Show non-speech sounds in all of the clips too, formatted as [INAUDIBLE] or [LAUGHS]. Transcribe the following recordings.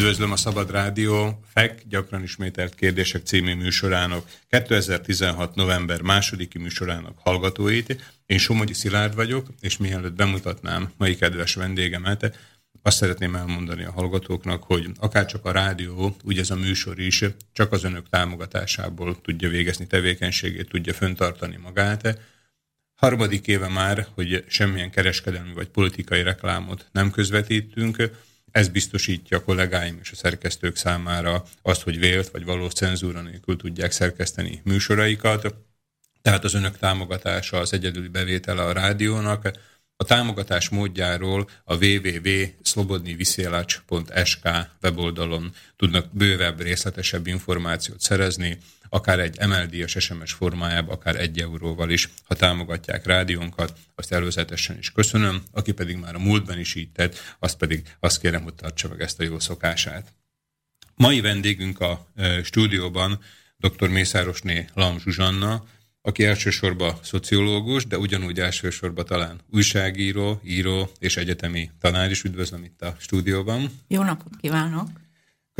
Üdvözlöm a Szabad Rádió FEK gyakran ismételt kérdések című műsorának 2016. november másodiki műsorának hallgatóit. Én Somogyi Szilárd vagyok, és mielőtt bemutatnám mai kedves vendégemet, azt szeretném elmondani a hallgatóknak, hogy akárcsak a rádió, úgy ez a műsor is csak az önök támogatásából tudja végezni tevékenységét, tudja föntartani magát. Harmadik éve már, hogy semmilyen kereskedelmi vagy politikai reklámot nem közvetítünk, ez biztosítja a kollégáim és a szerkesztők számára azt, hogy vélt vagy valós cenzúra nélkül tudják szerkeszteni műsoraikat. Tehát az önök támogatása az egyedüli bevétele a rádiónak. A támogatás módjáról a www.slobodniviszélacs.sk weboldalon tudnak bővebb, részletesebb információt szerezni, akár egy MLD-es SMS formájában, akár egy euróval is, ha támogatják rádiónkat, azt előzetesen is köszönöm, aki pedig már a múltban is így tett, azt pedig azt kérem, hogy tartsa meg ezt a jó szokását. Mai vendégünk a e, stúdióban dr. Mészárosné Lam Zsuzsanna, aki elsősorban szociológus, de ugyanúgy elsősorban talán újságíró, író és egyetemi tanár is. Üdvözlöm itt a stúdióban. Jó napot kívánok!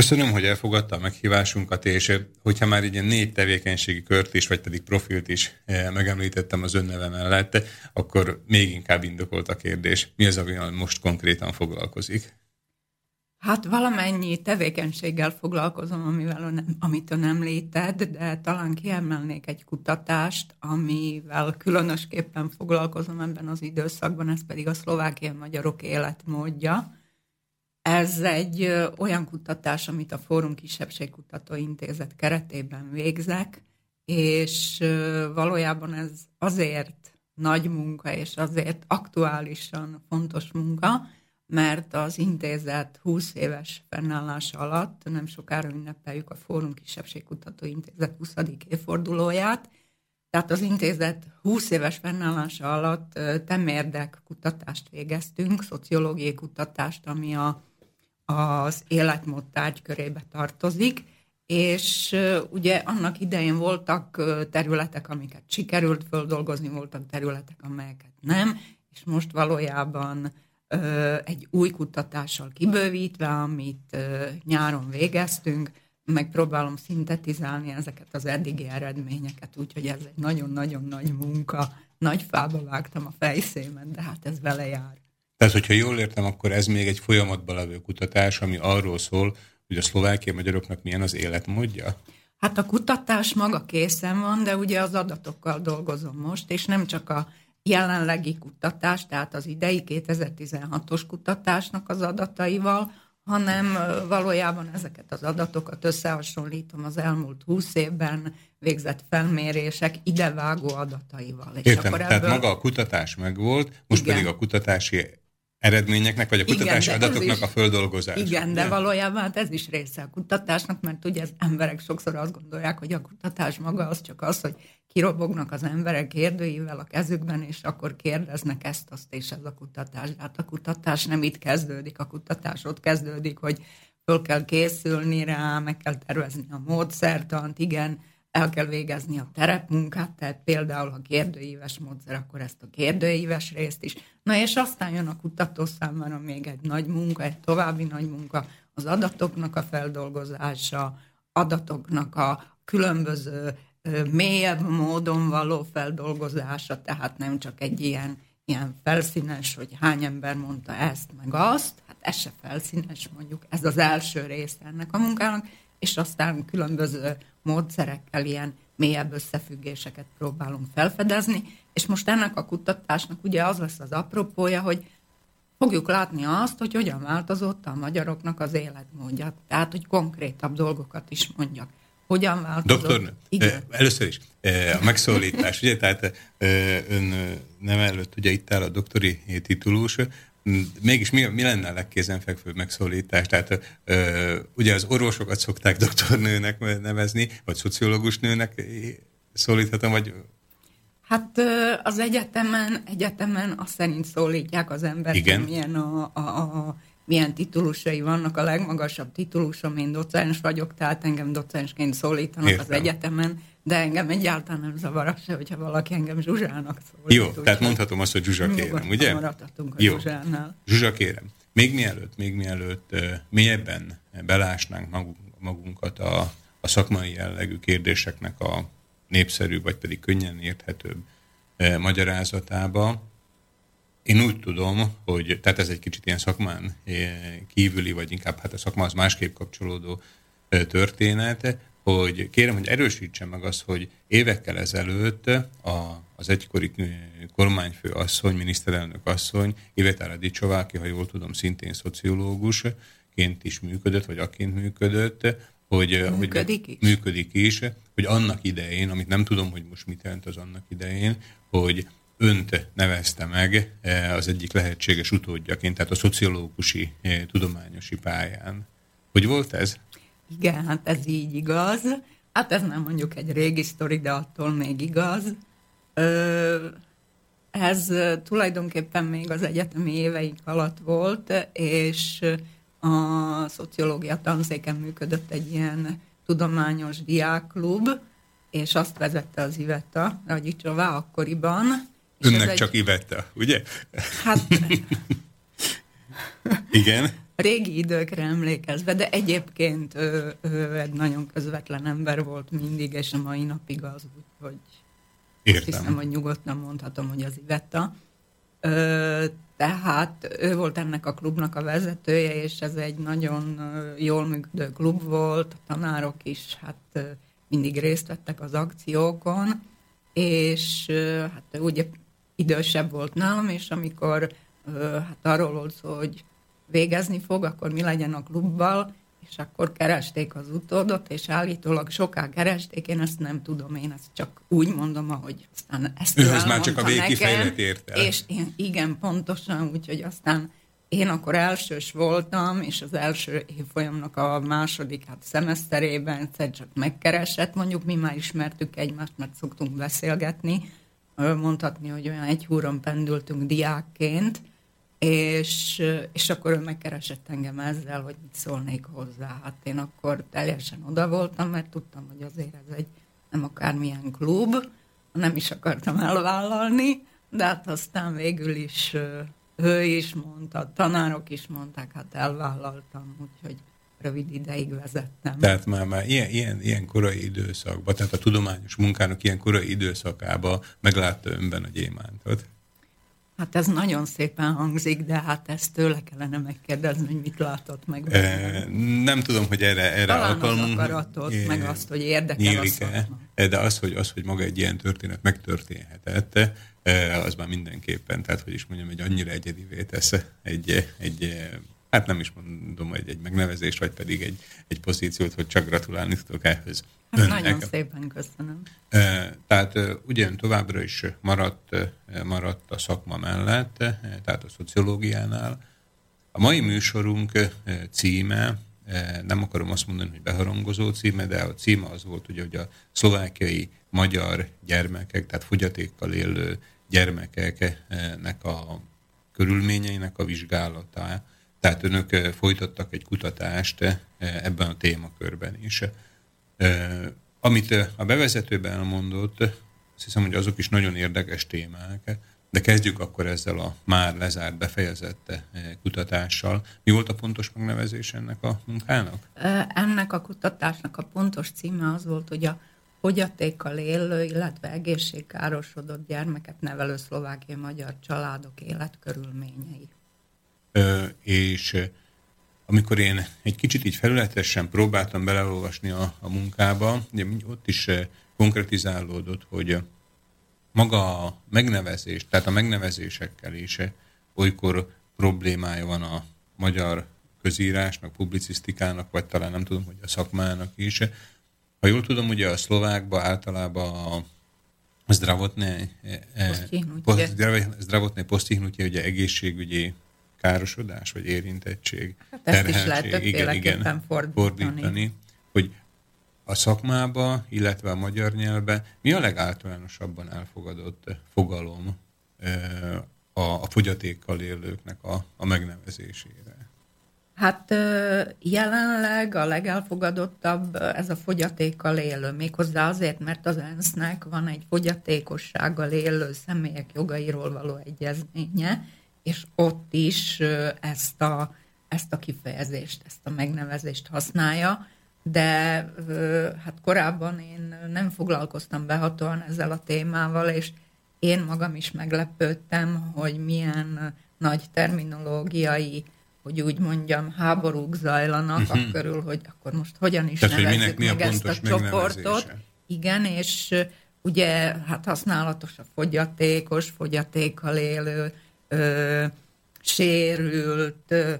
Köszönöm, hogy elfogadta a meghívásunkat, és hogyha már ilyen négy tevékenységi kört is, vagy pedig profilt is megemlítettem az önneve mellett, akkor még inkább indokolt a kérdés. Mi az, amivel most konkrétan foglalkozik? Hát valamennyi tevékenységgel foglalkozom, amivel nem, amit ön említett, de talán kiemelnék egy kutatást, amivel különösképpen foglalkozom ebben az időszakban, ez pedig a szlovákiai magyarok életmódja. Ez egy olyan kutatás, amit a Fórum Kisebbségkutató Intézet keretében végzek, és valójában ez azért nagy munka, és azért aktuálisan fontos munka, mert az intézet 20 éves fennállása alatt nem sokára ünnepeljük a Fórum Kisebbségkutató Intézet 20. évfordulóját, tehát az intézet 20 éves fennállása alatt temérdek kutatást végeztünk, szociológiai kutatást, ami a az életmód tárgykörébe tartozik, és ugye annak idején voltak területek, amiket sikerült földolgozni, voltak területek, amelyeket nem, és most valójában egy új kutatással kibővítve, amit nyáron végeztünk, megpróbálom szintetizálni ezeket az eddigi eredményeket, úgyhogy ez egy nagyon-nagyon nagy munka, nagy fába vágtam a fejszémet, de hát ez vele jár. Tehát, hogyha jól értem, akkor ez még egy folyamatban levő kutatás, ami arról szól, hogy a szlovákiai magyaroknak milyen az életmódja? Hát a kutatás maga készen van, de ugye az adatokkal dolgozom most, és nem csak a jelenlegi kutatás, tehát az idei 2016-os kutatásnak az adataival, hanem valójában ezeket az adatokat összehasonlítom az elmúlt 20 évben végzett felmérések idevágó adataival. És Értem, akkor ebből... tehát maga a kutatás megvolt, most Igen. pedig a kutatási eredményeknek, vagy a kutatási igen, adatoknak is, a földolgozása. Igen, de valójában hát ez is része a kutatásnak, mert ugye az emberek sokszor azt gondolják, hogy a kutatás maga az csak az, hogy kirobognak az emberek kérdőivel a kezükben, és akkor kérdeznek ezt, azt és ez a kutatás. De hát a kutatás nem itt kezdődik, a kutatás ott kezdődik, hogy föl kell készülni rá, meg kell tervezni a módszertant, igen, el kell végezni a terepmunkát, tehát például, ha kérdőíves módszer, akkor ezt a kérdőíves részt is. Na és aztán jön a kutató számára még egy nagy munka, egy további nagy munka, az adatoknak a feldolgozása, adatoknak a különböző mélyebb módon való feldolgozása, tehát nem csak egy ilyen, ilyen felszínes, hogy hány ember mondta ezt, meg azt, hát ez se felszínes mondjuk, ez az első része ennek a munkának, és aztán különböző módszerekkel ilyen mélyebb összefüggéseket próbálunk felfedezni, és most ennek a kutatásnak ugye az lesz az apropója, hogy fogjuk látni azt, hogy hogyan változott a magyaroknak az életmódja. Tehát, hogy konkrétabb dolgokat is mondjak. Hogyan változott? Doktor, Igen. először is a megszólítás, ugye, tehát ön nem előtt ugye itt áll a doktori titulus, Mégis mi, mi lenne a legkézenfekvőbb megszólítás? Tehát ö, ugye az orvosokat szokták doktornőnek nevezni, vagy szociológus nőnek szólíthatom, vagy... Hát az egyetemen, egyetemen azt szerint szólítják az embert, Igen. milyen a, a, a milyen titulusai vannak. A legmagasabb titulusom, én docens vagyok, tehát engem docensként szólítanak Értem. az egyetemen, de engem egyáltalán nem zavar az se, hogyha valaki engem Zsuzsának szólít. Jó, úgy, tehát mondhatom azt, hogy Zsuzsa kérem, ugye? maradhatunk a Jó. Zsuzsánál. Zsuzsa kérem. Még mielőtt, még mielőtt uh, mélyebben uh, belásnánk magunk, magunkat a, a szakmai jellegű kérdéseknek a népszerű, vagy pedig könnyen érthetőbb magyarázatába. Én úgy tudom, hogy, tehát ez egy kicsit ilyen szakmán kívüli, vagy inkább hát a szakma az másképp kapcsolódó történet, hogy kérem, hogy erősítsen meg azt, hogy évekkel ezelőtt a, az egykori kormányfő asszony, miniszterelnök asszony, Ivetára Dicsová, aki, ha jól tudom, szintén szociológusként is működött, vagy aként működött, hogy működik, hogy, is. működik is, hogy annak idején, amit nem tudom, hogy most mit jelent az annak idején, hogy önt nevezte meg az egyik lehetséges utódjaként, tehát a szociológusi tudományosi pályán. Hogy volt ez? Igen, hát ez így igaz. Hát ez nem mondjuk egy régi sztori, de attól még igaz. Ez tulajdonképpen még az egyetemi éveik alatt volt, és a szociológia tanszéken működött egy ilyen tudományos diákklub, és azt vezette az Iveta Ragyicsová akkoriban. Önnek egy... csak Iveta, ugye? Hát... Igen régi időkre emlékezve, de egyébként ő, ő egy nagyon közvetlen ember volt mindig, és a mai napig az úgy, hogy Értem. hiszem, hogy nyugodtan mondhatom, hogy az Ivetta. Ö, tehát ő volt ennek a klubnak a vezetője, és ez egy nagyon jól működő klub volt, a tanárok is hát mindig részt vettek az akciókon, és hát ugye idősebb volt nálam, és amikor hát arról volt szó, hogy végezni fog, akkor mi legyen a klubbal, és akkor keresték az utódot, és állítólag soká keresték, én ezt nem tudom, én ezt csak úgy mondom, ahogy aztán ezt Őhöz már csak a végkifejlet ért el. És én, igen, pontosan, úgyhogy aztán én akkor elsős voltam, és az első évfolyamnak a második hát szemeszterében egyszer csak megkeresett, mondjuk mi már ismertük egymást, mert szoktunk beszélgetni, mondhatni, hogy olyan egy húron pendültünk diákként, és, és akkor ő megkeresett engem ezzel, hogy mit szólnék hozzá. Hát én akkor teljesen oda voltam, mert tudtam, hogy azért ez egy nem akármilyen klub, nem is akartam elvállalni, de hát aztán végül is ő is mondta, tanárok is mondták, hát elvállaltam, úgyhogy rövid ideig vezettem. Tehát már, már ilyen, ilyen, ilyen korai időszakban, tehát a tudományos munkának ilyen korai időszakában meglátta önben a gyémántot. Hát ez nagyon szépen hangzik, de hát ezt tőle kellene megkérdezni, hogy mit látott meg. E, nem tudom, hogy erre, erre Talán alkalmunk. az akaratot, e, meg azt, hogy érdekel a szakma. De az hogy, az, hogy maga egy ilyen történet megtörténhetett, az már mindenképpen, tehát hogy is mondjam, egy annyira egyedivé tesz egy, egy hát nem is mondom, hogy egy megnevezést, vagy pedig egy, egy pozíciót, hogy csak gratulálni tudok ehhez. Hát nagyon szépen köszönöm. Tehát ugyan továbbra is maradt, maradt a szakma mellett, tehát a szociológiánál. A mai műsorunk címe, nem akarom azt mondani, hogy beharangozó címe, de a címe az volt, ugye, hogy a szlovákiai magyar gyermekek, tehát fogyatékkal élő gyermekeknek a körülményeinek a vizsgálata. Tehát önök folytattak egy kutatást ebben a témakörben is. Amit a bevezetőben elmondott, azt hiszem, hogy azok is nagyon érdekes témák, de kezdjük akkor ezzel a már lezárt, befejezett kutatással. Mi volt a pontos megnevezés ennek a munkának? Ennek a kutatásnak a pontos címe az volt, hogy a fogyatékkal élő, illetve egészségkárosodott gyermeket nevelő szlovákiai magyar családok életkörülményei. És amikor én egy kicsit így felületesen próbáltam beleolvasni a, a munkába, ugye ott is eh, konkretizálódott, hogy maga a megnevezés, tehát a megnevezésekkel is eh, olykor problémája van a magyar közírásnak, publicisztikának, vagy talán nem tudom, hogy a szakmának is. Ha jól tudom, ugye a szlovákban általában a zdravotné, zdravotné posztihnutje, ugye egészségügyi károsodás, vagy érintettség, hát ezt is lehet igen, igen, fordítani. fordítani, hogy a szakmába, illetve a magyar nyelvbe mi a legáltalánosabban elfogadott fogalom a, a fogyatékkal élőknek a, a megnevezésére? Hát jelenleg a legelfogadottabb ez a fogyatékkal élő, méghozzá azért, mert az ENSZ-nek van egy fogyatékossággal élő személyek jogairól való egyezménye, és ott is ezt a ezt a kifejezést, ezt a megnevezést használja, de hát korábban én nem foglalkoztam behatóan ezzel a témával, és én magam is meglepődtem, hogy milyen nagy terminológiai, hogy úgy mondjam, háborúk zajlanak uh-huh. körül, hogy akkor most hogyan is Tehát, nevezzük meg ezt a csoportot. Igen, és ugye hát használatos a fogyatékos, fogyatékkal élő, ö, sérült, ö,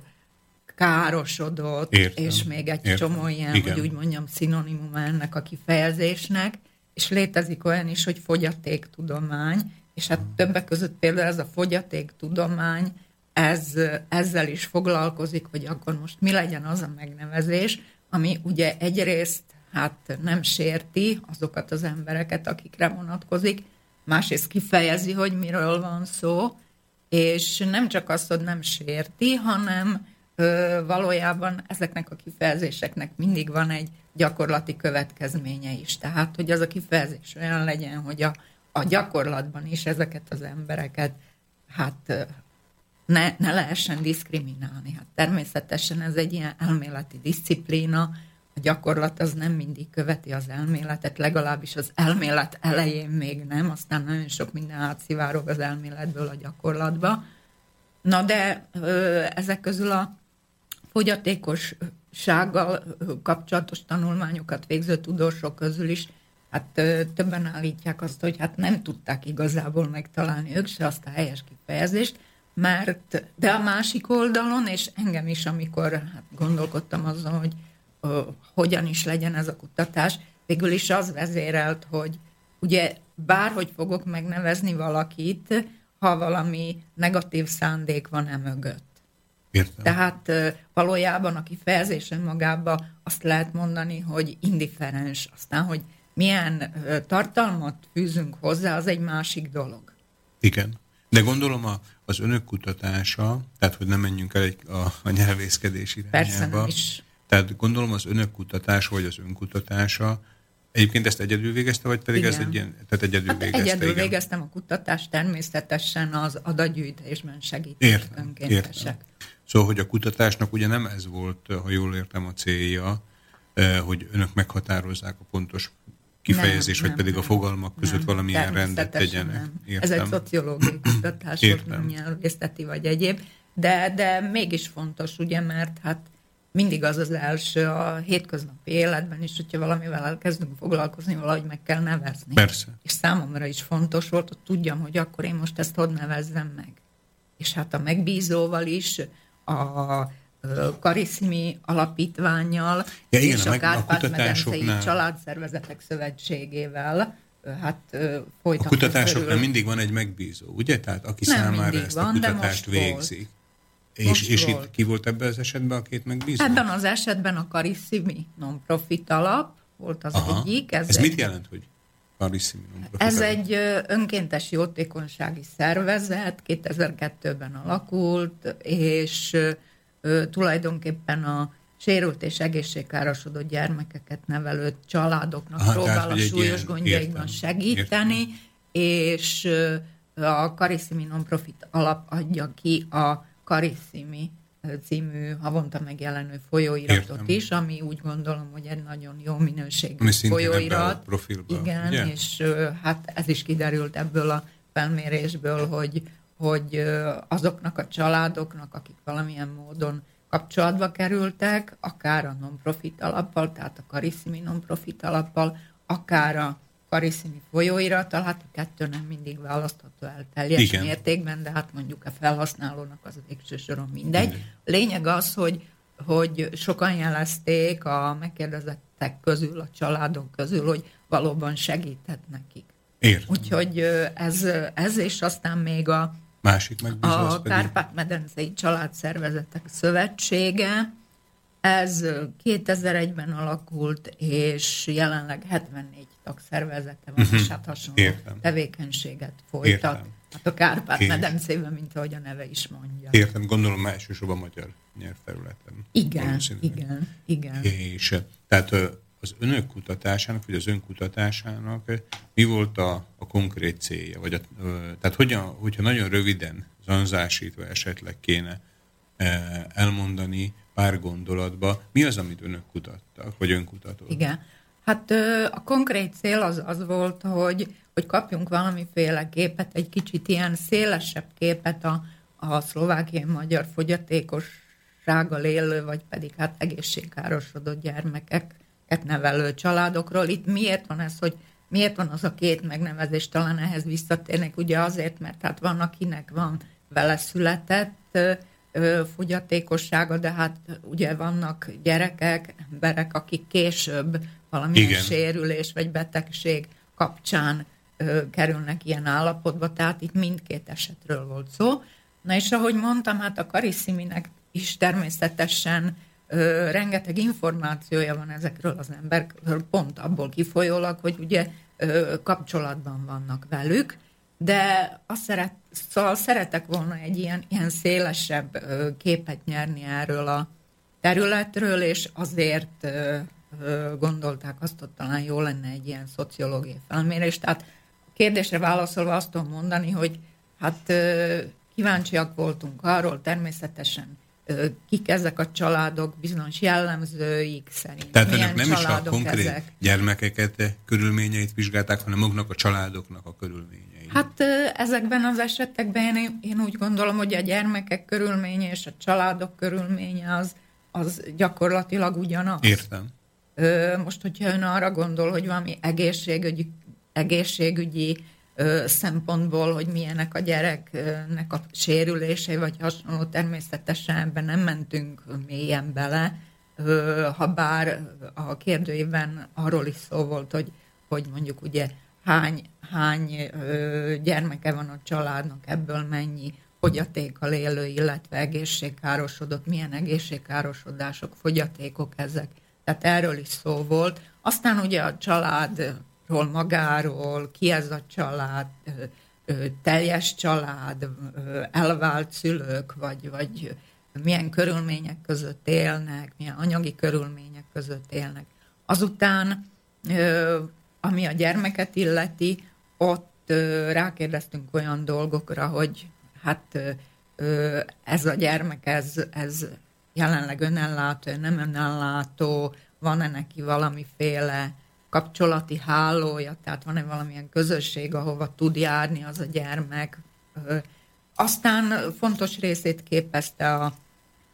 károsodott, értem, és még egy értem, csomó ilyen, igen. hogy úgy mondjam, szinonimum ennek a kifejezésnek, és létezik olyan is, hogy fogyatéktudomány, és hát többek között például ez a fogyatéktudomány, ez, ezzel is foglalkozik, hogy akkor most mi legyen az a megnevezés, ami ugye egyrészt hát nem sérti azokat az embereket, akikre vonatkozik, másrészt kifejezi, hogy miről van szó, és nem csak azt, hogy nem sérti, hanem ö, valójában ezeknek a kifejezéseknek mindig van egy gyakorlati következménye is. Tehát, hogy az a kifejezés olyan legyen, hogy a, a gyakorlatban is ezeket az embereket hát ne, ne lehessen diszkriminálni. Hát természetesen ez egy ilyen elméleti disziplína, a gyakorlat az nem mindig követi az elméletet, legalábbis az elmélet elején még nem, aztán nagyon sok minden átszivárog az elméletből a gyakorlatba. Na de ezek közül a fogyatékossággal kapcsolatos tanulmányokat végző tudósok közül is hát többen állítják azt, hogy hát nem tudták igazából megtalálni ők se azt a helyes kifejezést, mert de a másik oldalon, és engem is, amikor hát gondolkodtam azon, hogy hogyan is legyen ez a kutatás, végül is az vezérelt, hogy ugye bárhogy fogok megnevezni valakit, ha valami negatív szándék van e mögött. Értem. Tehát valójában a kifejezésen magában azt lehet mondani, hogy indiferens. Aztán, hogy milyen tartalmat fűzünk hozzá, az egy másik dolog. Igen. De gondolom a, az önök kutatása, tehát hogy nem menjünk el egy, a, a nyelvészkedés irányába. Persze is. Tehát gondolom az önök kutatása, vagy az önkutatása, Egyébként ezt egyedül végezte, vagy pedig igen. ez egy ilyen, tehát egyedül hát végezte? Egyedül igen. végeztem a kutatást, természetesen az adatgyűjtésben segítettek értem, önkéntesek. Értem. Szóval, hogy a kutatásnak ugye nem ez volt, ha jól értem a célja, eh, hogy önök meghatározzák a pontos kifejezés, nem, vagy nem, pedig nem, a fogalmak között nem, valamilyen rendet tegyenek. Ez egy szociológiai kutatás, nem nyelvészeti vagy egyéb, de, de mégis fontos, ugye, mert hát mindig az az első a hétköznapi életben is, hogyha valamivel elkezdünk foglalkozni, valahogy meg kell nevezni. Persze. És számomra is fontos volt, hogy tudjam, hogy akkor én most ezt hogy nevezzem meg. És hát a megbízóval is, a Kariszmi alapítványjal ja, igen, és a, Kárpát-medencei Családszervezetek Szövetségével hát folytatni. A kutatásoknál mindig van egy megbízó, ugye? Tehát aki Nem számára ezt van, a kutatást végzi. És, és itt ki volt ebben az esetben a két megbízó? Ebben az esetben a Kariszmi non-profit alap volt az Aha. egyik. Ez, ez egy, mit jelent, hogy Kariszmi non-profit Ez alap? egy önkéntes jótékonysági szervezet, 2002-ben alakult, és tulajdonképpen a sérült és egészségkárosodott gyermekeket nevelő családoknak Aha, próbál tehát, a súlyos gondjaikban segíteni, értem. és a Karissimi Nonprofit alap adja ki a Karissimi című havonta megjelenő folyóiratot Értem. is, ami úgy gondolom, hogy egy nagyon jó minőségű ami folyóirat. Profilba, Igen, ugye? és hát ez is kiderült ebből a felmérésből, hogy hogy azoknak a családoknak, akik valamilyen módon kapcsolatba kerültek, akár a non-profit alappal, tehát a Karissimi non-profit alappal, akár a Karissimi folyóirattal, hát a kettő nem mindig választható el teljes Igen. mértékben, de hát mondjuk a felhasználónak az a végső soron mindegy. Igen. Lényeg az, hogy, hogy sokan jelezték a megkérdezettek közül, a családok közül, hogy valóban segített nekik. Értem. Úgyhogy ez, ez és aztán még a Másik megbízó A Kárpát-medencei Családszervezetek Szövetsége, ez 2001-ben alakult, és jelenleg 74 tagszervezete van, uh-huh. és hát hasonló Értem. tevékenységet folytat. Értem. Hát a Kárpát-medencében, mint ahogy a neve is mondja. Értem, gondolom elsősorban magyar nyelvterületen. Igen, igen, igen. És tehát az önök kutatásának, vagy az önkutatásának mi volt a, a konkrét célja? Vagy a, tehát hogyan, hogyha nagyon röviden, zanzásítva esetleg kéne elmondani pár gondolatba, mi az, amit önök kutattak, vagy ön kutatott? Igen. Hát a konkrét cél az az volt, hogy, hogy kapjunk valamiféle képet, egy kicsit ilyen szélesebb képet a, a szlovákiai magyar fogyatékossággal élő, vagy pedig hát egészségkárosodott gyermekeket nevelő családokról. Itt miért van ez, hogy miért van az a két megnevezés, talán ehhez visszatérnek, ugye azért, mert hát van, akinek van vele született fogyatékossága, de hát ugye vannak gyerekek, emberek, akik később valamilyen Igen. sérülés vagy betegség kapcsán kerülnek ilyen állapotba, tehát itt mindkét esetről volt szó. Na és ahogy mondtam, hát a Karisziminek is természetesen ö, rengeteg információja van ezekről az emberekről, pont abból kifolyólag, hogy ugye ö, kapcsolatban vannak velük, de azt szeret, szóval szeretek volna egy ilyen, ilyen szélesebb képet nyerni erről a területről, és azért gondolták azt, hogy talán jó lenne egy ilyen szociológiai felmérés. Tehát a kérdésre válaszolva azt tudom mondani, hogy hát kíváncsiak voltunk arról természetesen, kik ezek a családok, bizonyos jellemzőik szerint. Tehát önök nem is a konkrét ezek. gyermekeket, körülményeit vizsgálták, hanem maguknak a családoknak a körülményeit. Hát ezekben az esetekben én, én úgy gondolom, hogy a gyermekek körülménye és a családok körülménye az, az gyakorlatilag ugyanaz. Értem. Most, hogyha ön arra gondol, hogy valami egészségügyi, egészségügyi szempontból, hogy milyenek a gyereknek a sérülései, vagy hasonló, természetesen ebben nem mentünk mélyen bele, ha bár a kérdőjében arról is szó volt, hogy, hogy mondjuk ugye hány, hány gyermeke van a családnak, ebből mennyi fogyatékkal élő, illetve egészségkárosodott, milyen egészségkárosodások, fogyatékok ezek. Tehát erről is szó volt. Aztán ugye a családról magáról, ki ez a család, teljes család, elvált szülők, vagy, vagy milyen körülmények között élnek, milyen anyagi körülmények között élnek. Azután ami a gyermeket illeti, ott rákérdeztünk olyan dolgokra, hogy hát ez a gyermek, ez, ez jelenleg önellátó, nem önellátó, van-e neki valamiféle kapcsolati hálója, tehát van-e valamilyen közösség, ahova tud járni az a gyermek. Aztán fontos részét képezte a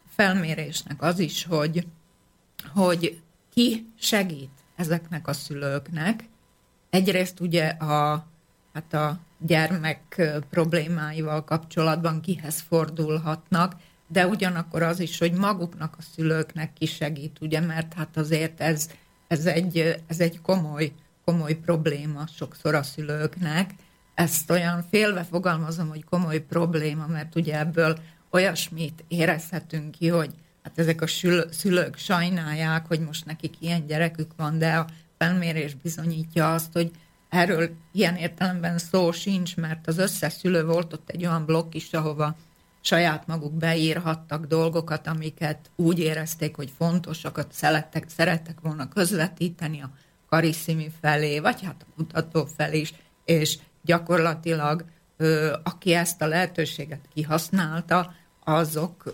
felmérésnek az is, hogy, hogy ki segít ezeknek a szülőknek, Egyrészt ugye a, hát a gyermek problémáival kapcsolatban kihez fordulhatnak, de ugyanakkor az is, hogy maguknak a szülőknek ki segít, ugye, mert hát azért ez, ez, egy, ez egy komoly, komoly probléma sokszor a szülőknek. Ezt olyan félve fogalmazom, hogy komoly probléma, mert ugye ebből olyasmit érezhetünk ki, hogy hát ezek a szülők sajnálják, hogy most nekik ilyen gyerekük van, de a felmérés bizonyítja azt, hogy erről ilyen értelemben szó sincs, mert az összes szülő volt ott egy olyan blokk is, ahova saját maguk beírhattak dolgokat, amiket úgy érezték, hogy fontosakat szerettek, szerettek volna közvetíteni a kariszimi felé, vagy hát a kutató felé is, és gyakorlatilag aki ezt a lehetőséget kihasználta, azok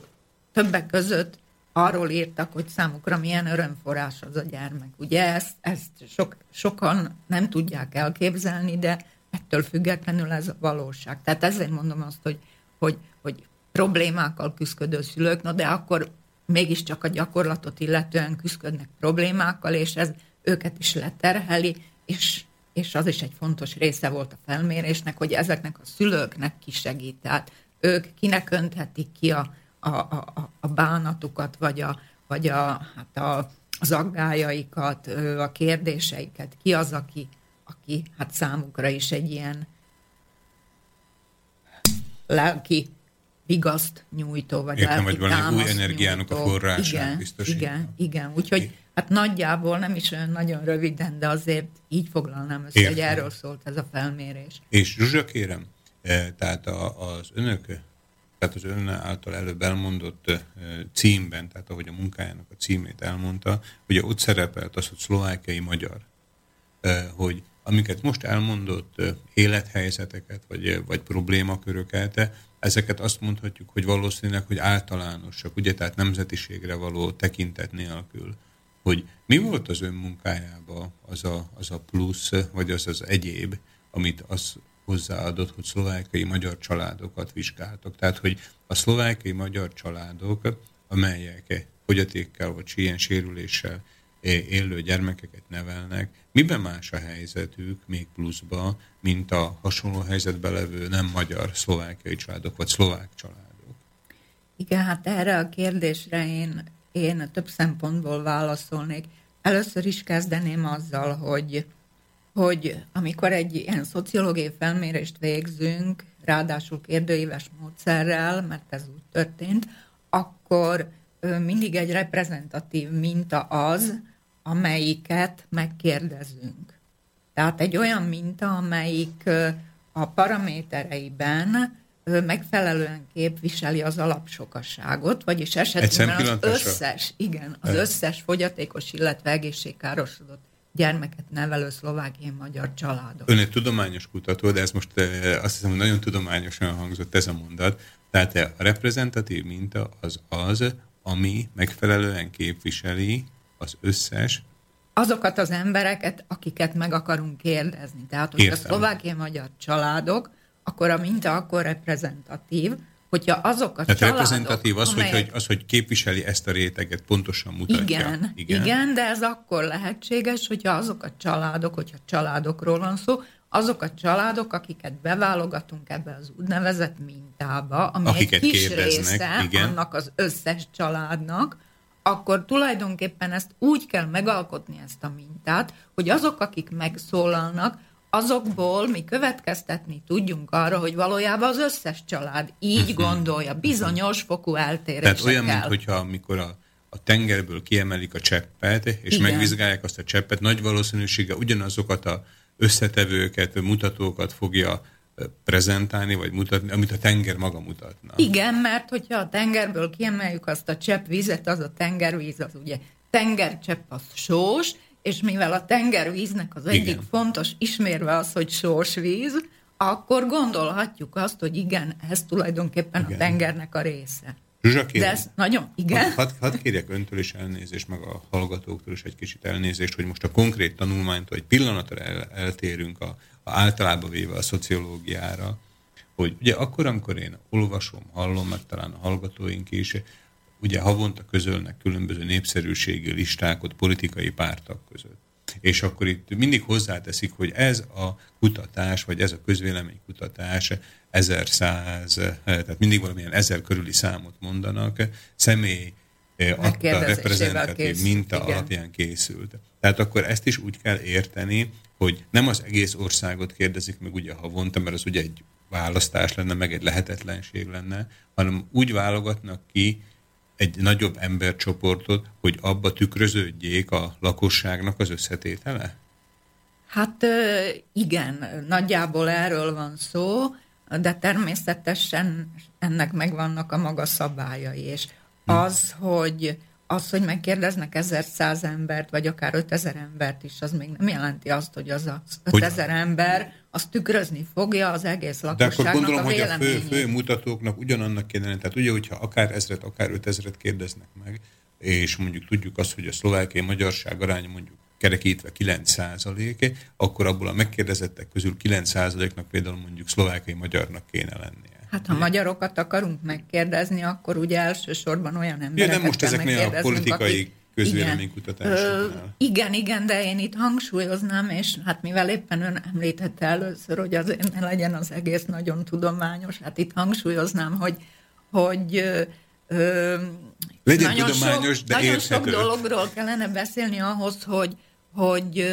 többek között arról írtak, hogy számukra milyen örömforrás az a gyermek. Ugye ezt, ezt sok, sokan nem tudják elképzelni, de ettől függetlenül ez a valóság. Tehát ezért mondom azt, hogy, hogy, hogy problémákkal küzdő szülők, no de akkor mégiscsak a gyakorlatot illetően küzdködnek problémákkal, és ez őket is leterheli, és, és az is egy fontos része volt a felmérésnek, hogy ezeknek a szülőknek ki segít. Tehát ők kinek önthetik ki a, a, a, a bánatukat, vagy, a, vagy a, hát a, az aggájaikat, a kérdéseiket. Ki az, aki, aki hát számukra is egy ilyen lelki vigaszt nyújtó, vagy Értem, lelki vagy valami új energiának nyújtó. a forrását igen, biztosít. Igen, igen. Úgyhogy hát nagyjából nem is olyan nagyon röviden, de azért így foglalnám össze, Értem. hogy erről szólt ez a felmérés. És Zsuzsa, kérem, eh, tehát az önök tehát az ön által előbb elmondott címben, tehát ahogy a munkájának a címét elmondta, ugye ott szerepelt az, hogy szlovákiai magyar, hogy amiket most elmondott élethelyzeteket, vagy, vagy problémaköröket, ezeket azt mondhatjuk, hogy valószínűleg, hogy általánosak, ugye, tehát nemzetiségre való tekintet nélkül. Hogy mi volt az ön munkájában az a, az a plusz, vagy az az egyéb, amit az hozzáadott, hogy szlovákiai magyar családokat vizsgáltok. Tehát, hogy a szlovákiai magyar családok, amelyek fogyatékkel vagy ilyen sérüléssel élő gyermekeket nevelnek, miben más a helyzetük még pluszba, mint a hasonló helyzetbe levő nem magyar szlovákiai családok, vagy szlovák családok? Igen, hát erre a kérdésre én, én több szempontból válaszolnék. Először is kezdeném azzal, hogy, hogy amikor egy ilyen szociológiai felmérést végzünk, ráadásul kérdőíves módszerrel, mert ez úgy történt, akkor mindig egy reprezentatív minta az, amelyiket megkérdezünk. Tehát egy olyan minta, amelyik a paramétereiben megfelelően képviseli az alapsokasságot, vagyis esetben az összes, igen, az összes fogyatékos, illetve egészségkárosodott gyermeket nevelő szlovákiai magyar családok. Ön egy tudományos kutató, de ez most azt hiszem, hogy nagyon tudományosan hangzott ez a mondat. Tehát a reprezentatív minta az az, ami megfelelően képviseli az összes azokat az embereket, akiket meg akarunk kérdezni. Tehát, hogy a szlovákiai magyar családok, akkor a minta akkor reprezentatív, hogyha azok a Tehát családok, reprezentatív az, amelyek... hogy, hogy, az, hogy képviseli ezt a réteget, pontosan mutatja. Igen, igen, igen, de ez akkor lehetséges, hogyha azok a családok, hogyha családokról van szó, azok a családok, akiket beválogatunk ebbe az úgynevezett mintába, ami akiket egy kis része igen. annak az összes családnak, akkor tulajdonképpen ezt úgy kell megalkotni ezt a mintát, hogy azok, akik megszólalnak, azokból mi következtetni tudjunk arra, hogy valójában az összes család így gondolja, bizonyos fokú eltérésekkel. Tehát olyan, mint hogyha amikor a, a tengerből kiemelik a cseppet, és Igen. megvizsgálják azt a cseppet, nagy valószínűsége ugyanazokat a összetevőket, mutatókat fogja prezentálni, vagy mutatni, amit a tenger maga mutatna. Igen, mert hogyha a tengerből kiemeljük azt a csepp vizet, az a tengervíz, az ugye tengercsepp az sós, és mivel a tengervíznek az egyik igen. fontos ismérve az, hogy sós víz, akkor gondolhatjuk azt, hogy igen, ez tulajdonképpen igen. a tengernek a része. Zsuzsa, De ez nagyon, igen. Hadd had, had kérjek öntől is elnézést, meg a hallgatóktól is egy kicsit elnézést, hogy most a konkrét tanulmánytól egy pillanatra el, eltérünk a, általában véve a szociológiára, hogy ugye akkor, amikor én olvasom, hallom, meg talán a hallgatóink is, ugye havonta közölnek különböző népszerűségi listákat politikai pártak között. És akkor itt mindig hozzáteszik, hogy ez a kutatás, vagy ez a közvéleménykutatás ezer száz, tehát mindig valamilyen ezer körüli számot mondanak, személy adta reprezentatív minta igen. alapján készült. Tehát akkor ezt is úgy kell érteni, hogy nem az egész országot kérdezik meg ugye havonta, mert az ugye egy választás lenne, meg egy lehetetlenség lenne, hanem úgy válogatnak ki egy nagyobb embercsoportot, hogy abba tükröződjék a lakosságnak az összetétele? Hát igen, nagyjából erről van szó, de természetesen ennek megvannak a maga szabályai, és hm. az, hogy az, hogy megkérdeznek ezer száz embert, vagy akár ötezer embert is, az még nem jelenti azt, hogy az a ötezer ember azt tükrözni fogja az egész lakosságnak De akkor gondolom, a hogy a fő, fő mutatóknak ugyanannak kéne lenni. Tehát ugye, hogyha akár ezret, akár ötezret kérdeznek meg, és mondjuk tudjuk azt, hogy a szlovákiai magyarság aránya mondjuk kerekítve 9 százaléke, akkor abból a megkérdezettek közül 9 százaléknak például mondjuk szlovákiai magyarnak kéne lennie. Hát ha magyarokat akarunk megkérdezni, akkor ugye elsősorban olyan embereket ja, nem most ezeknél a politikai akik, közvéleménykutatásoknál. Igen, igen, igen, de én itt hangsúlyoznám, és hát mivel éppen ön említette először, hogy az ne legyen az egész nagyon tudományos, hát itt hangsúlyoznám, hogy, hogy ö, legyen nagyon tudományos, sok, de Nagyon érthető. sok dologról kellene beszélni ahhoz, hogy, hogy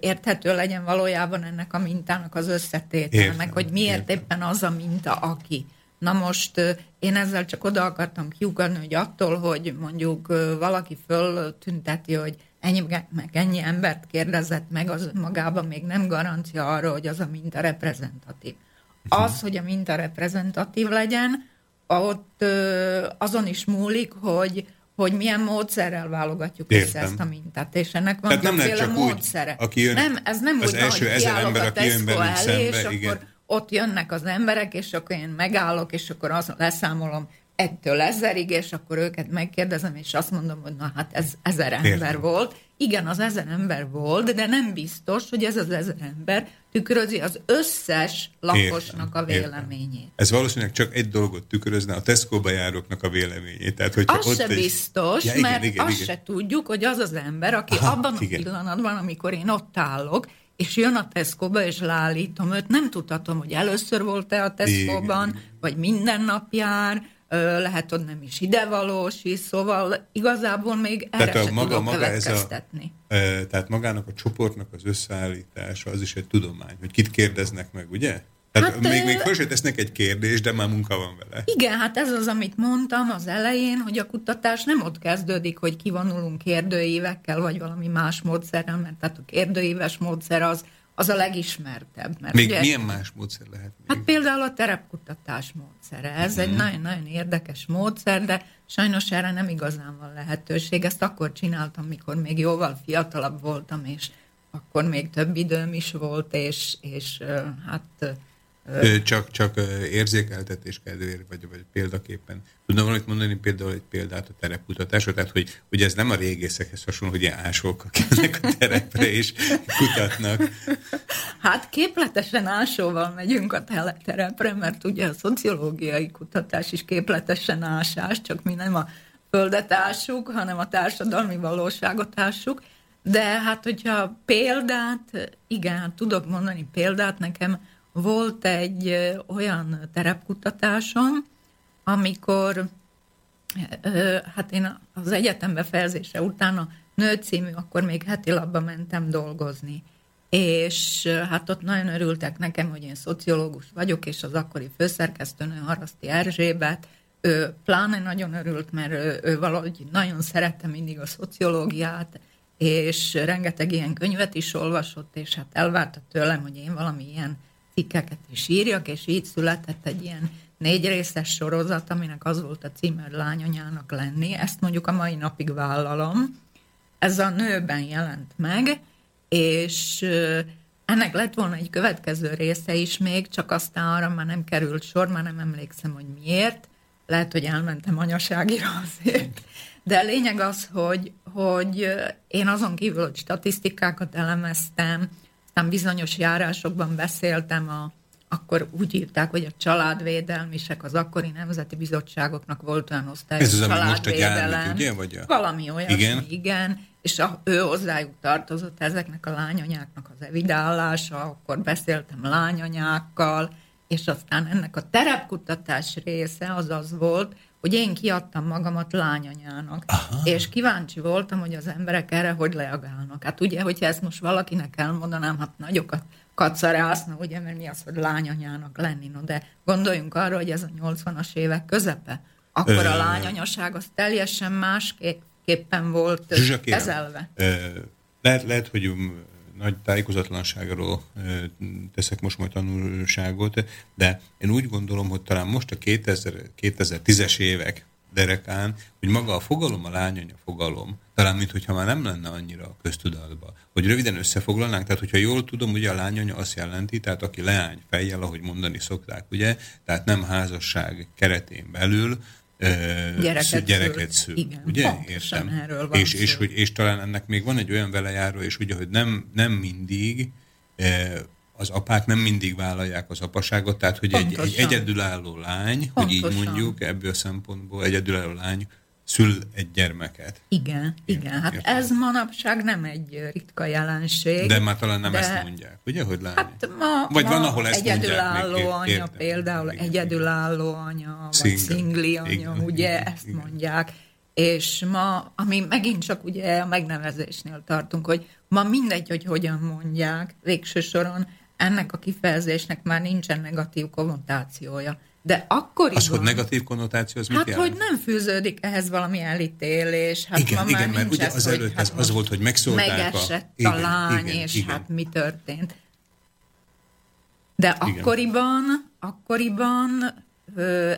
érthető legyen valójában ennek a mintának az összetétel, meg hogy miért értem. éppen az a minta, aki. Na most én ezzel csak oda akartam kiugadni, hogy attól, hogy mondjuk valaki föltünteti, hogy ennyi, meg ennyi embert kérdezett meg, az magában még nem garancia arra, hogy az a minta reprezentatív. Mhm. Az, hogy a minta reprezentatív legyen, ott azon is múlik, hogy hogy milyen módszerrel válogatjuk Értem. össze ezt a mintát, és ennek van Tehát nem lehet csak módszere. Úgy, aki jön, nem, ez nem az úgy első ezer ember, aki jön velünk szembe, és igen. akkor ott jönnek az emberek, és akkor én megállok, és akkor azt leszámolom egytől ezerig, és akkor őket megkérdezem, és azt mondom, hogy na hát ez ezer ember Értem. volt. Igen, az ezer ember volt, de nem biztos, hogy ez az ezer ember tükrözi az összes lakosnak értem, a véleményét. Értem. Ez valószínűleg csak egy dolgot tükrözne, a Tesco-ba járóknak a véleményét. Tehát, hogyha az ott se egy... biztos, ja, igen, mert igen, azt igen. se tudjuk, hogy az az ember, aki Aha, abban igen. a pillanatban, amikor én ott állok, és jön a Tesco-ba, és leállítom őt, nem tudhatom, hogy először volt-e a Tesco-ban, vagy minden nap jár, lehet, hogy nem is idevalós is, szóval igazából még erre tehát a maga, maga ez a, Tehát magának a csoportnak az összeállítása, az is egy tudomány, hogy kit kérdeznek meg, ugye? Tehát hát, még, még föl tesznek egy kérdést, de már munka van vele. Igen, hát ez az, amit mondtam az elején, hogy a kutatás nem ott kezdődik, hogy kivonulunk kérdőívekkel, vagy valami más módszerrel, mert tehát a kérdőíves módszer az az a legismertebb. Mert még ugye, milyen más módszer lehet? Még? Hát például a terepkutatás módszere. Ez mm. egy nagyon-nagyon érdekes módszer, de sajnos erre nem igazán van lehetőség. Ezt akkor csináltam, mikor még jóval fiatalabb voltam, és akkor még több időm is volt, és, és hát csak, csak érzékeltetés kedvéért, vagy, vagy példaképpen. Tudom valamit mondani például egy példát a terepkutatásra, tehát hogy, hogy ez nem a régészekhez hasonló, hogy ilyen ásók mennek a terepre és kutatnak. Hát képletesen ásóval megyünk a terepre, mert ugye a szociológiai kutatás is képletesen ásás, csak mi nem a földet ássuk, hanem a társadalmi valóságot ássuk. De hát, hogyha példát, igen, hát tudok mondani példát, nekem volt egy olyan terepkutatásom, amikor hát én az egyetem befejezése után a Nő című, akkor még heti labba mentem dolgozni. És hát ott nagyon örültek nekem, hogy én szociológus vagyok, és az akkori főszerkesztőnő Haraszti Erzsébet, ő pláne nagyon örült, mert ő, ő valahogy nagyon szerette mindig a szociológiát, és rengeteg ilyen könyvet is olvasott, és hát elvárta tőlem, hogy én valami ilyen cikkeket is írjak, és így született egy ilyen négy részes sorozat, aminek az volt a címe, hogy lányanyának lenni. Ezt mondjuk a mai napig vállalom. Ez a nőben jelent meg, és ennek lett volna egy következő része is még, csak aztán arra már nem került sor, már nem emlékszem, hogy miért. Lehet, hogy elmentem anyaságira azért. De a lényeg az, hogy, hogy én azon kívül, hogy statisztikákat elemeztem, aztán bizonyos járásokban beszéltem a akkor úgy írták, hogy a családvédelmisek, az akkori nemzeti bizottságoknak volt olyan osztály, Ez az, ami most a gyármik, ugye? Vagy a... Valami olyasmi, igen. igen. És a, ő hozzájuk tartozott ezeknek a lányanyáknak az evidálása, akkor beszéltem lányanyákkal, és aztán ennek a terepkutatás része az az volt, hogy én kiadtam magamat lányanyának, Aha. és kíváncsi voltam, hogy az emberek erre hogy reagálnak. Hát ugye, hogyha ezt most valakinek elmondanám, hát nagyokat kacarászna, ugye, mert mi az, hogy lányanyának lenni, no, de gondoljunk arra, hogy ez a 80-as évek közepe, akkor a lányanyaság az teljesen másképpen volt Zsuzsa, kezelve. lehet, lehet, hogy nagy tájékozatlanságról teszek most majd tanulságot, de én úgy gondolom, hogy talán most a 2000, 2010-es évek derekán, hogy maga a fogalom, a lányanya fogalom, talán mintha már nem lenne annyira a köztudatba. Hogy röviden összefoglalnánk, tehát hogyha jól tudom, ugye a lányanya azt jelenti, tehát aki leány fejjel, ahogy mondani szokták, ugye, tehát nem házasság keretén belül, gyereket, gyereket szül. szül. Igen, ugye? Értem. Erről van és, és, hogy, és talán ennek még van egy olyan velejáró, és ugye, hogy nem, nem mindig az apák nem mindig vállalják az apaságot, tehát hogy egy, egy egyedülálló lány, Pontosan. hogy így mondjuk ebből a szempontból egyedülálló lány szül egy gyermeket. Igen, igen. Hát értem. ez manapság nem egy ritka jelenség. De már talán nem de... ezt mondják, ugye, hogy lány? Hát ma, vagy ma van, ahol ezt egyedülálló mondják, anya értem, például, igen, egyedülálló anya, Single. vagy szingli anya, igen, ugye, igen, ezt igen. mondják. És ma, ami megint csak ugye a megnevezésnél tartunk, hogy ma mindegy, hogy hogyan mondják, végső soron ennek a kifejezésnek már nincsen negatív konnotációja. De akkoriban... Az, hogy negatív konnotáció, az mit Hát, jelent? hogy nem fűződik ehhez valami elítélés. Hát igen, igen, mert ugye az előtt hát az volt, hogy megszólták megesett a... A lány, igen, és igen. hát mi történt. De igen. akkoriban, akkoriban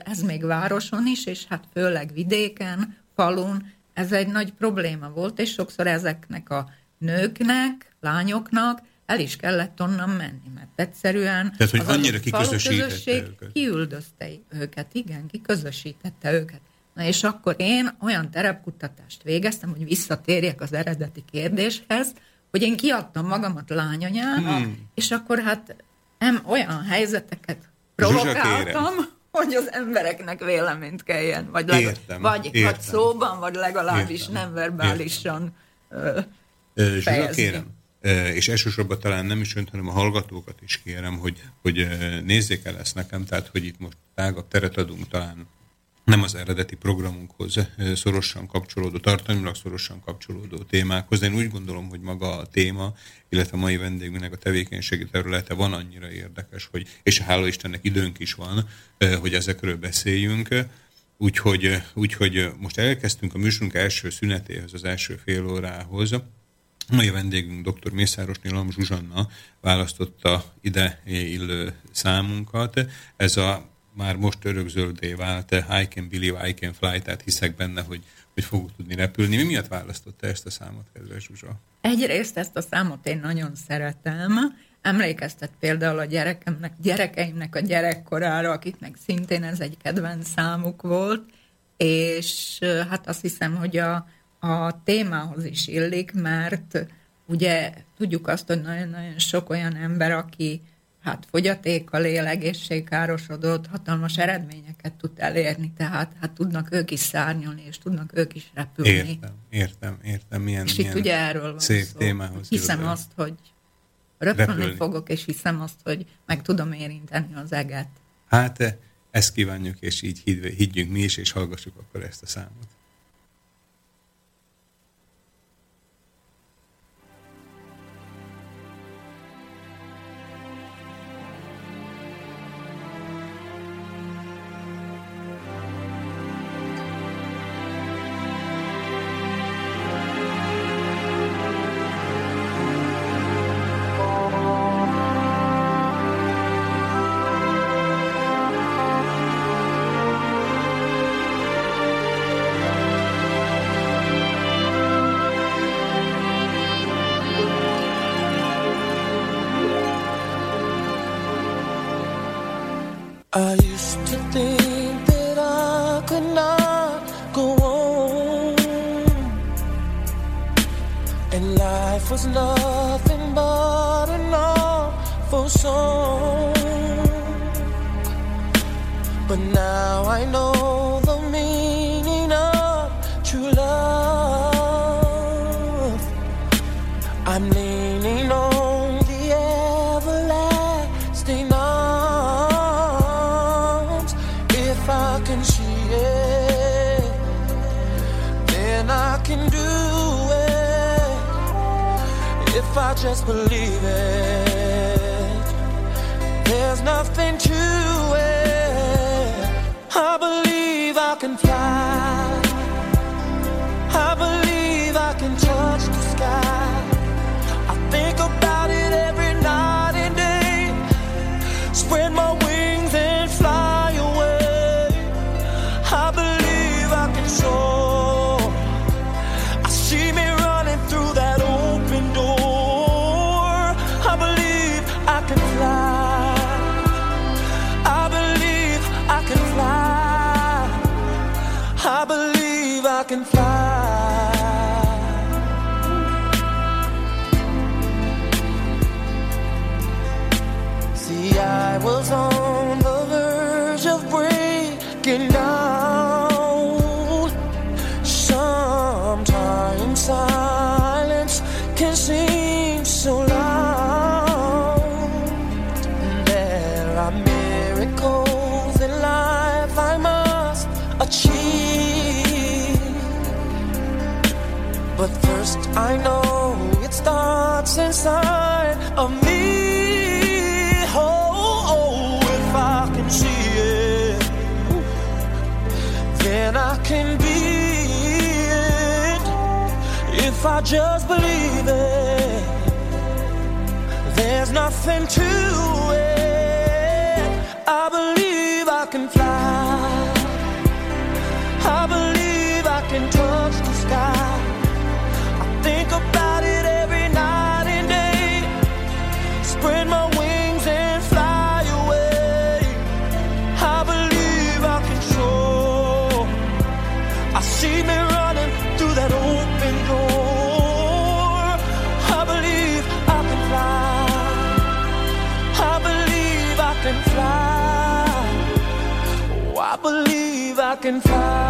ez még városon is, és hát főleg vidéken, falun ez egy nagy probléma volt, és sokszor ezeknek a nőknek, lányoknak el is kellett onnan menni, mert egyszerűen Tehát, hogy az annyira kiközösítette őket. kiüldözte őket, igen, kiközösítette őket. Na és akkor én olyan terepkutatást végeztem, hogy visszatérjek az eredeti kérdéshez, hogy én kiadtam magamat lányanyának, hmm. és akkor hát nem olyan helyzeteket provokáltam, hogy az embereknek véleményt kelljen, vagy, leg, értem, vagy, értem. vagy szóban, vagy legalábbis értem, nem verbálisan értem. Zsuzsa, kérem, és elsősorban talán nem is önt, hanem a hallgatókat is kérem, hogy, hogy nézzék el ezt nekem, tehát hogy itt most tágabb teret adunk talán nem az eredeti programunkhoz szorosan kapcsolódó, tartalmilag szorosan kapcsolódó témákhoz. Én úgy gondolom, hogy maga a téma, illetve a mai vendégünknek a tevékenységi területe van annyira érdekes, hogy, és hála Istennek időnk is van, hogy ezekről beszéljünk. Úgyhogy, úgyhogy most elkezdtünk a műsorunk első szünetéhez, az első fél órához. Mai vendégünk dr. Mészáros Nilam Zsuzsanna választotta ide illő számunkat. Ez a már most örökzöldé vált I can believe, I can fly, tehát hiszek benne, hogy, hogy fogok tudni repülni. Mi miatt választotta ezt a számot, kedves Zsuzsa? Egyrészt ezt a számot én nagyon szeretem. Emlékeztet például a gyerekemnek, gyerekeimnek a gyerekkorára, akiknek szintén ez egy kedvenc számuk volt, és hát azt hiszem, hogy a, a témához is illik, mert ugye tudjuk azt, hogy nagyon-nagyon sok olyan ember, aki hát fogyatékkal él, egészségkárosodott, hatalmas eredményeket tud elérni, tehát hát tudnak ők is szárnyalni, és tudnak ők is repülni. Értem, értem, értem. Milyen, és milyen itt ugye erről van szép szó. témához. Hiszem jövő. azt, hogy röpülni, repülni fogok, és hiszem azt, hogy meg tudom érinteni az eget. Hát ezt kívánjuk, és így higgyünk mi is, és hallgassuk akkor ezt a számot. I can fly. Just believe it. There's nothing to I can.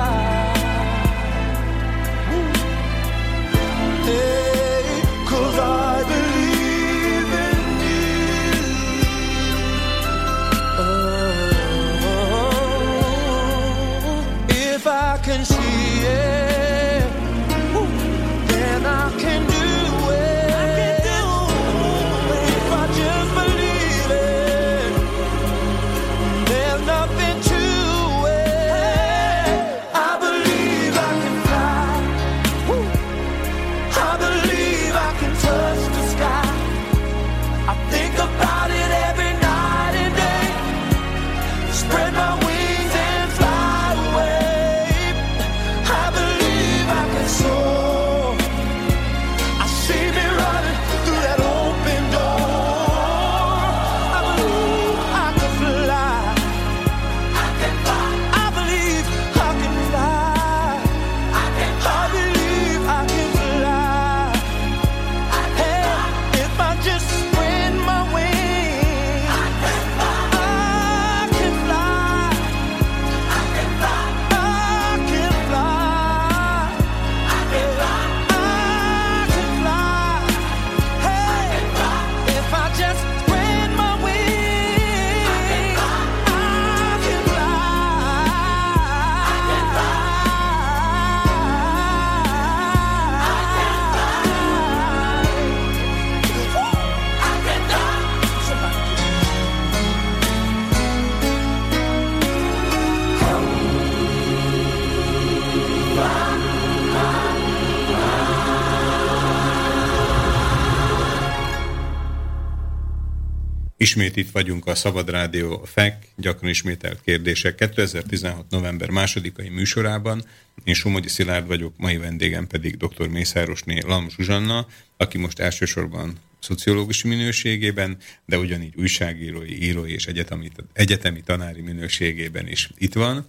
Ismét itt vagyunk a Szabad Rádió a FEK, gyakran ismételt kérdések 2016. november másodikai műsorában. Én Somogyi Szilárd vagyok, mai vendégem pedig dr. Mészárosné Lam Zsuzsanna, aki most elsősorban szociológusi minőségében, de ugyanígy újságírói, írói és egyetemi, egyetemi tanári minőségében is itt van.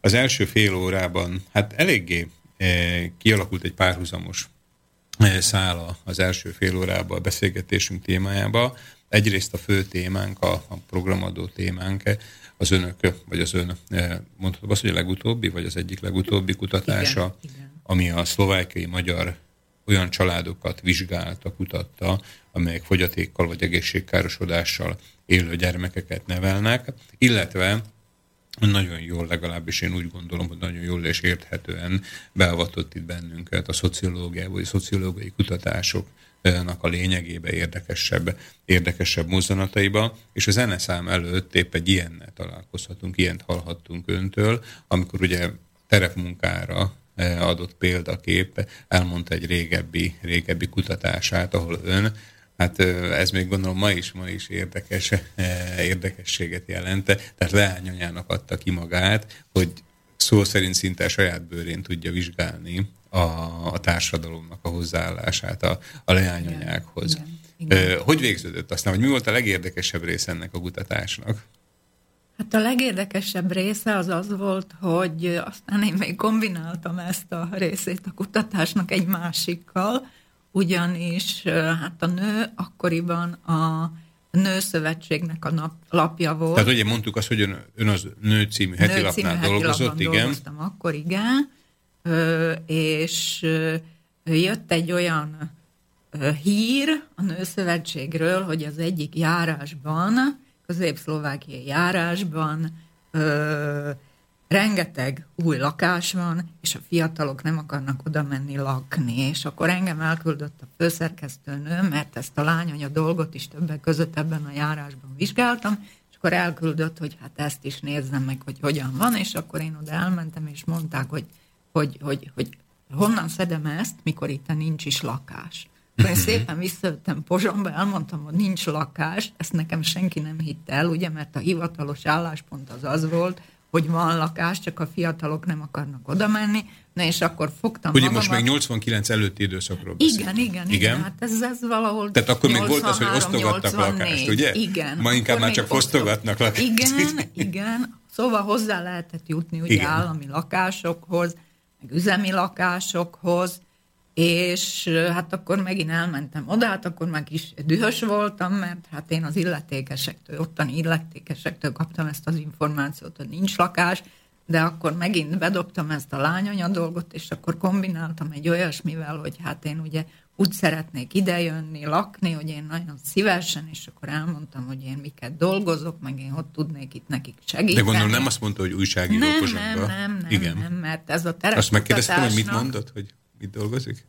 Az első fél órában hát eléggé eh, kialakult egy párhuzamos eh, szála az első fél órában a beszélgetésünk témájába. Egyrészt a fő témánk, a, a programadó témánk, az önök, vagy az ön, eh, mondhatom azt, hogy a legutóbbi, vagy az egyik legutóbbi kutatása, Igen, igen. ami a szlovákiai magyar olyan családokat vizsgálta, kutatta, amelyek fogyatékkal vagy egészségkárosodással élő gyermekeket nevelnek, illetve nagyon jól, legalábbis én úgy gondolom, hogy nagyon jól és érthetően beavatott itt bennünket a szociológia vagy szociológiai kutatásoknak a lényegébe, érdekesebb, érdekesebb mozzanataiba, és a zeneszám előtt épp egy ilyennel találkozhatunk, ilyent hallhattunk öntől, amikor ugye terepmunkára eh, adott példakép, elmondta egy régebbi, régebbi kutatását, ahol ön Hát ö, ez még gondolom ma is, ma is érdekes, eh, érdekességet jelent. Tehát leányanyának adta ki magát, hogy szó szerint szinte a saját bőrén tudja vizsgálni a, a társadalomnak a hozzáállását a, a leányanyákhoz. Igen, igen, igen. Hogy végződött aztán, hogy mi volt a legérdekesebb része ennek a kutatásnak? Hát a legérdekesebb része az az volt, hogy aztán én még kombináltam ezt a részét a kutatásnak egy másikkal, ugyanis hát a nő akkoriban a Nőszövetségnek a nap, lapja volt. Tehát ugye mondtuk azt, hogy ön, ön az Nő című heti Nő című lapnál heti dolgozott, igen. dolgoztam akkor, igen. És jött egy olyan hír a Nőszövetségről, hogy az egyik járásban, közép-szlovákiai járásban rengeteg új lakás van, és a fiatalok nem akarnak oda menni lakni, és akkor engem elküldött a főszerkesztőnő, mert ezt a lányanya dolgot is többek között ebben a járásban vizsgáltam, és akkor elküldött, hogy hát ezt is nézzem meg, hogy hogyan van, és akkor én oda elmentem, és mondták, hogy, hogy, hogy, hogy honnan szedem ezt, mikor itt nincs is lakás. Én szépen visszajöttem Pozsomba, elmondtam, hogy nincs lakás, ezt nekem senki nem hitte el, ugye, mert a hivatalos álláspont az az volt, hogy van lakás, csak a fiatalok nem akarnak oda menni. Na és akkor fogtam Ugye magamat. most még 89 előtti időszakról beszélünk. Igen, igen, igen, igen. Hát ez, ez valahol Tehát akkor még volt az, hogy 83, osztogattak 84. lakást, ugye? Igen. Ma inkább már csak fosztogatnak lakást. Igen, igen. Szóval hozzá lehetett jutni ugye Igen. állami lakásokhoz, meg üzemi lakásokhoz, és hát akkor megint elmentem oda, hát akkor meg is dühös voltam, mert hát én az illetékesektől, ottani illetékesektől kaptam ezt az információt, hogy nincs lakás, de akkor megint bedobtam ezt a lányanya dolgot, és akkor kombináltam egy olyasmivel, hogy hát én ugye úgy szeretnék idejönni, lakni, hogy én nagyon szívesen, és akkor elmondtam, hogy én miket dolgozok, meg én ott tudnék itt nekik segíteni. De gondolom nem azt mondta, hogy újságíró nem, nem, nem, nem, Igen. nem, mert ez a terep Azt megkérdeztem, hogy mit mondott, hogy mit dolgozik?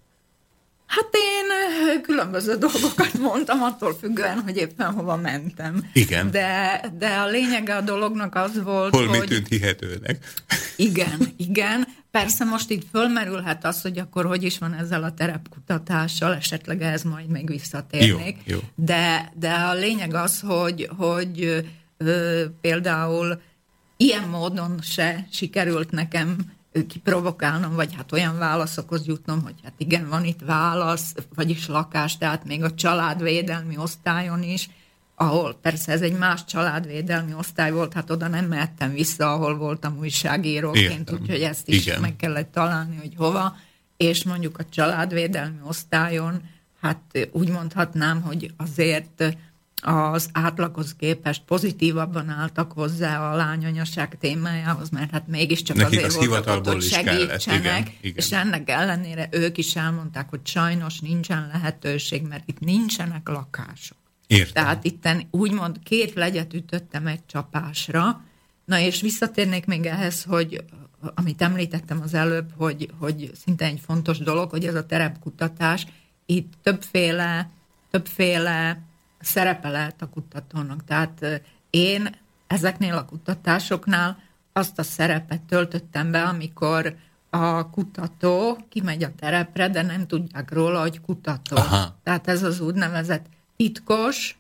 Hát én különböző dolgokat mondtam, attól függően, hogy éppen hova mentem. Igen. De, de a lényege a dolognak az volt, Hol mi hogy... tűnt hihetőnek? Igen, igen. Persze most itt fölmerülhet az, hogy akkor hogy is van ezzel a terepkutatással, esetleg ez majd még visszatérnék. Jó, jó. De, de a lényeg az, hogy, hogy ö, például ilyen módon se sikerült nekem kiprovokálnom, vagy hát olyan válaszokhoz jutnom, hogy hát igen, van itt válasz, vagyis lakás, tehát még a családvédelmi osztályon is, ahol persze ez egy más családvédelmi osztály volt, hát oda nem mehettem vissza, ahol voltam újságíróként, úgyhogy ezt is Igen. meg kellett találni, hogy hova, és mondjuk a családvédelmi osztályon, hát úgy mondhatnám, hogy azért az átlaghoz képest pozitívabban álltak hozzá a lányanyaság témájához, mert hát mégiscsak Nekik azért az voltak ott, hogy is kellett, segítsenek, igen, igen. és ennek ellenére ők is elmondták, hogy sajnos nincsen lehetőség, mert itt nincsenek lakások. Értem. Tehát itten úgymond két legyet ütöttem egy csapásra. Na és visszatérnék még ehhez, hogy amit említettem az előbb, hogy, hogy szinte egy fontos dolog, hogy ez a terepkutatás, itt többféle, többféle szerepe lehet a kutatónak. Tehát én ezeknél a kutatásoknál azt a szerepet töltöttem be, amikor a kutató kimegy a terepre, de nem tudják róla, hogy kutató. Aha. Tehát ez az úgynevezett titkos,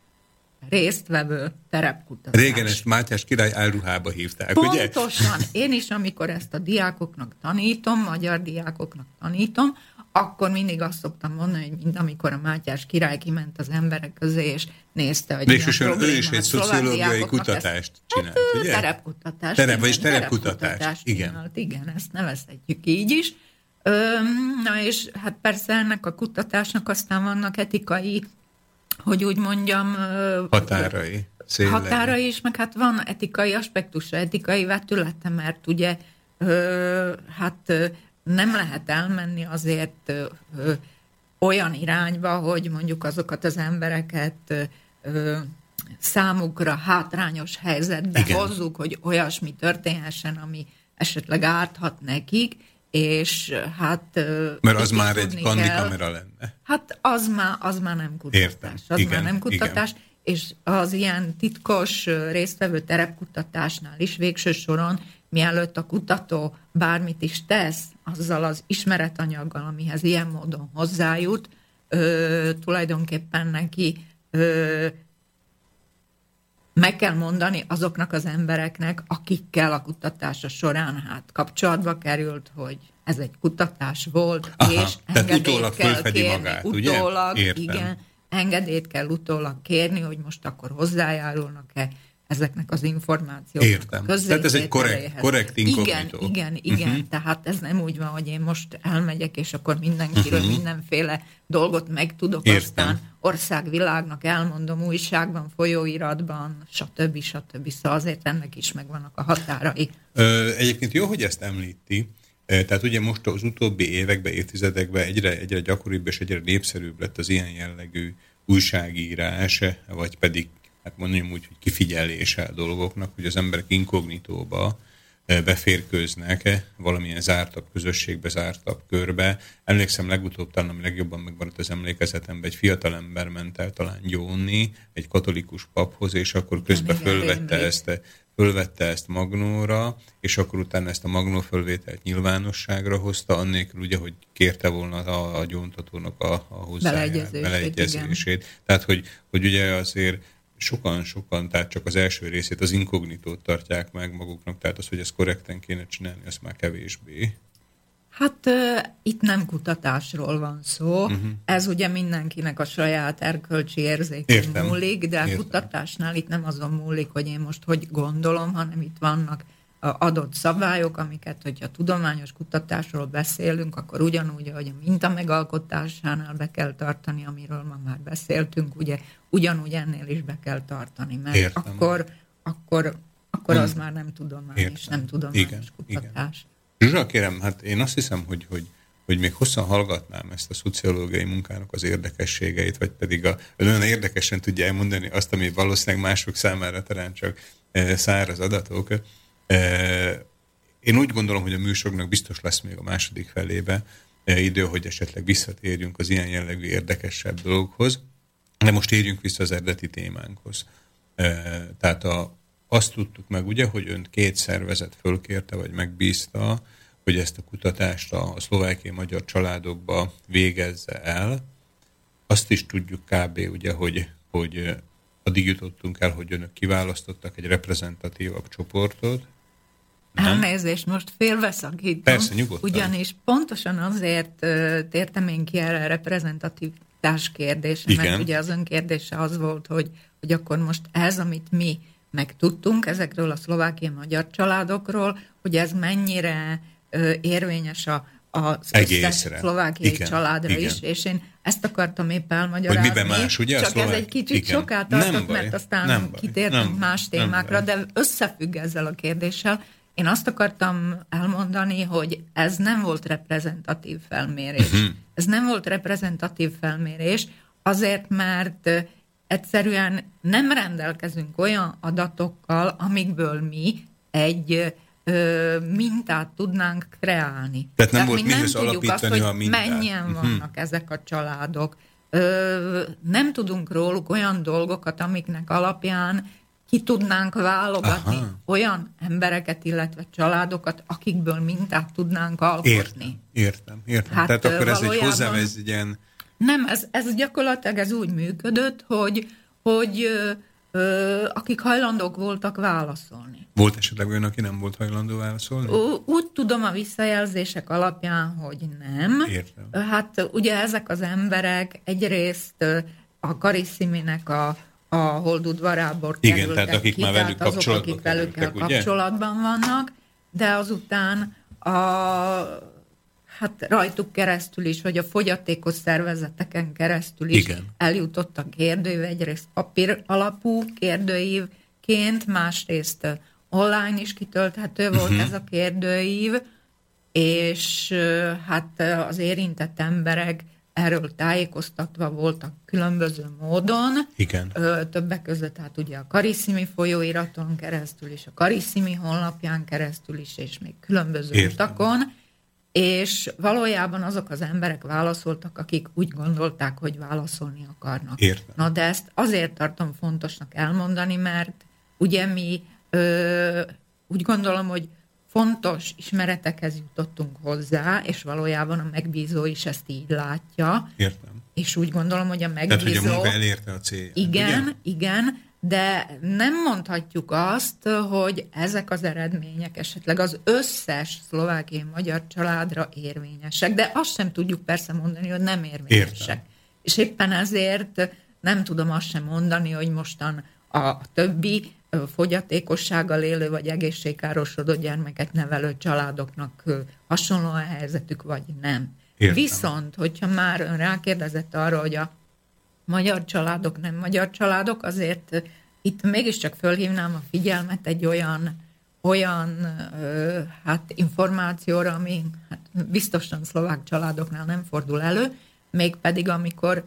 résztvevő terepkutatás. Régen ezt Mátyás király álruhába hívták, ugye? Pontosan. Én is, amikor ezt a diákoknak tanítom, magyar diákoknak tanítom, akkor mindig azt szoktam mondani, hogy mind amikor a Mátyás király kiment az emberek közé, és nézte, hogy Végsősorban ő is egy szociológiai kutatást ezt- csinált, hát, ugye? Terepkutatás. Terep- vagyis terepkutatás, igen. csinált, igen, ezt nevezhetjük így is. Öm, na és hát persze ennek a kutatásnak aztán vannak etikai, hogy úgy mondjam, Határai. szélei. határa is, meg hát van etikai aspektusa, etikai vetülete, mert ugye hát nem lehet elmenni azért olyan irányba, hogy mondjuk azokat az embereket számukra hátrányos helyzetbe. Igen. hozzuk, hogy olyasmi történhessen, ami esetleg árthat nekik, és hát... Mert az már egy tudni kandi kell- kamera lenne. Hát az már, az már nem kutatás. Értem. Az Igen, már nem kutatás, igen. és az ilyen titkos résztvevő terepkutatásnál is végső soron, mielőtt a kutató bármit is tesz, azzal az ismeretanyaggal, amihez ilyen módon hozzájut, ö, tulajdonképpen neki ö, meg kell mondani azoknak az embereknek, akikkel a kutatása során hát kapcsolatba került, hogy ez egy kutatás volt, Aha, és engedélyt kell kérni. magát, ugye? utólag, Értem. igen, engedélyt kell utólag kérni, hogy most akkor hozzájárulnak-e ezeknek az információknak Értem. Tehát ez egy korrekt- korrekt Igen, inkognitó. igen, igen. Mhm. Uh-huh. Tehát ez nem úgy van, hogy én most elmegyek, és akkor mindenkiről uh-huh. mindenféle dolgot megtudok, Értem. aztán országvilágnak elmondom újságban, folyóiratban, stb. stb. Szóval azért ennek is megvannak a határai. Ö, egyébként jó, hogy ezt említi. Tehát ugye most az utóbbi években, évtizedekben egyre, egyre gyakoribb és egyre népszerűbb lett az ilyen jellegű újságírás, vagy pedig, hát mondjam úgy, hogy kifigyelése a dolgoknak, hogy az emberek inkognitóba ö, beférkőznek valamilyen zártabb közösségbe, zártabb körbe. Emlékszem legutóbb talán, ami legjobban megmaradt az emlékezetemben, egy fiatal ember ment el talán gyónni egy katolikus paphoz, és akkor közben fölvette ezt fölvette ezt Magnóra, és akkor utána ezt a Magnó fölvételt nyilvánosságra hozta, annélkül ugye, hogy kérte volna a, a gyóntatónak a, a hozzájár, Beleegyezését, beleegyezését. Tehát, hogy, hogy ugye azért sokan-sokan, tehát csak az első részét, az inkognitót tartják meg maguknak, tehát az, hogy ezt korrekten kéne csinálni, az már kevésbé. Hát ö, itt nem kutatásról van szó, uh-huh. ez ugye mindenkinek a saját erkölcsi érzékén Értem. múlik, de Értem. kutatásnál itt nem azon múlik, hogy én most hogy gondolom, hanem itt vannak adott szabályok, amiket, hogyha tudományos kutatásról beszélünk, akkor ugyanúgy, ahogy a minta megalkotásánál be kell tartani, amiről ma már beszéltünk, ugye ugyanúgy ennél is be kell tartani, mert Értem. akkor, akkor akkor az már nem tudomány, és Értem. nem tudományos Igen, kutatás. Zsuzsa, kérem, hát én azt hiszem, hogy, hogy, hogy még hosszan hallgatnám ezt a szociológiai munkának az érdekességeit, vagy pedig a, olyan érdekesen tudja elmondani azt, ami valószínűleg mások számára talán csak e, száraz adatok. Én úgy gondolom, hogy a műsornak biztos lesz még a második felébe idő, hogy esetleg visszatérjünk az ilyen jellegű érdekesebb dolgokhoz, de most érjünk vissza az eredeti témánkhoz. Tehát a, azt tudtuk meg, ugye, hogy önt két szervezet fölkérte, vagy megbízta, hogy ezt a kutatást a szlovákiai magyar családokba végezze el. Azt is tudjuk kb. ugye, hogy, hogy addig jutottunk el, hogy önök kiválasztottak egy reprezentatívabb csoportot. Nem? Elnézést, most félbeszakítom. Persze, nyugodtan. Ugyanis pontosan azért uh, tértem én ki erre a reprezentativitás kérdésre, Igen. mert ugye az ön kérdése az volt, hogy, hogy akkor most ez, amit mi megtudtunk ezekről a szlovákiai magyar családokról, hogy ez mennyire uh, érvényes a, az Egészre. szlovákiai Igen, családra igen. is, és én ezt akartam épp elmagyarázni. Hogy miben más, ugye, Csak ez szlovák- egy kicsit igen. soká Nem tartott, baj, mert aztán nem baj, kitértünk nem más nem témákra, de összefügg ezzel a kérdéssel. Én azt akartam elmondani, hogy ez nem volt reprezentatív felmérés. Mhm. Ez nem volt reprezentatív felmérés, azért, mert egyszerűen nem rendelkezünk olyan adatokkal, amikből mi egy ö, mintát tudnánk kreálni. Tehát nem volt mi nem tudjuk azt, hogy a mintát. mennyien Mhm. vannak ezek a családok. Ö, nem tudunk róluk olyan dolgokat, amiknek alapján ki tudnánk válogatni Aha. olyan embereket, illetve családokat, akikből mintát tudnánk alkotni. Értem, értem, értem. Hát, Tehát akkor ez egy valójában- hozzá, ez egy ilyen... Nem, ez, ez gyakorlatilag ez úgy működött, hogy, hogy ö, ö, akik hajlandók voltak válaszolni. Volt esetleg olyan, aki nem volt hajlandó válaszolni? Ú- Úgy tudom a visszajelzések alapján, hogy nem. Értem. Hát ugye ezek az emberek egyrészt a Karissziminek a, a holdudvarából Igen, kerültek tehát akik ki, már velük tehát azok, akik velük kerültek, kapcsolatban vannak, de azután a, hát rajtuk keresztül is, vagy a fogyatékos szervezeteken keresztül is Igen. eljutott a kérdőív, egyrészt papír alapú kérdőívként, másrészt online is kitölthető volt Mhm. ez a kérdőív, és hát az érintett emberek erről tájékoztatva voltak különböző módon, Igen. Ö, többek között hát ugye a Karisszimi folyóiraton keresztül is, a Karisszimi honlapján keresztül is, és még különböző Értem. utakon, és valójában azok az emberek válaszoltak, akik úgy gondolták, hogy válaszolni akarnak. Értem. Na de ezt azért tartom fontosnak elmondani, mert ugye mi ö, úgy gondolom, hogy fontos ismeretekhez jutottunk hozzá, és valójában a megbízó is ezt így látja, Értem. és úgy gondolom, hogy a Tehát, hogy megbízó... a munka elérte a célját. Igen, ugye? igen, de nem mondhatjuk azt, hogy ezek az eredmények esetleg az összes szlovákiai magyar családra érvényesek, de azt sem tudjuk persze mondani, hogy nem érvényesek. Értem. És éppen ezért nem tudom azt sem mondani, hogy mostan a többi fogyatékossággal élő vagy egészségkárosodott gyermeket nevelő családoknak hasonló a helyzetük, vagy nem. Értem. Viszont, hogyha már ön rákérdezett arra, hogy a magyar családok, nem magyar családok, azért itt mégiscsak fölhívnám a figyelmet egy olyan, olyan hát információra, ami hát biztosan szlovák családoknál nem fordul elő, mégpedig amikor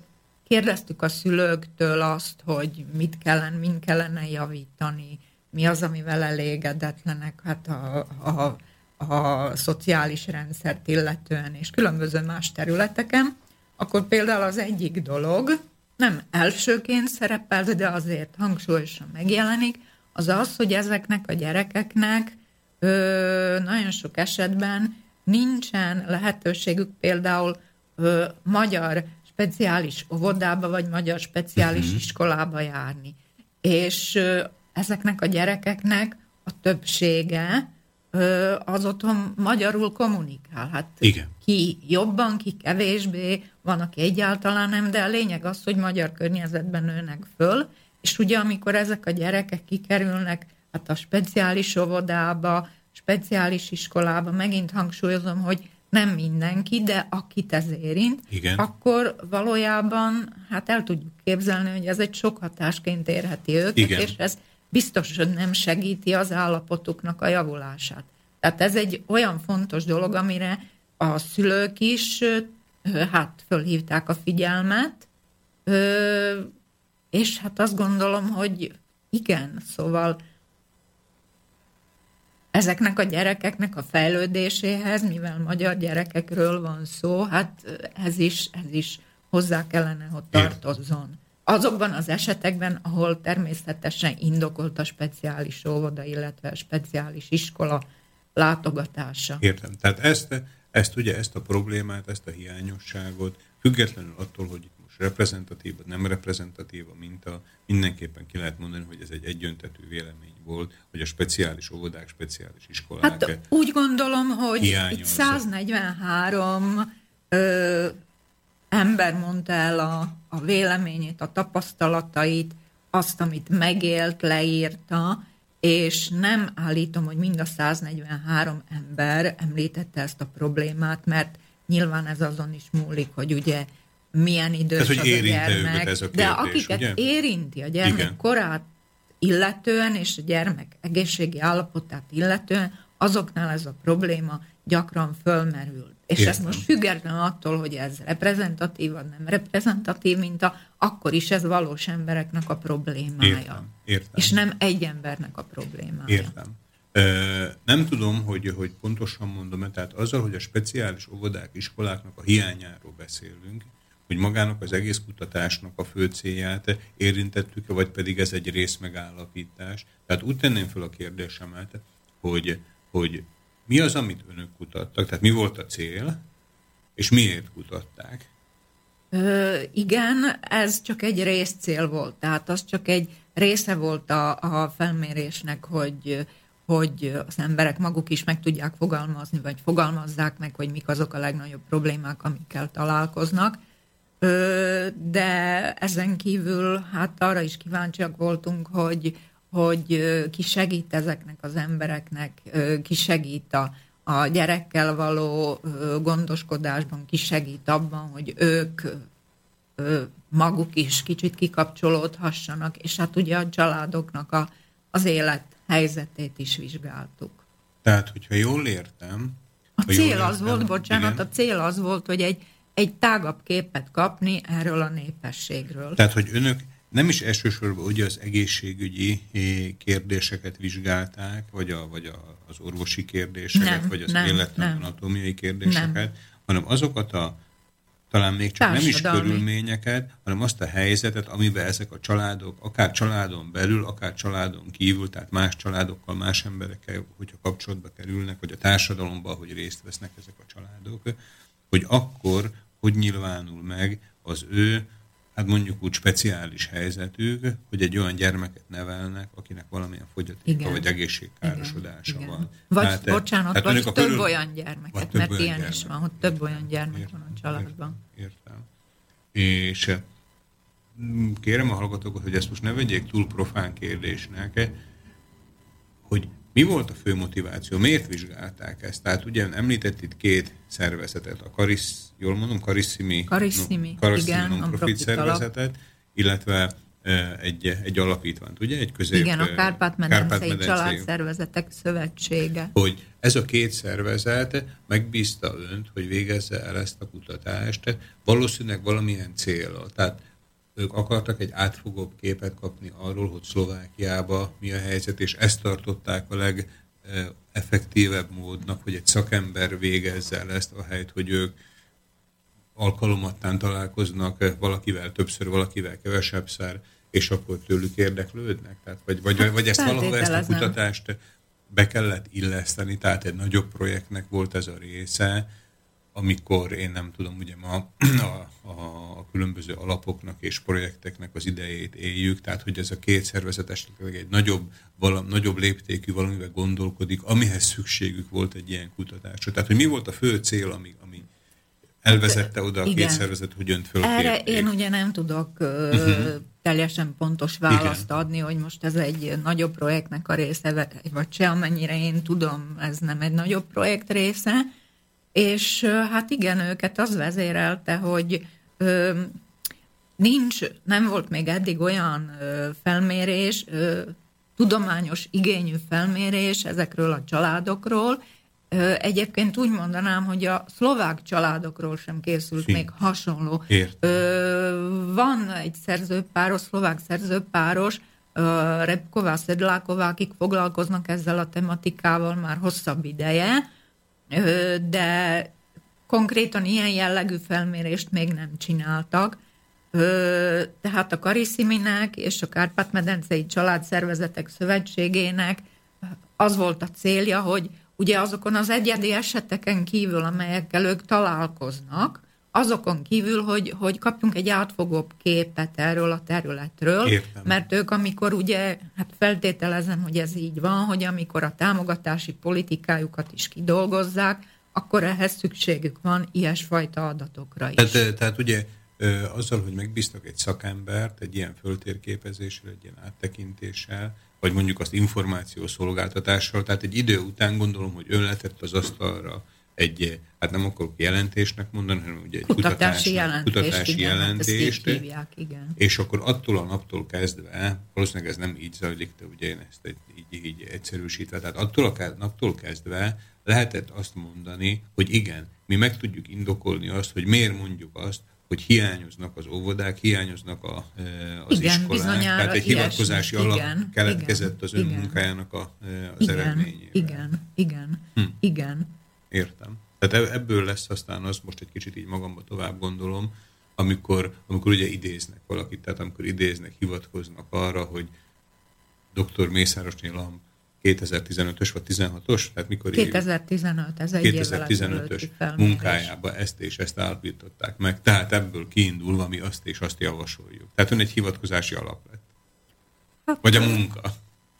kérdeztük a szülőktől azt, hogy mit kellene, min kellene javítani, mi az, amivel elégedetlenek hát a, a, a szociális rendszert illetően, és különböző más területeken, akkor például az egyik dolog, nem elsőként szerepelt, de azért hangsúlyosan megjelenik, az az, hogy ezeknek a gyerekeknek ö, nagyon sok esetben nincsen lehetőségük például ö, magyar speciális óvodába, vagy magyar speciális uh-huh. iskolába járni. És ezeknek a gyerekeknek a többsége az otthon magyarul kommunikál. Hát Igen. ki jobban, ki kevésbé, van, aki egyáltalán nem, de a lényeg az, hogy magyar környezetben nőnek föl, és ugye amikor ezek a gyerekek kikerülnek hát a speciális óvodába, speciális iskolába, megint hangsúlyozom, hogy nem mindenki, de akit ez érint, Igen. akkor valójában hát el tudjuk képzelni, hogy ez egy sok hatásként érheti őket, Igen. és ez biztos, hogy nem segíti az állapotuknak a javulását. Tehát ez egy olyan fontos dolog, amire a szülők is hát fölhívták a figyelmet, és hát azt gondolom, hogy igen, szóval ezeknek a gyerekeknek a fejlődéséhez, mivel magyar gyerekekről van szó, hát ez is, ez is hozzá kellene, hogy tartozzon. Azokban az esetekben, ahol természetesen indokolt a speciális óvoda, illetve a speciális iskola látogatása. Értem. Tehát ezt, ezt ugye, ezt a problémát, ezt a hiányosságot, függetlenül attól, hogy reprezentatív, vagy nem reprezentatív a minta, mindenképpen ki lehet mondani, hogy ez egy egyöntetű vélemény volt, hogy a speciális óvodák, speciális iskolák. Hát úgy gondolom, hogy itt 143 ö, ember mondta el a, a véleményét, a tapasztalatait, azt, amit megélt, leírta, és nem állítom, hogy mind a 143 ember említette ezt a problémát, mert nyilván ez azon is múlik, hogy ugye milyen idős Tehát, hogy az a gyermek. Ez a kérdés, de akiket ugye? érinti a gyermek Igen. korát illetően, és a gyermek egészségi állapotát illetően, azoknál ez a probléma gyakran fölmerül. És Értem. ez most független attól, hogy ez reprezentatív, vagy nem reprezentatív minta, akkor is ez valós embereknek a problémája. Értem. Értem. És nem egy embernek a problémája. Értem. Nem tudom, hogy, hogy pontosan mondom-e, tehát azzal, hogy a speciális óvodák, iskoláknak a hiányáról beszélünk, hogy magának az egész kutatásnak a fő célját érintettük-e, vagy pedig ez egy részmegállapítás. Tehát úgy tenném fel a kérdésemet, hogy, hogy mi az, amit önök kutattak, tehát mi volt a cél, és miért kutatták? Ö, igen, ez csak egy részcél volt, tehát az csak egy része volt a, a felmérésnek, hogy hogy az emberek maguk is meg tudják fogalmazni, vagy fogalmazzák meg, hogy mik azok a legnagyobb problémák, amikkel találkoznak de ezen kívül hát arra is kíváncsiak voltunk, hogy, hogy ki segít ezeknek az embereknek, ki segít a, a gyerekkel való gondoskodásban, ki segít abban, hogy ők maguk is kicsit kikapcsolódhassanak, és hát ugye a családoknak a, az élet helyzetét is vizsgáltuk. Tehát, hogyha jól értem... A cél az értem, volt, bocsánat, igen. a cél az volt, hogy egy egy tágabb képet kapni erről a népességről. Tehát, hogy önök nem is elsősorban ugye az egészségügyi eh, kérdéseket vizsgálták, vagy, a, vagy a, az orvosi kérdéseket, nem, vagy az életlen anatómiai kérdéseket, nem. hanem azokat a talán még csak nem is körülményeket, hanem azt a helyzetet, amiben ezek a családok, akár családon belül, akár családon kívül, tehát más családokkal, más emberekkel, hogyha kapcsolatba kerülnek, vagy a társadalomban, hogy részt vesznek ezek a családok, hogy akkor hogy nyilvánul meg az ő, hát mondjuk úgy speciális helyzetük, hogy egy olyan gyermeket nevelnek, akinek valamilyen fogyatéka igen. vagy egészségkárosodása igen. van. Vagy, tehát, bocsánat, tehát vagy több körül... olyan gyermeket, több mert olyan ilyen gyermek. is van, hogy több olyan gyermek értem, van a családban. Értem. értem. És mm, kérem a hallgatókat, hogy ezt most ne vegyék túl profán kérdésnek, hogy mi volt a fő motiváció? Miért vizsgálták ezt? Tehát ugye említett itt két szervezetet, a Karisz, jól mondom, Karissimi, Karissimi, no, Karissimi igen, non-profit szervezetet, alap. illetve egy, egy alapítványt, ugye? Egy közép, Igen, a Kárpát-medencei Kárpát Családszervezetek Szövetsége. Hogy ez a két szervezet megbízta önt, hogy végezze el ezt a kutatást, valószínűleg valamilyen célra. Tehát ők akartak egy átfogóbb képet kapni arról, hogy Szlovákiában mi a helyzet, és ezt tartották a legeffektívebb módnak, hogy egy szakember végezze el ezt a helyt, hogy ők alkalomattán találkoznak valakivel többször, valakivel kevesebb szer, és akkor tőlük érdeklődnek? Tehát, vagy, vagy, hát, vagy ezt valahol ezt a kutatást be kellett illeszteni, tehát egy nagyobb projektnek volt ez a része, amikor én nem tudom, ugye ma a, a, a különböző alapoknak és projekteknek az idejét éljük, tehát hogy ez a két szervezet esetleg egy nagyobb, valam, nagyobb léptékű valamivel gondolkodik, amihez szükségük volt egy ilyen kutatásra. Tehát, hogy mi volt a fő cél, ami, ami elvezette oda a Igen. két szervezet, hogy önt fölkérték. Erre én ugye nem tudok uh-huh. teljesen pontos választ Igen. adni, hogy most ez egy nagyobb projektnek a része, vagy se, amennyire én tudom, ez nem egy nagyobb projekt része, és hát igen, őket az vezérelte, hogy ö, nincs, nem volt még eddig olyan ö, felmérés, ö, tudományos igényű felmérés ezekről a családokról. Egyébként úgy mondanám, hogy a szlovák családokról sem készült Szín. még hasonló. Értem. Van egy szerzőpáros, szlovák szerzőpáros, Repková, Szedláková, akik foglalkoznak ezzel a tematikával már hosszabb ideje, de konkrétan ilyen jellegű felmérést még nem csináltak. Tehát a Karisziminek és a Kárpát-medencei Családszervezetek Szövetségének az volt a célja, hogy ugye azokon az egyedi eseteken kívül, amelyekkel ők találkoznak, azokon kívül, hogy, hogy kapjunk egy átfogóbb képet erről a területről, Értem. mert ők amikor ugye, hát feltételezem, hogy ez így van, hogy amikor a támogatási politikájukat is kidolgozzák, akkor ehhez szükségük van ilyesfajta adatokra is. Tehát, tehát ugye azzal, hogy megbíztak egy szakembert egy ilyen föltérképezéssel, egy ilyen áttekintéssel, vagy mondjuk azt információszolgáltatással, tehát egy idő után gondolom, hogy ön letett az asztalra egy, hát nem akarok jelentésnek mondani, hanem ugye egy kutatási, jelentést, kutatási igen, hát jelentést, hívják, igen. és akkor attól a naptól kezdve, valószínűleg ez nem így zajlik, de ugye én ezt egy, így, így egyszerűsítve, tehát attól a naptól kezdve lehetett azt mondani, hogy igen, mi meg tudjuk indokolni azt, hogy miért mondjuk azt, hogy hiányoznak az óvodák, hiányoznak a, e, az igen, iskolák, tehát egy hivatkozási alap igen, keletkezett az ön igen, munkájának a, e, az igen, eredményével. Igen, igen, hm. igen. Értem. Tehát ebből lesz aztán az, most egy kicsit így magamba tovább gondolom, amikor, amikor ugye idéznek valakit, tehát amikor idéznek, hivatkoznak arra, hogy dr. Mészárosné Lamp 2015-ös vagy 16-os? Tehát mikor 2015, ez egy 2015-ös munkájába ezt és ezt állapították meg. Tehát ebből kiindulva mi azt és azt javasoljuk. Tehát ön egy hivatkozási alap lett. Hát, vagy a munka.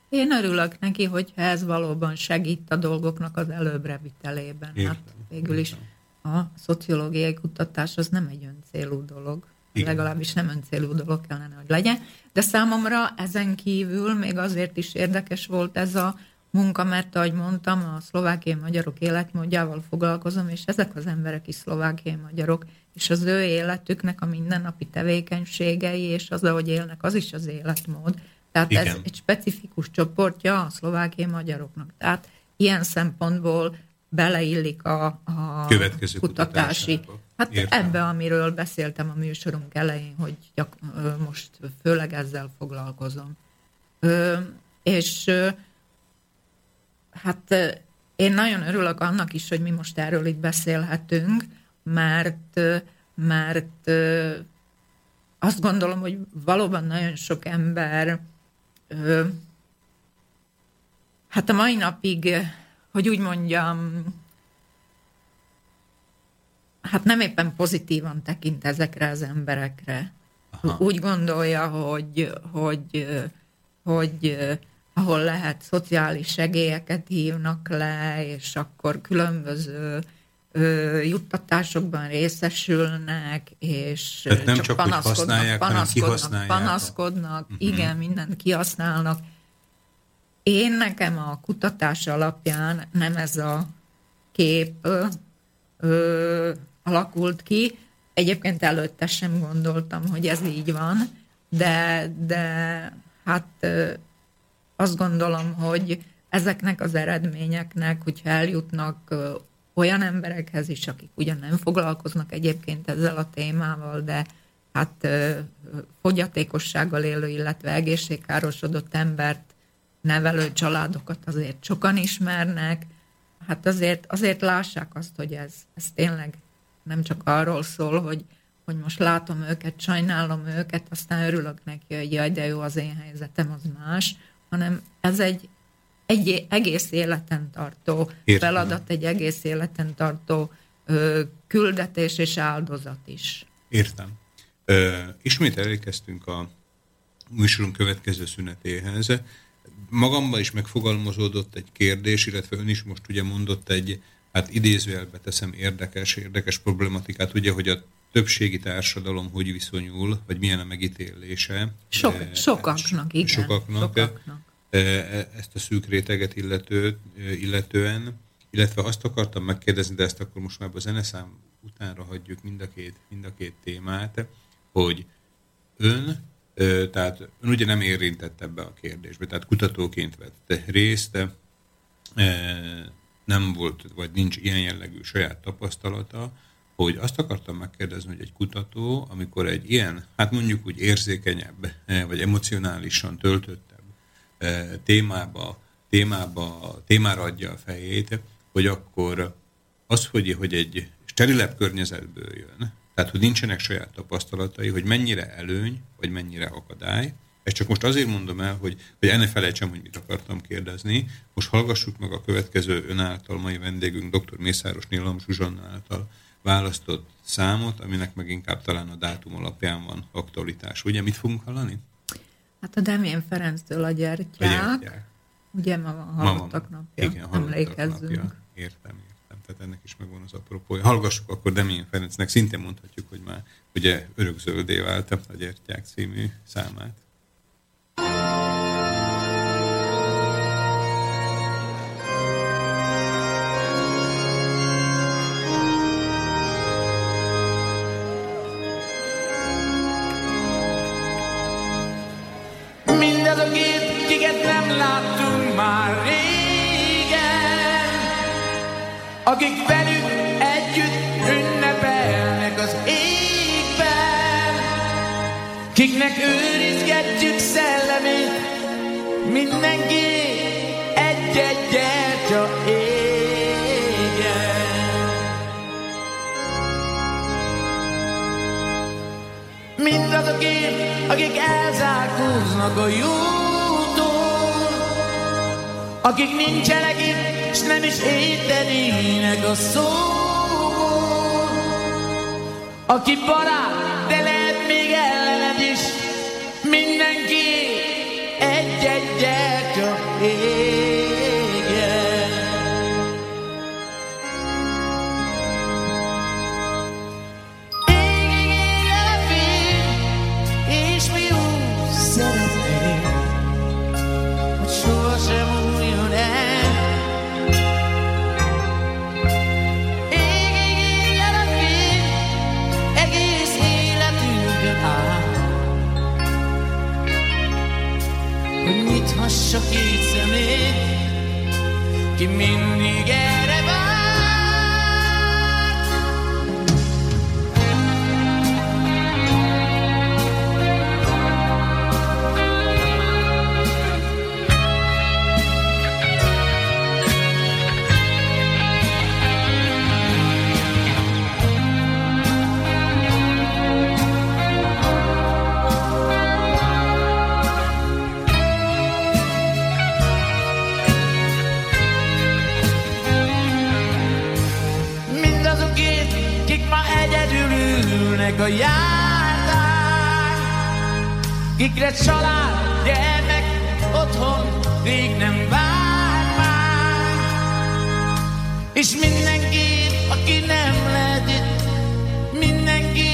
Én örülök neki, hogyha ez valóban segít a dolgoknak az előbbre vitelében. Értem, hát végül is a szociológiai kutatás az nem egy öncélú dolog. Igen. Legalábbis nem öncélú dolog kellene, hogy legyen. De számomra ezen kívül még azért is érdekes volt ez a munka, mert ahogy mondtam, a szlovákiai magyarok életmódjával foglalkozom, és ezek az emberek is szlovákiai magyarok, és az ő életüknek a mindennapi tevékenységei, és az, ahogy élnek, az is az életmód. Tehát Igen. ez egy specifikus csoportja a szlovákiai magyaroknak. Tehát ilyen szempontból beleillik a, a Következő kutatási. Hát Értem. ebbe, amiről beszéltem a műsorunk elején, hogy gyak, most főleg ezzel foglalkozom. Ö, és hát én nagyon örülök annak is, hogy mi most erről itt beszélhetünk, mert, mert azt gondolom, hogy valóban nagyon sok ember hát a mai napig, hogy úgy mondjam, hát nem éppen pozitívan tekint ezekre az emberekre. Aha. Úgy gondolja, hogy, hogy, hogy ahol lehet szociális segélyeket hívnak le, és akkor különböző ö, juttatásokban részesülnek, és Tehát nem csak, csak panaszkodnak, panaszkodnak, panaszkodnak, uh-huh. igen, mindent kihasználnak. Én nekem a kutatás alapján nem ez a kép ö, alakult ki. Egyébként előtte sem gondoltam, hogy ez így van, de, de hát ö, azt gondolom, hogy ezeknek az eredményeknek, hogyha eljutnak olyan emberekhez is, akik ugyan nem foglalkoznak egyébként ezzel a témával, de hát fogyatékossággal élő, illetve egészségkárosodott embert nevelő családokat azért sokan ismernek, hát azért, azért lássák azt, hogy ez, ez tényleg nem csak arról szól, hogy, hogy most látom őket, sajnálom őket, aztán örülök neki, hogy jaj, de jó, az én helyzetem az más, hanem ez egy, egy egész életen tartó Értem. feladat, egy egész életen tartó ö, küldetés és áldozat is. Értem. Ö, ismét elérkeztünk a műsorunk következő szünetéhez. Magamban is megfogalmazódott egy kérdés, illetve ön is most ugye mondott egy, hát idézőjelbe teszem érdekes, érdekes problematikát, ugye, hogy a többségi társadalom hogy viszonyul, vagy milyen a megítélése. Sok, sokaknak, igen. Sokaknak. sokaknak. E, ezt a szűk réteget illető, illetően, illetve azt akartam megkérdezni, de ezt akkor most már a zeneszám utánra hagyjuk mind a két, mind a két témát, hogy ön Tehát ön ugye nem érintett ebbe a kérdésbe, tehát kutatóként vett részt, nem volt, vagy nincs ilyen jellegű saját tapasztalata, hogy azt akartam megkérdezni, hogy egy kutató, amikor egy ilyen, hát mondjuk úgy érzékenyebb, vagy emocionálisan töltöttebb témába, témába, témára adja a fejét, hogy akkor az, hogy, hogy egy sterilebb környezetből jön, tehát hogy nincsenek saját tapasztalatai, hogy mennyire előny, vagy mennyire akadály, ezt csak most azért mondom el, hogy, hogy enne felejtsem, hogy mit akartam kérdezni. Most hallgassuk meg a következő ön által, mai vendégünk, dr. Mészáros Nilam Zsuzsanna által választott számot, aminek meg inkább talán a dátum alapján van aktualitás. Ugye mit fogunk hallani? Hát a Demjén Ferenctől a gyertyák. A gyertyák. Ugye ma van halottak napja. Igen, emlékezzünk. Napja. Értem, értem. Tehát ennek is megvan az apropója. Hallgassuk akkor Demjén Ferencnek, szintén mondhatjuk, hogy már ugye örökzöldé vált a gyertyák című számát. Mindazokért, akik velük együtt ünnepelnek az égben, kiknek őrizgetjük szellemét, mindenki egy-egy gyertya égen. Mindazokért, akik elzárkóznak a jótól, akik nincsenek itt, s nem is értenének a szóból, aki barát, de lehet nyithassa két szemét, ki mindig erre kikre család, gyermek, otthon rég nem vár már. És mindenki, aki nem lehet itt, mindenki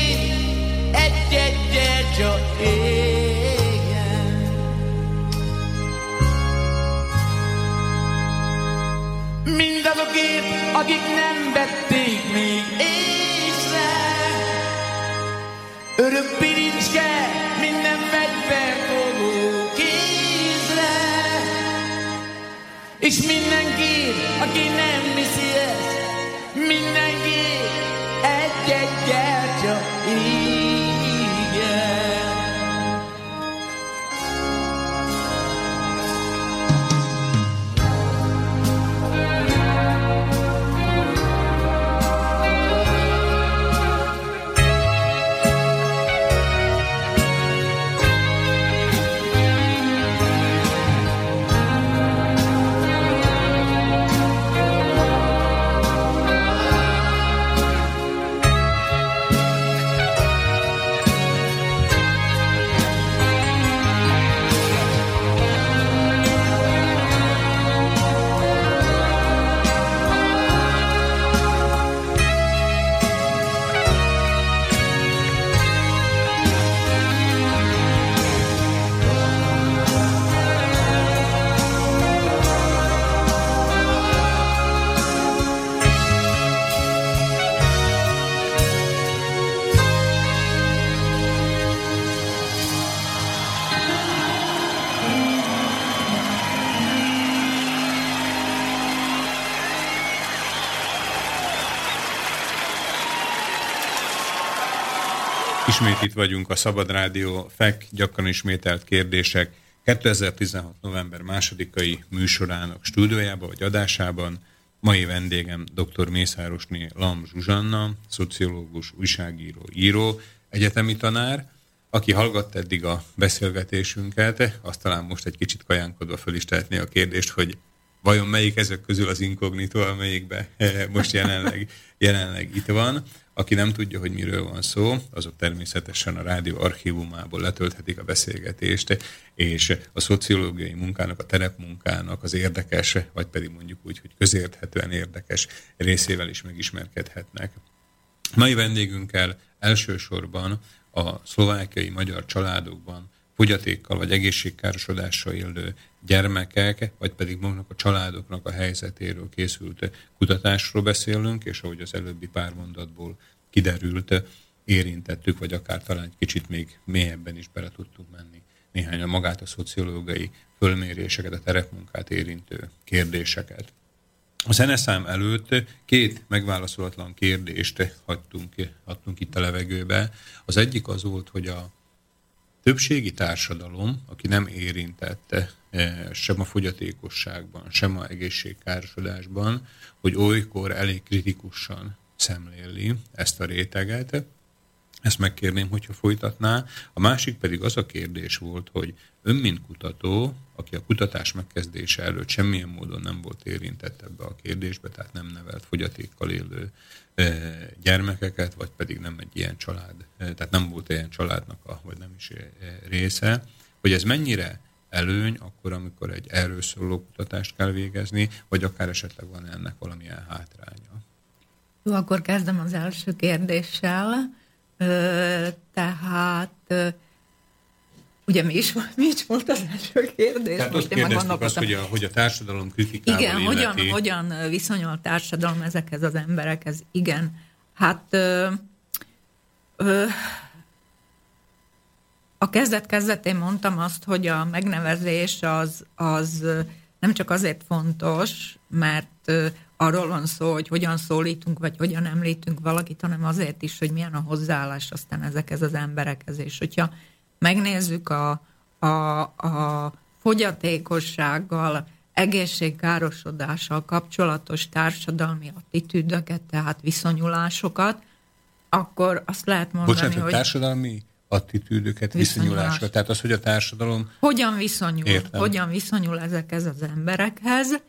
egy-egy gyertya égen. Mindazokért, akik nem vették még észre, örök pirincske és mindenki, aki nem viszi ezt, mindenki Ismét itt vagyunk a Szabad Rádió FEK gyakran ismételt kérdések 2016. november másodikai műsorának stúdiójában vagy adásában. Mai vendégem dr. Mészárosné Lam Zsuzsanna, szociológus, újságíró, író, egyetemi tanár, aki hallgatta eddig a beszélgetésünket, azt talán most egy kicsit kajánkodva föl is tehetné a kérdést, hogy vajon melyik ezek közül az inkognitó, amelyikbe most jelenleg, jelenleg itt van. Aki nem tudja, hogy miről van szó, azok természetesen a rádió archívumából letölthetik a beszélgetést, és a szociológiai munkának, a terepmunkának az érdekes, vagy pedig mondjuk úgy, hogy közérthetően érdekes részével is megismerkedhetnek. Mai vendégünkkel elsősorban a szlovákiai magyar családokban fogyatékkal vagy egészségkárosodással élő gyermekek, vagy pedig magnak a családoknak a helyzetéről készült kutatásról beszélünk, és ahogy az előbbi pár mondatból kiderült, érintettük, vagy akár talán egy kicsit még mélyebben is bele tudtunk menni néhány a magát a szociológiai fölméréseket, a terepmunkát érintő kérdéseket. A zeneszám előtt két megválaszolatlan kérdést hagytunk, hagytunk itt a levegőbe. Az egyik az volt, hogy a többségi társadalom, aki nem érintette sem a fogyatékosságban, sem a egészségkárosodásban, hogy olykor elég kritikusan szemléli ezt a réteget, ezt megkérném, hogyha folytatná. A másik pedig az a kérdés volt, hogy ön, mint kutató, aki a kutatás megkezdése előtt semmilyen módon nem volt érintett ebbe a kérdésbe, tehát nem nevelt fogyatékkal élő e, gyermekeket, vagy pedig nem egy ilyen család, e, tehát nem volt ilyen családnak, a, vagy nem is része, hogy ez mennyire előny akkor, amikor egy erről szóló kutatást kell végezni, vagy akár esetleg van ennek valamilyen hátránya. Jó, akkor kezdem az első kérdéssel tehát Ugye mi is, [LAUGHS] mi is volt az első kérdés? Tehát Most én azt, hogy a, hogy a társadalom kritikával Igen, illeti. hogyan, hogyan viszonyul a társadalom ezekhez az emberekhez? Igen, hát ö, ö, a kezdet-kezdetén mondtam azt, hogy a megnevezés az, az nem csak azért fontos, mert arról van szó, hogy hogyan szólítunk, vagy hogyan említünk valakit, hanem azért is, hogy milyen a hozzáállás aztán ezekhez az emberekhez. És hogyha megnézzük a, a, a fogyatékossággal, egészségkárosodással kapcsolatos társadalmi attitűdöket, tehát viszonyulásokat, akkor azt lehet mondani, Bocsánat, hogy... társadalmi attitűdöket, viszonyulásra. Tehát az, hogy a társadalom... Hogyan viszonyul, Értem. hogyan viszonyul ezekhez az emberekhez,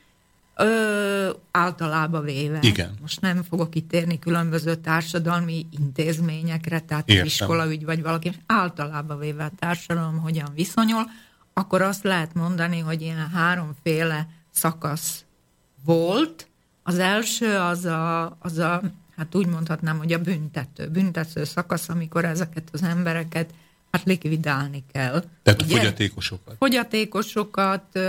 Ö, általában véve. Igen. Most nem fogok itt érni különböző társadalmi intézményekre, tehát Értem. iskolaügy vagy valaki, általában véve a társadalom hogyan viszonyul, akkor azt lehet mondani, hogy ilyen háromféle szakasz volt. Az első az a, az a hát úgy mondhatnám, hogy a büntető, büntető szakasz, amikor ezeket az embereket hát likvidálni kell. Tehát Ugye? a fogyatékosokat. Fogyatékosokat,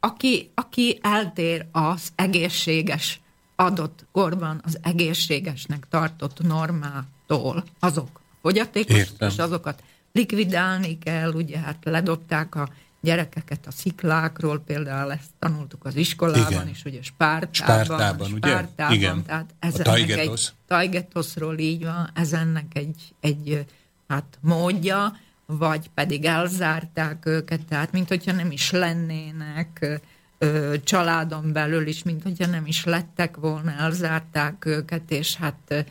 aki, aki eltér az egészséges adott korban az egészségesnek tartott normától, azok fogyatékos, Értem. és azokat likvidálni kell, ugye hát ledobták a gyerekeket a sziklákról, például ezt tanultuk az iskolában Igen. is, ugye Spártában. Spártában, ugye? Spártában, Igen. Tehát ez a Taigetosz. Egy, Taigetoszról így van, ez ennek egy, egy hát módja, vagy pedig elzárták őket, tehát mint hogyha nem is lennének ö, családon belül is, mint hogyha nem is lettek volna, elzárták őket, és hát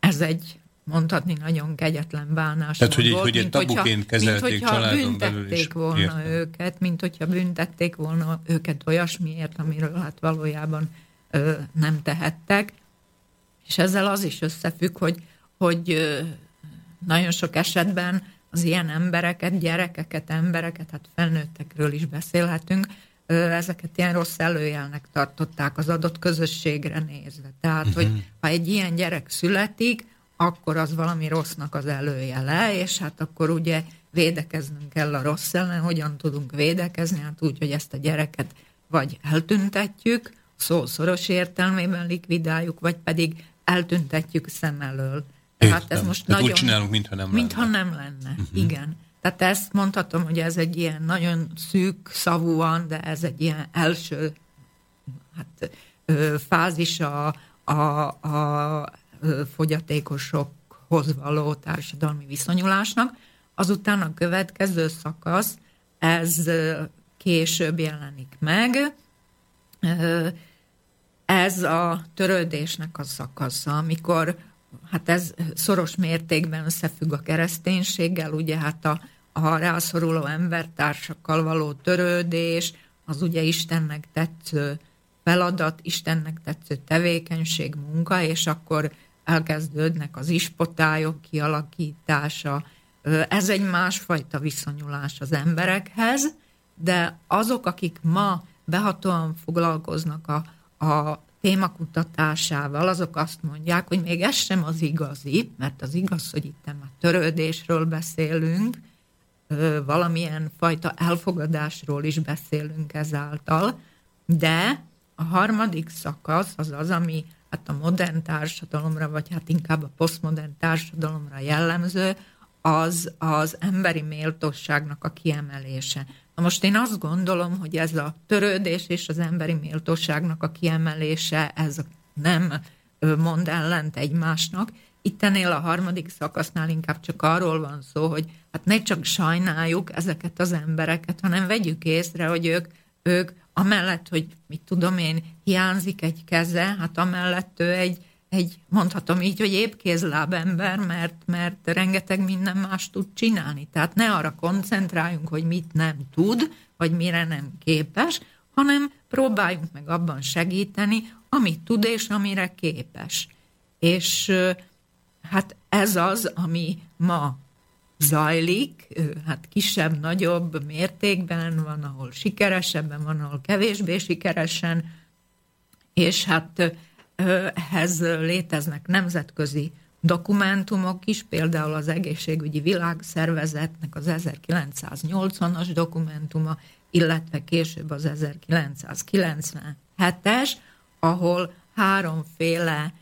ez egy mondhatni nagyon kegyetlen bánás Tehát, hogy, hogy egy tabuként kezelték mint belül is. volna Értem. őket, mint hogyha büntették volna őket olyasmiért, amiről hát valójában ö, nem tehettek. És ezzel az is összefügg, hogy, hogy ö, nagyon sok esetben az ilyen embereket, gyerekeket, embereket, hát felnőttekről is beszélhetünk, ezeket ilyen rossz előjelnek tartották az adott közösségre nézve. Tehát, uh-huh. hogy mhm. ha egy ilyen gyerek születik, akkor az valami rossznak az előjele, és hát akkor ugye védekeznünk kell a rossz ellen, hogyan tudunk védekezni, hát úgy, hogy ezt a gyereket vagy eltüntetjük, szó szoros értelmében likvidáljuk, vagy pedig eltüntetjük szem elől. Tehát ez most Tehát nagyon... úgy csinálunk, mintha nem mintha lenne. nem lenne, uh-huh. igen. Tehát ezt mondhatom, hogy ez egy ilyen nagyon szűk szavúan, de ez egy ilyen első hát, fázis a, a, a fogyatékosok fogyatékossághoz való társadalmi viszonyulásnak. Azután a következő szakasz, ez később jelenik meg, ez a törődésnek a szakasza, amikor hát ez szoros mértékben összefügg a kereszténységgel, ugye hát a, a rászoruló embertársakkal való törődés, az ugye Istennek tetsző feladat, Istennek tetsző tevékenység, munka, és akkor elkezdődnek az ispotályok kialakítása. Ez egy másfajta viszonyulás az emberekhez, de azok, akik ma behatóan foglalkoznak a, a témakutatásával, azok azt mondják, hogy még ez sem az igazi, mert az igaz, hogy itt a törődésről beszélünk, valamilyen fajta elfogadásról is beszélünk ezáltal, de a harmadik szakasz az az, ami hát a modern társadalomra, vagy hát inkább a posztmodern társadalomra jellemző, az az emberi méltóságnak a kiemelése. Na most én azt gondolom, hogy ez a törődés és az emberi méltóságnak a kiemelése, ez nem mond ellent egymásnak. Itt ennél a harmadik szakasznál inkább csak arról van szó, hogy hát ne csak sajnáljuk ezeket az embereket, hanem vegyük észre, hogy ők, ők amellett, hogy mit tudom én, hiányzik egy keze, hát amellett ő egy, egy mondhatom így, hogy épp ember, mert, mert rengeteg minden más tud csinálni. Tehát ne arra koncentráljunk, hogy mit nem tud, vagy mire nem képes, hanem próbáljunk meg abban segíteni, amit tud és amire képes. És hát ez az, ami ma zajlik, hát kisebb-nagyobb mértékben, van, ahol sikeresebben, van, ahol kevésbé sikeresen, és hát ehhez léteznek nemzetközi dokumentumok is, például az Egészségügyi Világszervezetnek az 1980-as dokumentuma, illetve később az 1997-es, ahol háromféle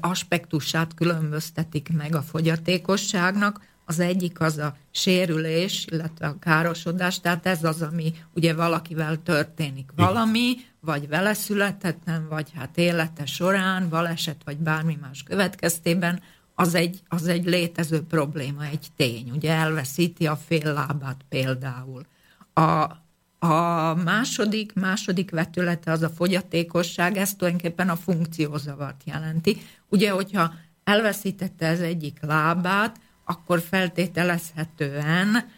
aspektusát különböztetik meg a fogyatékosságnak. Az egyik az a sérülés, illetve a károsodás, tehát ez az, ami ugye valakivel történik valami, vagy vele születettem, vagy hát élete során, baleset, vagy bármi más következtében, az egy, az egy létező probléma, egy tény. Ugye elveszíti a fél lábát például. A, a második, második vetülete az a fogyatékosság, ez tulajdonképpen a funkciózavart jelenti. Ugye, hogyha elveszítette az egyik lábát, akkor feltételezhetően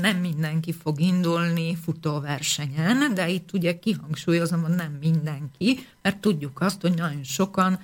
nem mindenki fog indulni futóversenyen, de itt ugye kihangsúlyozom, hogy nem mindenki, mert tudjuk azt, hogy nagyon sokan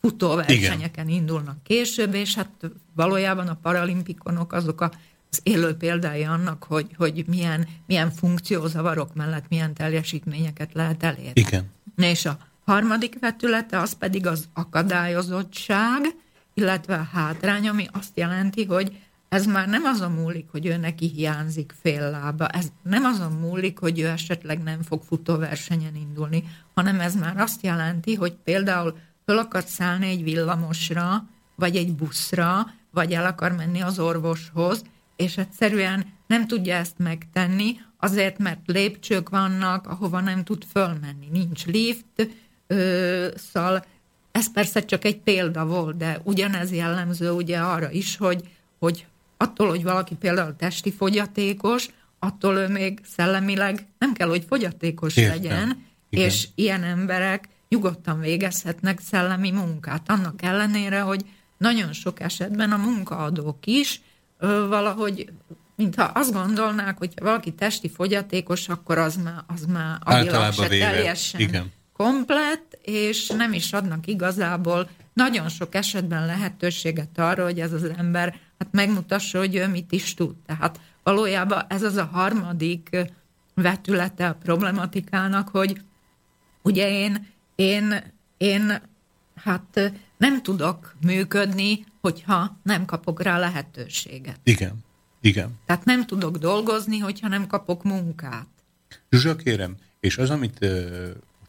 futóversenyeken Igen. indulnak később, és hát valójában a paralimpikonok azok a az élő példája annak, hogy, hogy milyen, milyen funkciózavarok mellett milyen teljesítményeket lehet elérni. Igen. És a harmadik vetülete az pedig az akadályozottság, illetve hátrány, ami azt jelenti, hogy ez már nem azon múlik, hogy ő neki hiányzik fél lába, ez nem azon múlik, hogy ő esetleg nem fog futóversenyen indulni, hanem ez már azt jelenti, hogy például föl akar szállni egy villamosra, vagy egy buszra, vagy el akar menni az orvoshoz, és egyszerűen nem tudja ezt megtenni, azért, mert lépcsők vannak, ahova nem tud fölmenni. Nincs lift, ö, szóval ez persze csak egy példa volt, de ugyanez jellemző ugye arra is, hogy, hogy attól, hogy valaki például testi fogyatékos, attól ő még szellemileg nem kell, hogy fogyatékos Értem. legyen, Igen. és ilyen emberek nyugodtan végezhetnek szellemi munkát. Annak ellenére, hogy nagyon sok esetben a munkaadók is ö, valahogy, mintha azt gondolnák, hogy valaki testi fogyatékos, akkor az már, az már agilag se véve. teljesen Igen. Komplett, és nem is adnak igazából nagyon sok esetben lehetőséget arra, hogy ez az ember hát megmutassa, hogy ő mit is tud. Tehát valójában ez az a harmadik vetülete a problematikának, hogy ugye én, én, én hát nem tudok működni, hogyha nem kapok rá lehetőséget. Igen, igen. Tehát nem tudok dolgozni, hogyha nem kapok munkát. Zsuzsa, kérem, és az, amit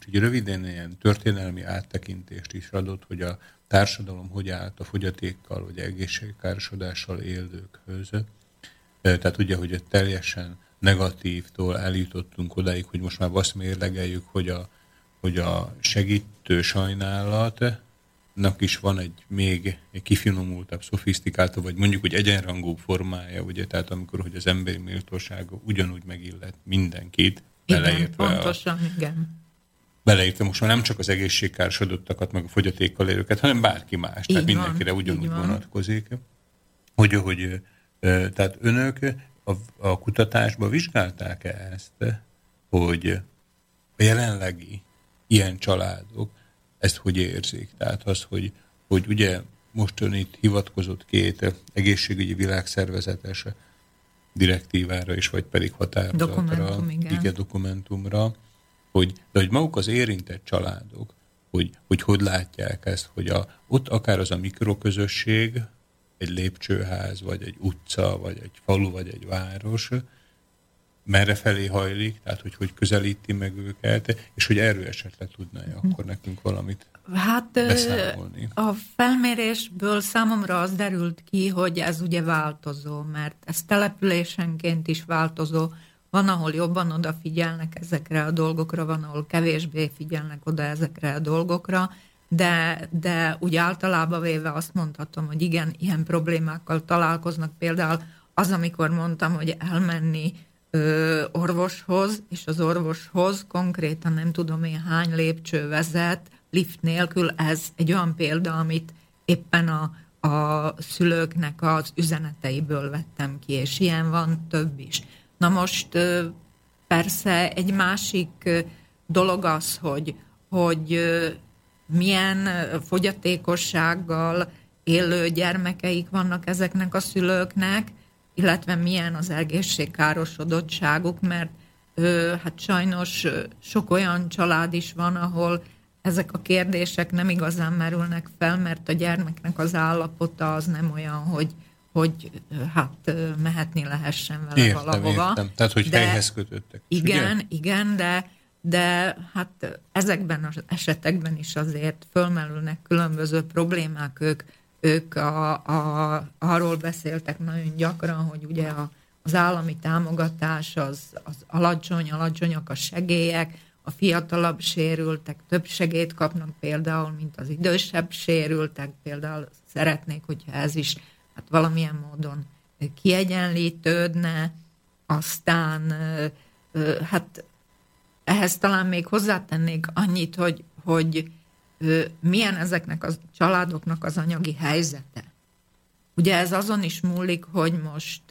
így röviden ilyen történelmi áttekintést is adott, hogy a társadalom hogy állt a fogyatékkal vagy egészségkárosodással élőkhöz. Tehát ugye, hogy teljesen negatívtól eljutottunk odáig, hogy most már azt mérlegeljük, hogy a, hogy a segítő sajnálat nak is van egy még egy kifinomultabb, szofisztikáltabb, vagy mondjuk, hogy egyenrangú formája, ugye, tehát amikor, hogy az emberi méltósága ugyanúgy megillet mindenkit, igen, pontosan, a, igen. Beleértve most már nem csak az egészségkárosodottakat, meg a fogyatékkal élőket, hanem bárki más, így tehát van, mindenkire ugyanúgy vonatkozik. Hogy, hogy tehát önök a, a kutatásban vizsgálták-e ezt, hogy a jelenlegi ilyen családok ezt hogy érzik. Tehát az, hogy, hogy ugye most ön itt hivatkozott két egészségügyi világszervezetes direktívára is, vagy pedig határozatra, Dokumentum, igen. igen, dokumentumra, hogy, de hogy maguk az érintett családok, hogy, hogy hogy látják ezt, hogy a, ott akár az a mikroközösség, egy lépcsőház, vagy egy utca, vagy egy falu, vagy egy város, merre felé hajlik, tehát hogy hogy közelíti meg őket, és hogy erről esetleg tudná -e akkor nekünk valamit Hát beszámolni. a felmérésből számomra az derült ki, hogy ez ugye változó, mert ez településenként is változó. Van, ahol jobban odafigyelnek ezekre a dolgokra, van, ahol kevésbé figyelnek oda ezekre a dolgokra, de, de úgy általában véve azt mondhatom, hogy igen, ilyen problémákkal találkoznak. Például az, amikor mondtam, hogy elmenni ö, orvoshoz, és az orvoshoz konkrétan nem tudom én hány lépcső vezet, lift nélkül, ez egy olyan példa, amit éppen a, a szülőknek az üzeneteiből vettem ki, és ilyen van több is. Na most persze egy másik dolog az, hogy, hogy milyen fogyatékossággal élő gyermekeik vannak ezeknek a szülőknek, illetve milyen az egészségkárosodottságuk, mert hát sajnos sok olyan család is van, ahol ezek a kérdések nem igazán merülnek fel, mert a gyermeknek az állapota az nem olyan, hogy, hogy hát mehetni lehessen vele értem, valahova. Értem. Tehát, hogy de, helyhez kötöttek. Igen, ugye? igen, de, de hát ezekben az esetekben is azért fölmerülnek különböző problémák, ők ők a, a, arról beszéltek nagyon gyakran, hogy ugye a, az állami támogatás az, az alacsony, alacsonyak a segélyek, a fiatalabb sérültek több segélyt kapnak például, mint az idősebb sérültek, például szeretnék, hogyha ez is hát valamilyen módon kiegyenlítődne, aztán hát ehhez talán még hozzátennék annyit, hogy, hogy milyen ezeknek a családoknak az anyagi helyzete. Ugye ez azon is múlik, hogy most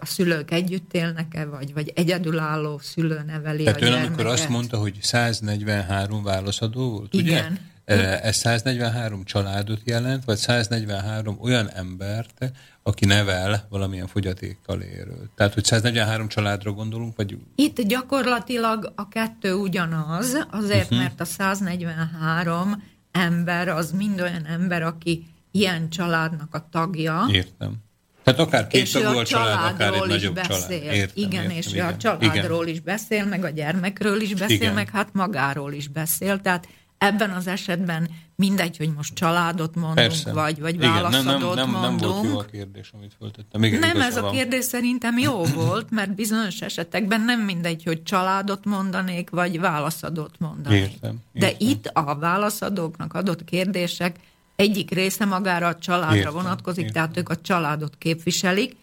a szülők együtt élnek-e, vagy, vagy egyedülálló szülő neveli Tehát a ön amikor azt mondta, hogy 143 válaszadó volt, Igen. ugye? Ez 143 családot jelent, vagy 143 olyan embert, aki nevel valamilyen fogyatékkal érő. Tehát, hogy 143 családra gondolunk, vagy... Itt gyakorlatilag a kettő ugyanaz, azért, uh-huh. mert a 143 ember az mind olyan ember, aki ilyen családnak a tagja. Értem. Tehát akár két tagú a család, akár egy nagyobb beszél. család. Értem, igen, értem, és igen. a családról igen. is beszél, meg a gyermekről is beszél, igen. meg hát magáról is beszél. Tehát Ebben az esetben mindegy, hogy most családot mondunk, Persze. vagy, vagy Igen, válaszadót nem, nem, nem, mondunk. Nem volt jó a kérdés, amit föltettem. Igen, nem, ez a kérdés szerintem jó [COUGHS] volt, mert bizonyos esetekben nem mindegy, hogy családot mondanék, vagy válaszadót mondanék. Értem, értem. De itt a válaszadóknak adott kérdések egyik része magára a családra értem, vonatkozik, értem. tehát ők a családot képviselik,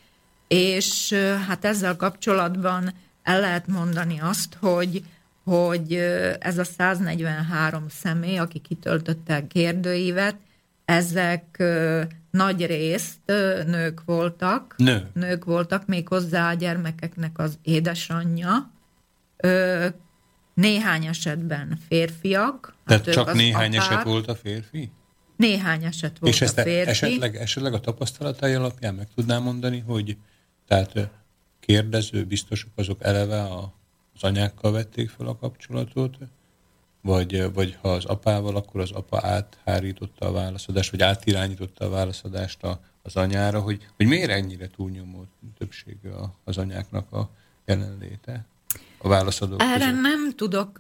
és hát ezzel kapcsolatban el lehet mondani azt, hogy hogy ez a 143 személy, aki kitöltötte a kérdőívet, ezek nagy részt nők voltak. Nő. Nők voltak, még hozzá a gyermekeknek az édesanyja. Néhány esetben férfiak. Tehát hát csak néhány apák. eset volt a férfi? Néhány eset volt És ezt a férfi. Esetleg, esetleg a tapasztalatai alapján meg tudnám mondani, hogy tehát kérdező biztosok azok eleve a az anyákkal vették fel a kapcsolatot, vagy, vagy ha az apával, akkor az apa áthárította a válaszadást, vagy átirányította a válaszadást a, az anyára, hogy, hogy miért ennyire túlnyomó többsége az anyáknak a jelenléte a válaszadók Erre között? nem tudok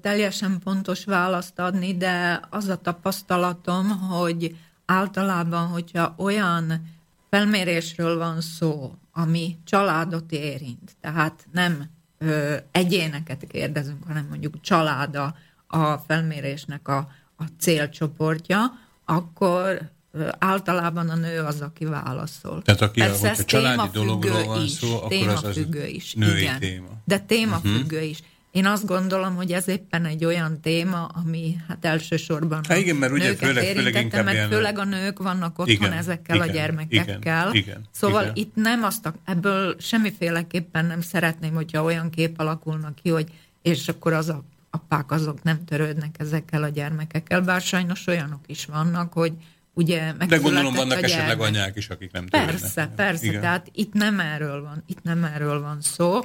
teljesen pontos választ adni, de az a tapasztalatom, hogy általában, hogyha olyan felmérésről van szó, ami családot érint, tehát nem ö, egyéneket kérdezünk, hanem mondjuk családa a felmérésnek a, a célcsoportja, akkor általában a nő az, aki válaszol. Tehát aki Persze, a családi dologról van is, szó, akkor az, az is. női igen. téma. De témafüggő uh-huh. is. Én azt gondolom, hogy ez éppen egy olyan téma, ami hát elsősorban Há, igen, mert ugye főleg, főleg inkább mert főleg a nők vannak otthon igen, ezekkel igen, a gyermekekkel. Igen, igen, szóval igen. itt nem azt, a, ebből semmiféleképpen nem szeretném, hogyha olyan kép alakulnak ki, hogy és akkor az a apák azok nem törődnek ezekkel a gyermekekkel, bár sajnos olyanok is vannak, hogy ugye De gondolom vannak esetleg anyák is, akik nem törődnek. Persze, persze, Igen. tehát itt nem erről van, itt nem erről van szó.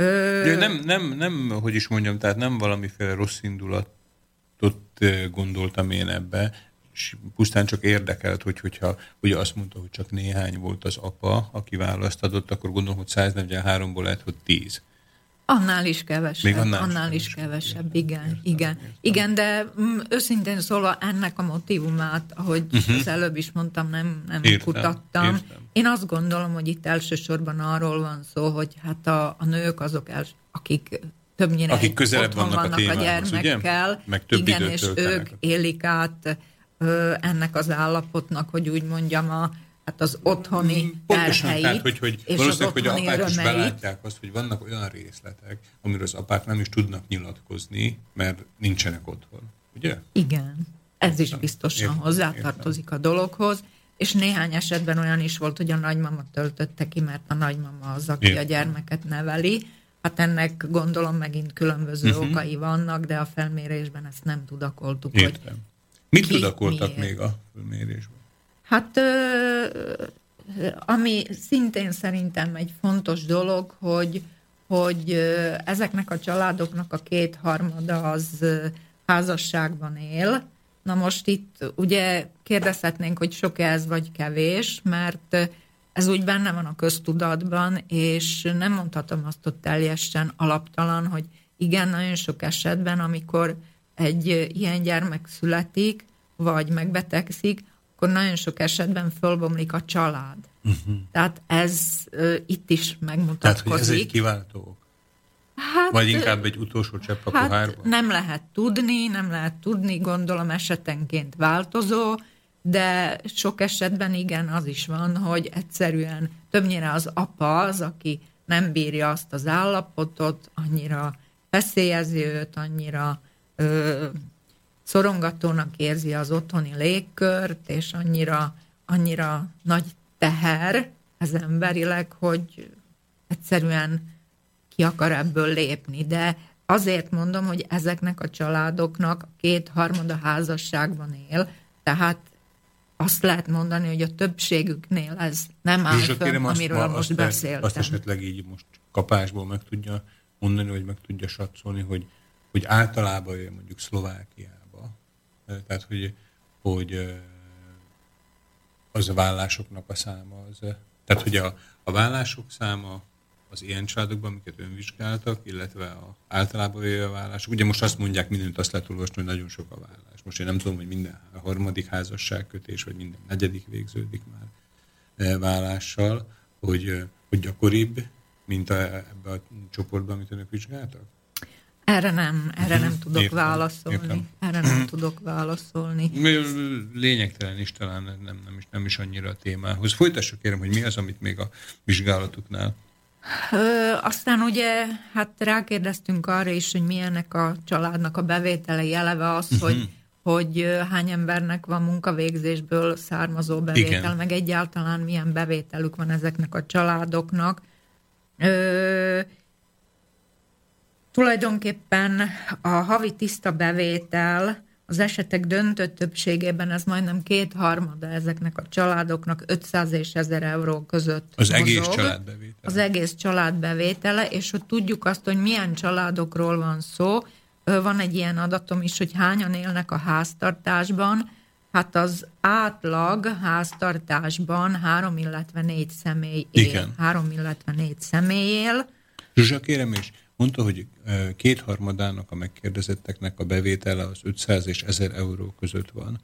Ö... Nem, nem, nem, hogy is mondjam, tehát nem valamiféle rossz indulatot gondoltam én ebbe, és pusztán csak érdekelt, hogy, hogyha ugye azt mondta, hogy csak néhány volt az apa, aki választ adott, akkor gondolom, hogy 143-ból lehet, hogy 10. Annál is kevesebb. Még annál, annál is kevesebb, igen. Értem, igen. Értem. igen, de mm, őszintén szólva ennek a motivumát, ahogy uh-huh. az előbb is mondtam, nem, nem értem, kutattam. Értem. Én azt gondolom, hogy itt elsősorban arról van szó, hogy hát a, a nők azok, els, akik többnyire akik közelebb vannak, vannak a, témához, a gyermekkel, ugye? Meg több igen, és ők élik át ö, ennek az állapotnak, hogy úgy mondjam, a hát az otthoni mm, Pontosan, terheit, tehát, hogy, hogy és valószínűleg, hogy a apák örömeit. is belátják azt, hogy vannak olyan részletek, amiről az apák nem is tudnak nyilatkozni, mert nincsenek otthon. Ugye? Igen. Ez is biztosan értem, hozzátartozik értem. a dologhoz, és néhány esetben olyan is volt, hogy a nagymama töltötte ki, mert a nagymama az, aki értem. a gyermeket neveli. Hát ennek gondolom megint különböző uh-huh. okai vannak, de a felmérésben ezt nem tudakoltuk. Értem. Hogy Mit ki, tudakoltak miért? még a felmérésben? Hát ami szintén szerintem egy fontos dolog, hogy, hogy ezeknek a családoknak a kétharmada az házasságban él. Na most itt ugye kérdezhetnénk, hogy sok ez vagy kevés, mert ez úgy benne van a köztudatban, és nem mondhatom azt ott teljesen alaptalan, hogy igen, nagyon sok esetben, amikor egy ilyen gyermek születik, vagy megbetegszik, akkor nagyon sok esetben fölbomlik a család. Uh-huh. Tehát ez uh, itt is megmutatkozik. Tehát, hogy ez egy kiváltó Hát, Vagy inkább egy utolsó csepp a hát pohárban? Nem lehet tudni, nem lehet tudni, gondolom esetenként változó, de sok esetben igen, az is van, hogy egyszerűen többnyire az apa az, aki nem bírja azt az állapotot, annyira feszélyezi őt, annyira ö, szorongatónak érzi az otthoni légkört, és annyira, annyira nagy teher az emberileg, hogy egyszerűen ki akar ebből lépni. De azért mondom, hogy ezeknek a családoknak kétharmada házasságban él, tehát azt lehet mondani, hogy a többségüknél ez nem áll fönn, amiről azt, most beszéltem. Azt esetleg így most kapásból meg tudja mondani, hogy meg tudja satszolni, hogy, hogy általában mondjuk Szlovákiában tehát, hogy, hogy az a vállásoknak a száma. Az, tehát, hogy a, a vállások száma az ilyen családokban, amiket önvizsgáltak, illetve a, általában jöjjön a. Ugye most azt mondják, mindent azt lehet olvasni, hogy nagyon sok a vállás. Most én nem tudom, hogy minden a harmadik házasságkötés, vagy minden negyedik végződik már vállással, hogy, hogy gyakoribb, mint a, ebbe a csoportban, amit önök vizsgáltak? Erre nem, erre nem tudok értem, válaszolni. Értem. Erre nem tudok válaszolni. Lényegtelen is talán nem, nem, is, nem is annyira a témához. Folytassuk kérem, hogy mi az, amit még a vizsgálatuknál Ö, aztán ugye, hát rákérdeztünk arra is, hogy milyenek a családnak a bevételei, eleve az, uh-huh. hogy, hogy hány embernek van munkavégzésből származó bevétel, Igen. meg egyáltalán milyen bevételük van ezeknek a családoknak. Ö, Tulajdonképpen a havi tiszta bevétel az esetek döntő többségében ez majdnem kétharmada ezeknek a családoknak 500 és 1000 euró között Az mozog. egész családbevétele. Az egész családbevétele, és hogy tudjuk azt, hogy milyen családokról van szó. Van egy ilyen adatom is, hogy hányan élnek a háztartásban. Hát az átlag háztartásban három, illetve négy személy él. Igen. Három, illetve négy személy él. Zsuzsa, kérem is, Mondta, hogy kétharmadának a megkérdezetteknek a bevétele az 500 és 1000 euró között van.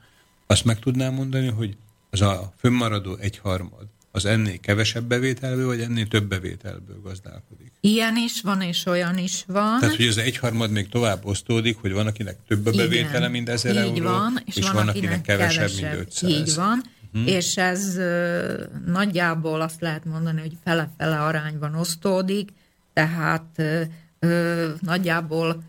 Azt meg tudnám mondani, hogy az a fönnmaradó egyharmad, az ennél kevesebb bevételből, vagy ennél több bevételből gazdálkodik. Ilyen is van, és olyan is van. Tehát, hogy az egyharmad még tovább osztódik, hogy van, akinek több a bevétele, Igen, mint 1000 így euró, van, és, és van, van, akinek, akinek kevesebb, mint 500. Így van, uh-huh. és ez ö, nagyjából azt lehet mondani, hogy fele-fele arányban osztódik, tehát ö, ö, nagyjából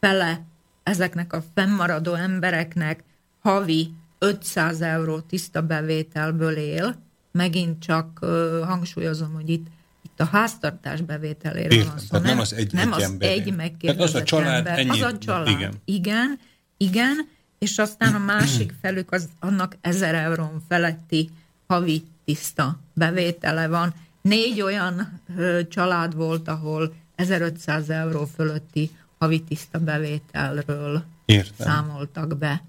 fele ezeknek a fennmaradó embereknek havi 500 euró tiszta bevételből él, megint csak ö, hangsúlyozom, hogy itt itt a háztartás bevételére Értem, van szó. tehát nem az egy- nem egy az ember. egy megkérdezett az a család ember. ennyi- Az a család. igen. igen, igen, és aztán a másik felük az, annak 1000 eurón feletti havi tiszta bevétele van. Négy olyan ö, család volt, ahol 1500 euró fölötti havi tiszta bevételről Értem. számoltak be.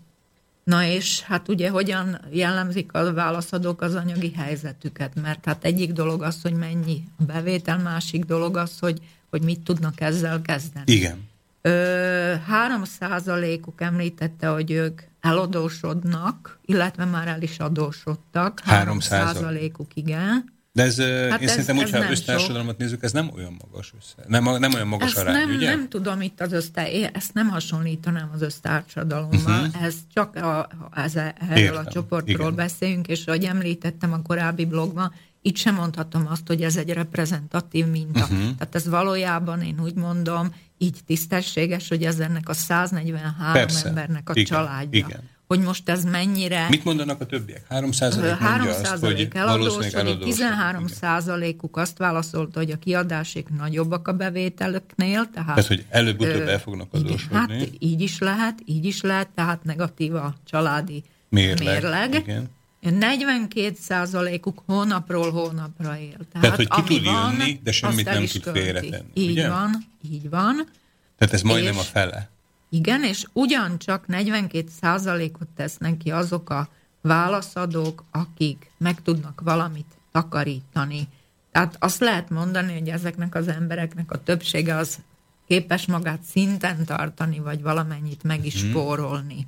Na és hát ugye hogyan jellemzik a válaszadók az anyagi helyzetüket, mert hát egyik dolog az, hogy mennyi a bevétel, másik dolog az, hogy, hogy mit tudnak ezzel kezdeni. Igen. Ö, 3 százalékuk említette, hogy ők eladósodnak, illetve már el is adósodtak. 3 százalékuk, igen. De ez, hát én ez- szerintem, ez hogyha nem össztársadalmat nézzük, ez nem olyan magas össze. Nem, nem olyan magas Ezt arány, nem, ugye? nem tudom itt az össze, én ezt nem hasonlítanám az össztársadalommal, uh-huh. ez csak a, ez a, erről Értem, a csoportról igen. beszéljünk, és ahogy említettem a korábbi blogban, itt sem mondhatom azt, hogy ez egy reprezentatív minta. Uh-huh. Tehát ez valójában, én úgy mondom, így tisztességes, hogy ez ennek a 143 Persze, embernek a igen, családja. igen. Hogy most ez mennyire... Mit mondanak a többiek? 3 százalék 3 mondja azt, hogy valószínűleg eladósodik, 13 Igen. százalékuk azt válaszolta, hogy a kiadások nagyobbak a bevételüknél, tehát... Tehát, hogy előbb-utóbb el fognak adósodni. Hát így is lehet, így is lehet, tehát negatív a családi Mérleg, mérleg. igen. 42 százalékuk hónapról hónapra él. Tehát, Tehát, hogy ki tud jönni, de semmit nem tud költi. félretenni, Így ugye? van, így van. Tehát ez majdnem És- a fele. Igen, és ugyancsak 42 százalékot tesznek ki azok a válaszadók, akik meg tudnak valamit takarítani. Tehát azt lehet mondani, hogy ezeknek az embereknek a többsége az képes magát szinten tartani, vagy valamennyit meg is Mhm. spórolni.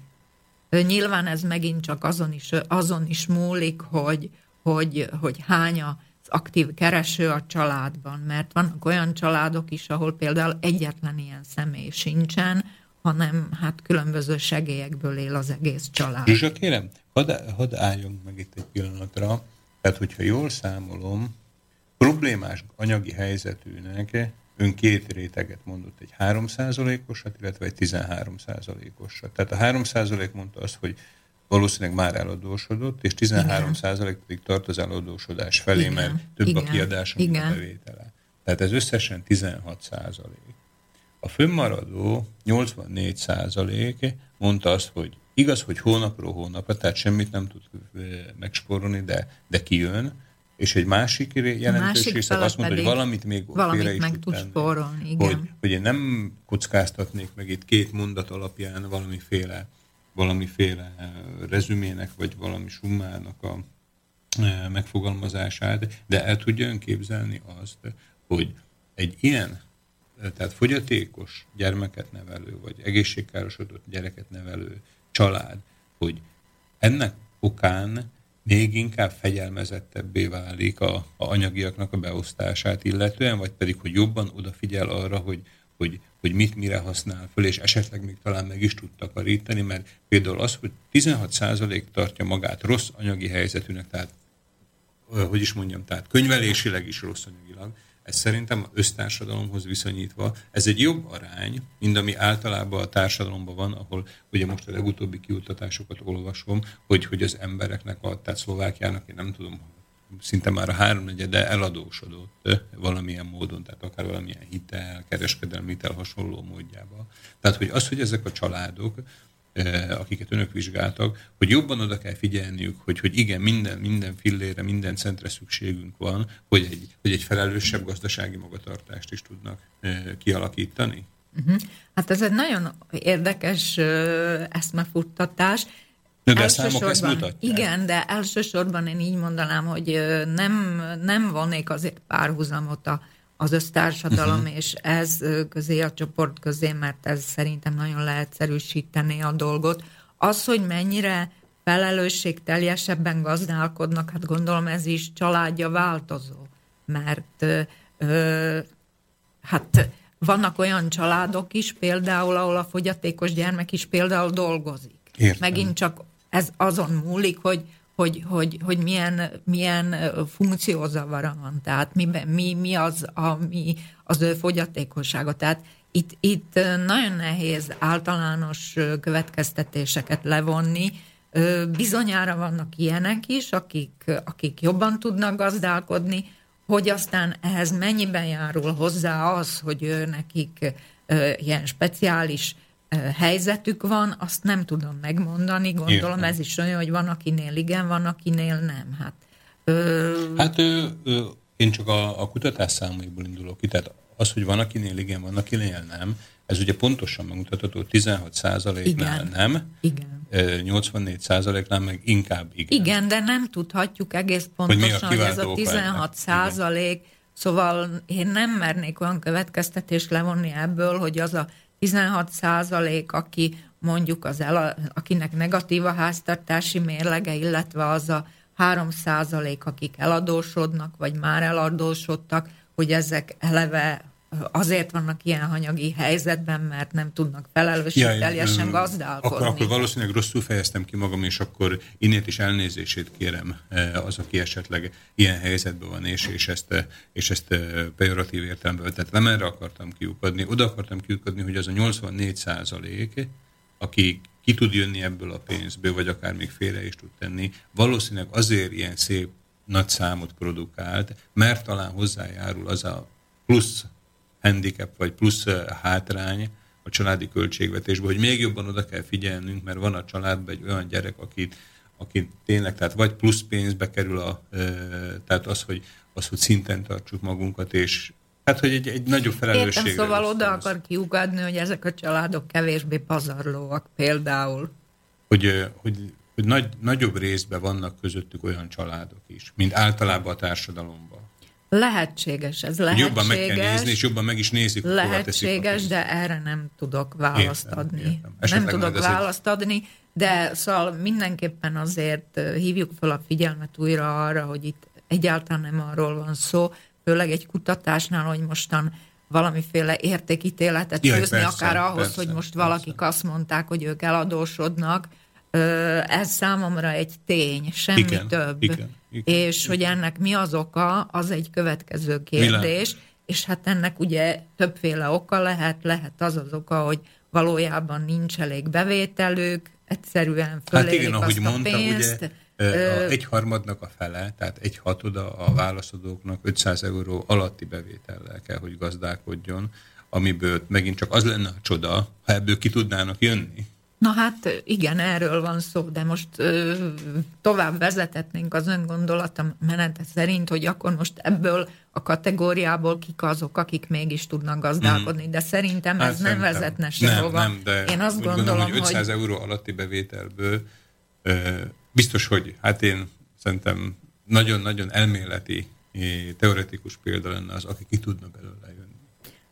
Nyilván ez megint csak azon is, azon is múlik, hogy, hogy, hogy hány az aktív kereső a családban, mert vannak olyan családok is, ahol például egyetlen ilyen személy sincsen, hanem hát különböző segélyekből él az egész család. Zsuzsa, kérem, hadd, hadd álljunk meg itt egy pillanatra. Tehát, hogyha jól számolom, problémás anyagi helyzetűnek ön két réteget mondott, egy 3%-osat, illetve egy 13%-osat. Tehát a 3% mondta azt, hogy valószínűleg már eladósodott, és 13% pedig tart az eladósodás felé, Igen, mert több a igen, kiadása, mint a igen. bevétele. Tehát ez összesen 16 százalék. A fönnmaradó 84 százalék mondta azt, hogy igaz, hogy hónapról hónapra, tehát semmit nem tud ö, megspórolni, de, de kijön, és egy másik jelentős másik része azt mondta, hogy valamit még valamit félre is meg tud spórolni, igen. Hogy, hogy én nem kockáztatnék meg itt két mondat alapján valamiféle, valamiféle rezümének, vagy valami summának a megfogalmazását, de el tudja ön képzelni azt, hogy egy ilyen, tehát fogyatékos gyermeket nevelő, vagy egészségkárosodott gyereket nevelő család, hogy ennek okán még inkább fegyelmezettebbé válik a, a anyagiaknak a beosztását illetően, vagy pedig, hogy jobban odafigyel arra, hogy, hogy, hogy mit mire használ föl, és esetleg még talán meg is tud takarítani, mert például az, hogy 16% tartja magát rossz anyagi helyzetűnek, tehát hogy is mondjam, tehát könyvelésileg is rossz anyagilag, ez szerintem össztársadalomhoz viszonyítva, ez egy jobb arány, mint ami általában a társadalomban van, ahol ugye most a legutóbbi kiutatásokat olvasom, hogy, hogy az embereknek, a, tehát Szlovákiának, én nem tudom, szinte már a háromnegyede eladósodott ö, valamilyen módon, tehát akár valamilyen hitel, kereskedelmi hitel hasonló módjába. Tehát, hogy az, hogy ezek a családok eh, akiket önök vizsgáltak, hogy jobban oda kell figyelniük, hogy, hogy igen, minden, minden fillére, minden centre szükségünk van, hogy egy, hogy egy felelősebb gazdasági magatartást is tudnak kialakítani? Uh-huh. Hát ez egy nagyon érdekes eszmefuttatás. De, de számok ezt mutatják. Igen, de elsősorban én így mondanám, hogy nem, nem vonnék azért párhuzamot a, az össztársadalom uh-huh. és ez közé, a csoport közé, mert ez szerintem nagyon leegyszerűsíteni a dolgot. Az, hogy mennyire felelősség teljesebben gazdálkodnak, hát gondolom ez is családja változó, mert ö, hát vannak olyan családok is, például, ahol a fogyatékos gyermek is például dolgozik. Értem. Megint csak ez azon múlik, hogy, hogy, hogy, hogy milyen, milyen funkciózavara van, tehát mi, mi, mi az, ami az ő fogyatékossága. Tehát itt, itt nagyon nehéz általános következtetéseket levonni. Bizonyára vannak ilyenek is, akik, akik jobban tudnak gazdálkodni, hogy aztán ehhez mennyiben járul hozzá az, hogy ő nekik ilyen speciális helyzetük van, azt nem tudom megmondani. Gondolom Értem. ez is olyan, hogy van, akinél igen, van, akinél nem. Hát, ö... hát ö, ö, én csak a, a kutatás számaiból indulok ki, tehát az, hogy van, akinél igen, van, akinél nem, ez ugye pontosan megmutatható, 16 százaléknál nem, igen. 84 százaléknál meg inkább igen. Igen, de nem tudhatjuk egész pontosan, hogy, hogy ez a 16 százalék, szóval én nem mernék olyan következtetést levonni ebből, hogy az a 16 százalék, aki mondjuk az el, akinek negatív a háztartási mérlege, illetve az a 3 százalék, akik eladósodnak, vagy már eladósodtak, hogy ezek eleve azért vannak ilyen hanyagi helyzetben, mert nem tudnak felelősségteljesen ja, gazdálkodni. Akkor, akkor valószínűleg rosszul fejeztem ki magam, és akkor innét is elnézését kérem az, aki esetleg ilyen helyzetben van, és, és ezt, és ezt pejoratív értelemben tehát nem erre akartam kiukadni. Oda akartam kiukadni, hogy az a 84 százalék, aki ki tud jönni ebből a pénzből, vagy akár még félre is tud tenni, valószínűleg azért ilyen szép nagy számot produkált, mert talán hozzájárul az a plusz handicap vagy plusz hátrány a családi költségvetésbe, hogy még jobban oda kell figyelnünk, mert van a családban egy olyan gyerek, aki, aki tényleg, tehát vagy plusz pénzbe kerül, a, tehát az, hogy, az, hogy szinten tartsuk magunkat, és Hát, hogy egy, egy nagyobb felelősség. Értem, szóval oda akar kiugadni, hogy ezek a családok kevésbé pazarlóak például. Hogy, hogy, hogy nagy, nagyobb részben vannak közöttük olyan családok is, mint általában a társadalomban. Lehetséges, ez lehetséges. Jobban meg kell nézni, és jobban meg is nézik. Lehetséges, de erre nem tudok választ értem, adni. Értem. Nem tudok választ egy... adni, de szóval mindenképpen azért hívjuk fel a figyelmet újra arra, hogy itt egyáltalán nem arról van szó, főleg egy kutatásnál, hogy mostan valamiféle értékítéletet Jaj, főzni, persze, akár ahhoz, persze, hogy most persze. valakik azt mondták, hogy ők eladósodnak, ez számomra egy tény, semmi igen, több. Igen, és hogy ennek mi az oka, az egy következő kérdés. Világos. És hát ennek ugye többféle oka lehet, lehet az az oka, hogy valójában nincs elég bevételük, egyszerűen fölélik hát igen, ahogy azt mondta, a pénzt. Ugye, a egyharmadnak a fele, tehát egy hatoda a válaszadóknak 500 euró alatti bevétellel kell, hogy gazdálkodjon, amiből megint csak az lenne a csoda, ha ebből ki tudnának jönni. Na hát igen, erről van szó, de most ö, tovább vezetetnénk az öngondolatom menete szerint, hogy akkor most ebből a kategóriából kik azok, akik mégis tudnak gazdálkodni, mm. de szerintem hát ez szerintem. nem vezetne sehova. Nem, nem, de én azt gondolom, gondolom, hogy 500 hogy... euró alatti bevételből ö, biztos, hogy hát én szerintem nagyon-nagyon elméleti, teoretikus példa lenne az, aki ki tudna belőle.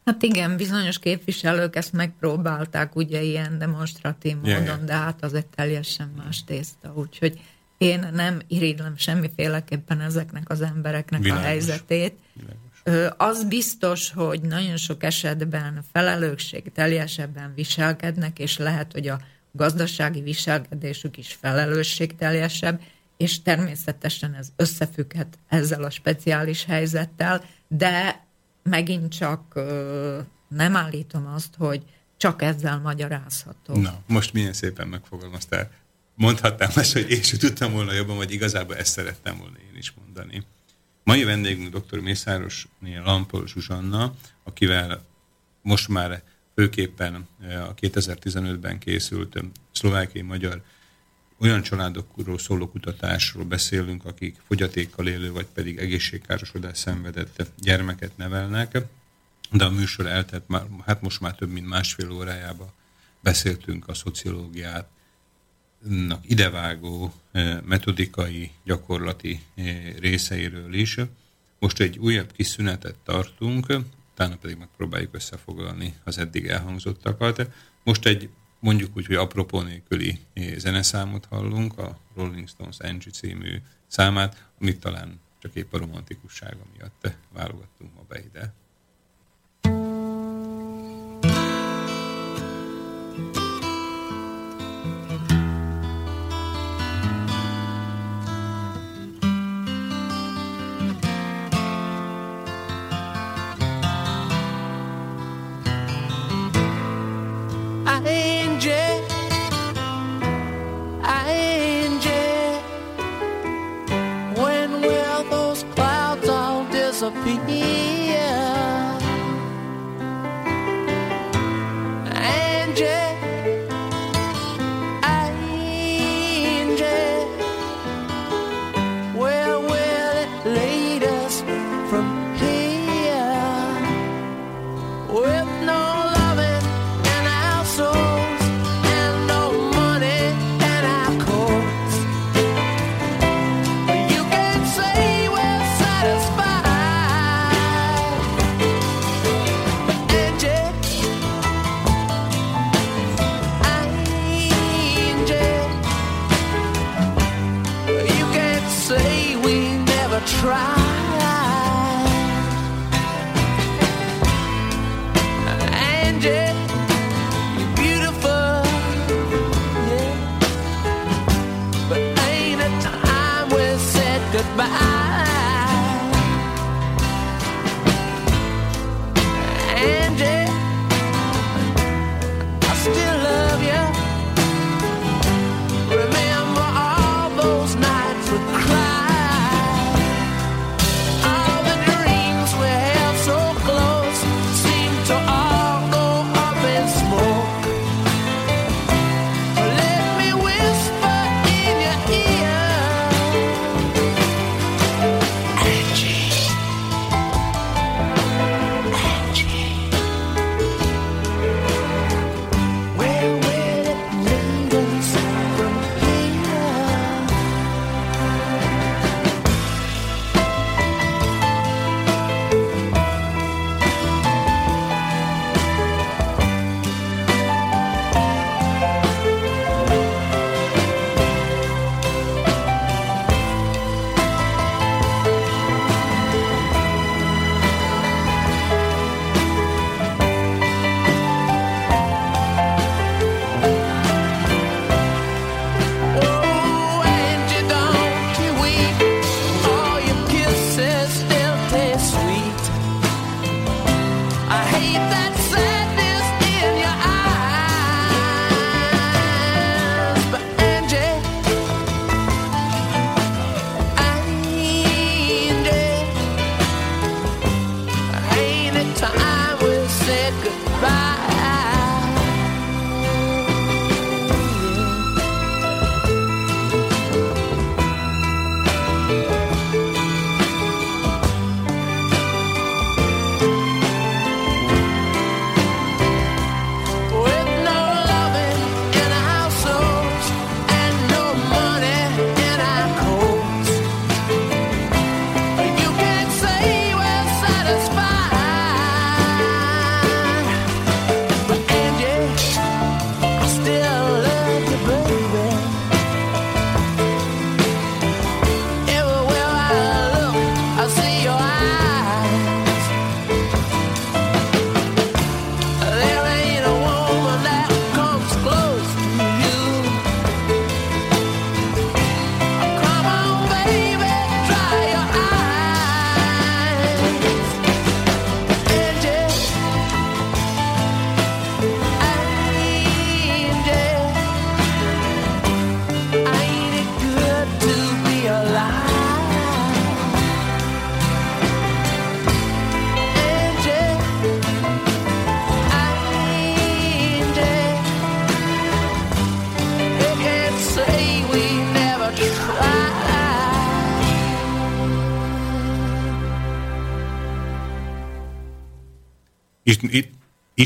Hát igen, bizonyos képviselők ezt megpróbálták ugye ilyen demonstratív módon, yeah, de hát az egy teljesen más tészta, úgyhogy én nem irigylem semmiféleképpen ezeknek az embereknek Világos. a helyzetét. Világos. Az biztos, hogy nagyon sok esetben felelősség teljesebben viselkednek, és lehet, hogy a gazdasági viselkedésük is felelősségteljesebb, és természetesen ez összefügghet ezzel a speciális helyzettel, de megint csak nem állítom azt, hogy csak ezzel magyarázható. Na, most milyen szépen megfogalmaztál. Mondhatnám azt, hogy én sem tudtam volna jobban, vagy igazából ezt szerettem volna én is mondani. Mai vendégünk dr. Mészáros Lampol Zsuzsanna, akivel most már főképpen a 2015-ben készült szlovákiai magyar olyan családokról szóló kutatásról beszélünk, akik fogyatékkal élő, vagy pedig egészségkárosodás szenvedett gyermeket nevelnek, de a műsor eltett, már, hát most már több mint másfél órájába beszéltünk a szociológiát, idevágó eh, metodikai, gyakorlati eh, részeiről is. Most egy újabb kis szünetet tartunk, utána pedig megpróbáljuk összefoglalni az eddig elhangzottakat. Most egy mondjuk úgy, hogy apropó nélküli zeneszámot hallunk, a Rolling Stones Angie című számát, amit talán csak épp a romantikussága miatt válogattunk ma be ide.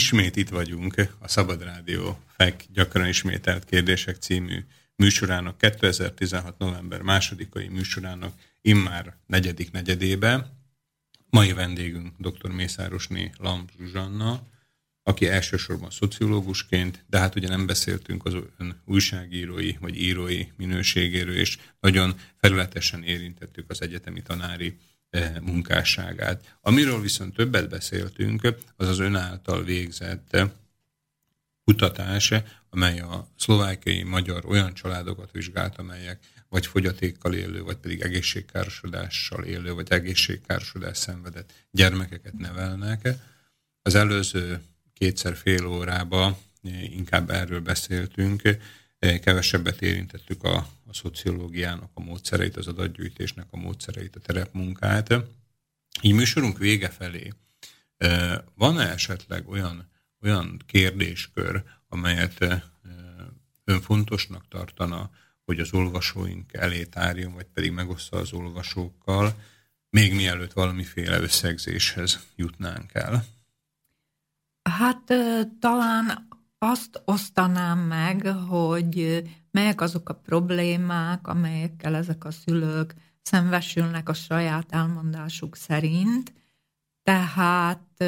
Ismét itt vagyunk a Szabad Rádió FEK gyakran ismételt kérdések című műsorának 2016. november másodikai műsorának immár negyedik negyedébe. Mai vendégünk dr. Mészárosné Lamp Zsuzsanna, aki elsősorban szociológusként, de hát ugye nem beszéltünk az ön újságírói vagy írói minőségéről, és nagyon felületesen érintettük az egyetemi tanári munkásságát. Amiről viszont többet beszéltünk, az az ön által végzett kutatás, amely a szlovákiai magyar olyan családokat vizsgált, amelyek vagy fogyatékkal élő, vagy pedig egészségkárosodással élő, vagy egészségkárosodás szenvedett gyermekeket nevelnek. Az előző kétszer fél órába inkább erről beszéltünk, kevesebbet érintettük a, a szociológiának a módszereit, az adatgyűjtésnek a módszereit, a terepmunkát. Így műsorunk vége felé van-e esetleg olyan, olyan kérdéskör, amelyet ön fontosnak tartana, hogy az olvasóink elé tárjon, vagy pedig megoszta az olvasókkal, még mielőtt valamiféle összegzéshez jutnánk el? Hát talán azt osztanám meg, hogy melyek azok a problémák, amelyekkel ezek a szülők szembesülnek a saját elmondásuk szerint. Tehát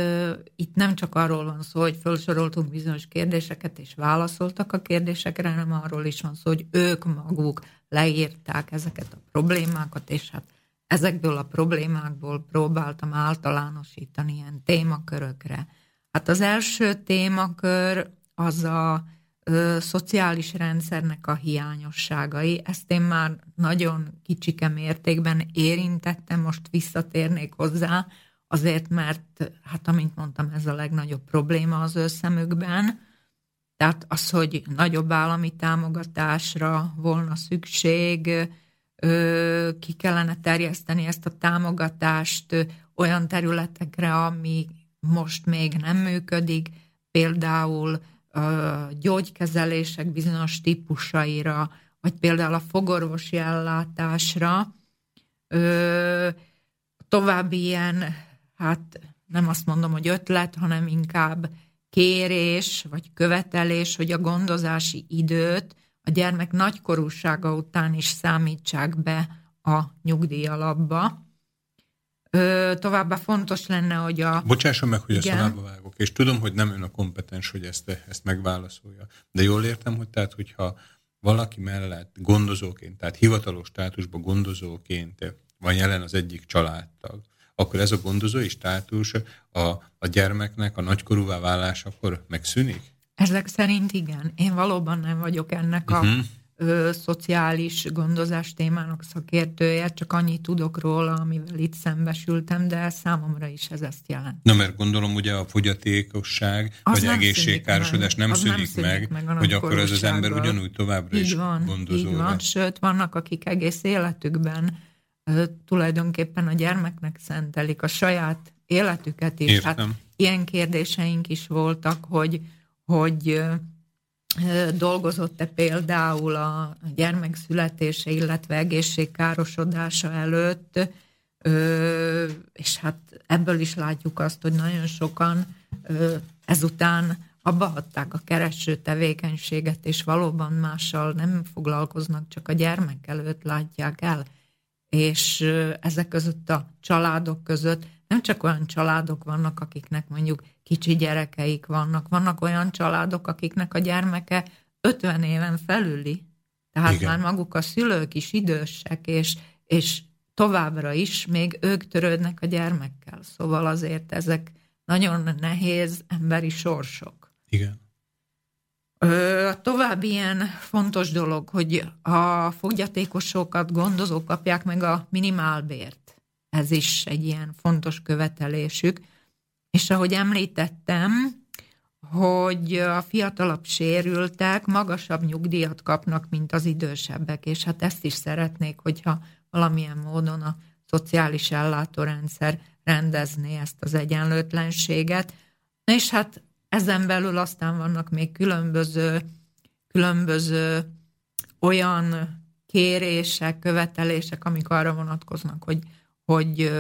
itt nem csak arról van szó, hogy felsoroltunk bizonyos kérdéseket, és válaszoltak a kérdésekre, hanem arról is van szó, hogy ők maguk leírták ezeket a problémákat, és hát ezekből a problémákból próbáltam általánosítani ilyen témakörökre. Hát az első témakör az a ö, szociális rendszernek a hiányosságai. Ezt én már nagyon kicsike mértékben érintettem, most visszatérnék hozzá, azért mert, hát amint mondtam, ez a legnagyobb probléma az ő szemükben. Tehát az, hogy nagyobb állami támogatásra volna szükség, ö, ki kellene terjeszteni ezt a támogatást olyan területekre, ami most még nem működik, például gyógykezelések bizonyos típusaira, vagy például a fogorvosi ellátásra. További ilyen, hát nem azt mondom, hogy ötlet, hanem inkább kérés vagy követelés, hogy a gondozási időt a gyermek nagykorúsága után is számítsák be a nyugdíjalapba. Továbbá fontos lenne, hogy a... Bocsásson meg, hogy igen. ezt vágok, és tudom, hogy nem ön a kompetens, hogy ezt, ezt megválaszolja. De jól értem, hogy tehát, hogyha valaki mellett gondozóként, tehát hivatalos státusban gondozóként van jelen az egyik családtag, akkor ez a gondozói státus a, a gyermeknek a nagykorúvá válásakor megszűnik? Ezek szerint igen. Én valóban nem vagyok ennek a uh-huh ö, szociális gondozás témának szakértője, csak annyit tudok róla, amivel itt szembesültem, de számomra is ez ezt jelent. Na, mert gondolom ugye a fogyatékosság az vagy egészségkárosodás nem, szűnik, nem szűnik meg, meg, meg hogy akkor ez az ember ugyanúgy továbbra így is van, gondozó. Így van, sőt, vannak, akik egész életükben ö, tulajdonképpen a gyermeknek szentelik a saját életüket is. Hát Értem. Hát ilyen kérdéseink is voltak, hogy, hogy dolgozott-e például a gyermek születése, illetve egészségkárosodása előtt, és hát ebből is látjuk azt, hogy nagyon sokan ezután abba hagyták a kereső tevékenységet, és valóban mással nem foglalkoznak, csak a gyermek előtt látják el. És ezek között a családok között nem csak olyan családok vannak, akiknek mondjuk kicsi gyerekeik vannak, vannak olyan családok, akiknek a gyermeke 50 éven felüli, tehát Igen. már maguk a szülők is idősek, és, és továbbra is még ők törődnek a gyermekkel. Szóval azért ezek nagyon nehéz emberi sorsok. Igen. A további ilyen fontos dolog, hogy a fogyatékosokat gondozók kapják meg a minimálbért ez is egy ilyen fontos követelésük. És ahogy említettem, hogy a fiatalabb sérültek magasabb nyugdíjat kapnak, mint az idősebbek, és hát ezt is szeretnék, hogyha valamilyen módon a szociális ellátórendszer rendezné ezt az egyenlőtlenséget. És hát ezen belül aztán vannak még különböző, különböző olyan kérések, követelések, amik arra vonatkoznak, hogy hogy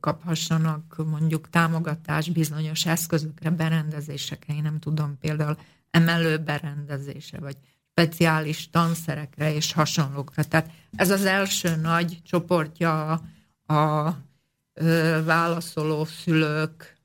kaphassanak mondjuk támogatás bizonyos eszközökre, berendezésekre, én nem tudom, például emelő berendezése, vagy speciális tanszerekre és hasonlókra. Tehát ez az első nagy csoportja a, a válaszoló szülők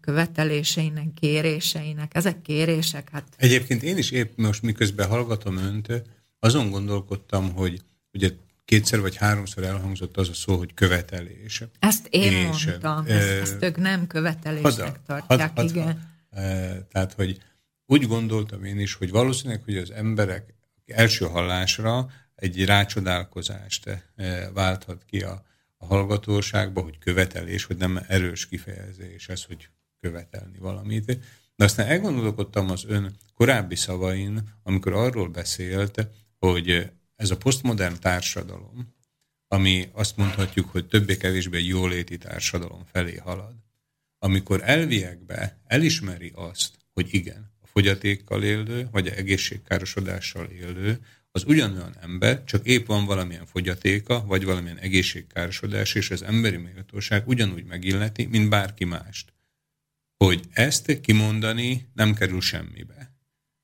követeléseinek, kéréseinek. Ezek kérések, hát... Egyébként én is épp most miközben hallgatom önt, azon gondolkodtam, hogy ugye kétszer vagy háromszor elhangzott az a szó, hogy követelés. Ezt én és, mondtam, e, ezt, ezt ők nem követelésnek had, tartják, had, igen. E, tehát, hogy úgy gondoltam én is, hogy valószínűleg, hogy az emberek első hallásra egy rácsodálkozást válthat ki a, a hallgatóságba, hogy követelés, hogy nem erős kifejezés ez, hogy követelni valamit. De aztán elgondolkodtam az ön korábbi szavain, amikor arról beszélt, hogy ez a posztmodern társadalom, ami azt mondhatjuk, hogy többé-kevésbé jóléti társadalom felé halad, amikor elviekbe elismeri azt, hogy igen, a fogyatékkal élő, vagy a egészségkárosodással élő, az ugyanolyan ember, csak épp van valamilyen fogyatéka, vagy valamilyen egészségkárosodás, és az emberi méltóság ugyanúgy megilleti, mint bárki mást. Hogy ezt kimondani nem kerül semmibe.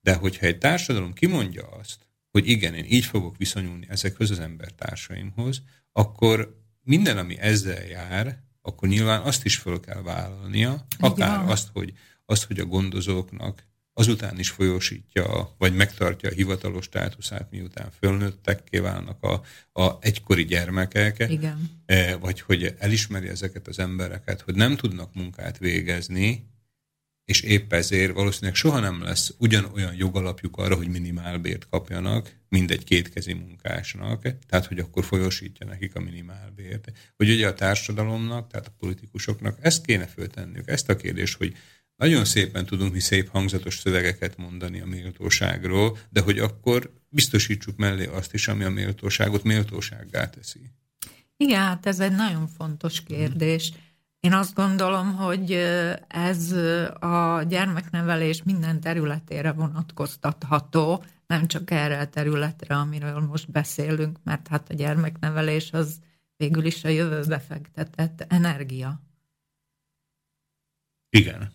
De hogyha egy társadalom kimondja azt, hogy igen, én így fogok viszonyulni ezekhez az embertársaimhoz, akkor minden, ami ezzel jár, akkor nyilván azt is föl kell vállalnia, akár azt, hogy, azt, hogy a gondozóknak azután is folyósítja, vagy megtartja a hivatalos státuszát, miután fölnőttek válnak a, a egykori gyermekek, Igen. E, vagy hogy elismeri ezeket az embereket, hogy nem tudnak munkát végezni, és épp ezért valószínűleg soha nem lesz ugyanolyan jogalapjuk arra, hogy minimálbért kapjanak, mint egy kétkezi munkásnak, tehát hogy akkor folyosítja nekik a minimálbért. Hogy ugye a társadalomnak, tehát a politikusoknak ezt kéne föltenniük, ezt a kérdést, hogy nagyon szépen tudunk mi szép hangzatos szövegeket mondani a méltóságról, de hogy akkor biztosítsuk mellé azt is, ami a méltóságot méltósággá teszi. Igen, hát ez egy nagyon fontos kérdés. Én azt gondolom, hogy ez a gyermeknevelés minden területére vonatkoztatható, nem csak erre a területre, amiről most beszélünk, mert hát a gyermeknevelés az végül is a jövőbe fektetett energia. Igen.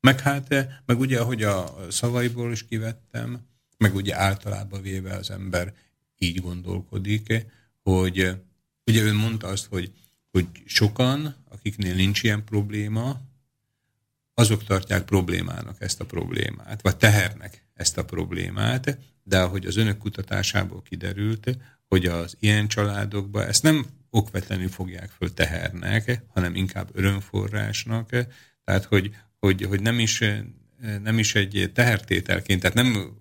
Meg hát, meg ugye, ahogy a szavaiból is kivettem, meg ugye általában véve az ember így gondolkodik, hogy ugye ön mondta azt, hogy, hogy sokan, akiknél nincs ilyen probléma, azok tartják problémának ezt a problémát, vagy tehernek ezt a problémát, de ahogy az önök kutatásából kiderült, hogy az ilyen családokban ezt nem okvetlenül fogják föl tehernek, hanem inkább örömforrásnak, tehát hogy, hogy, hogy nem, is, nem is egy tehertételként, tehát nem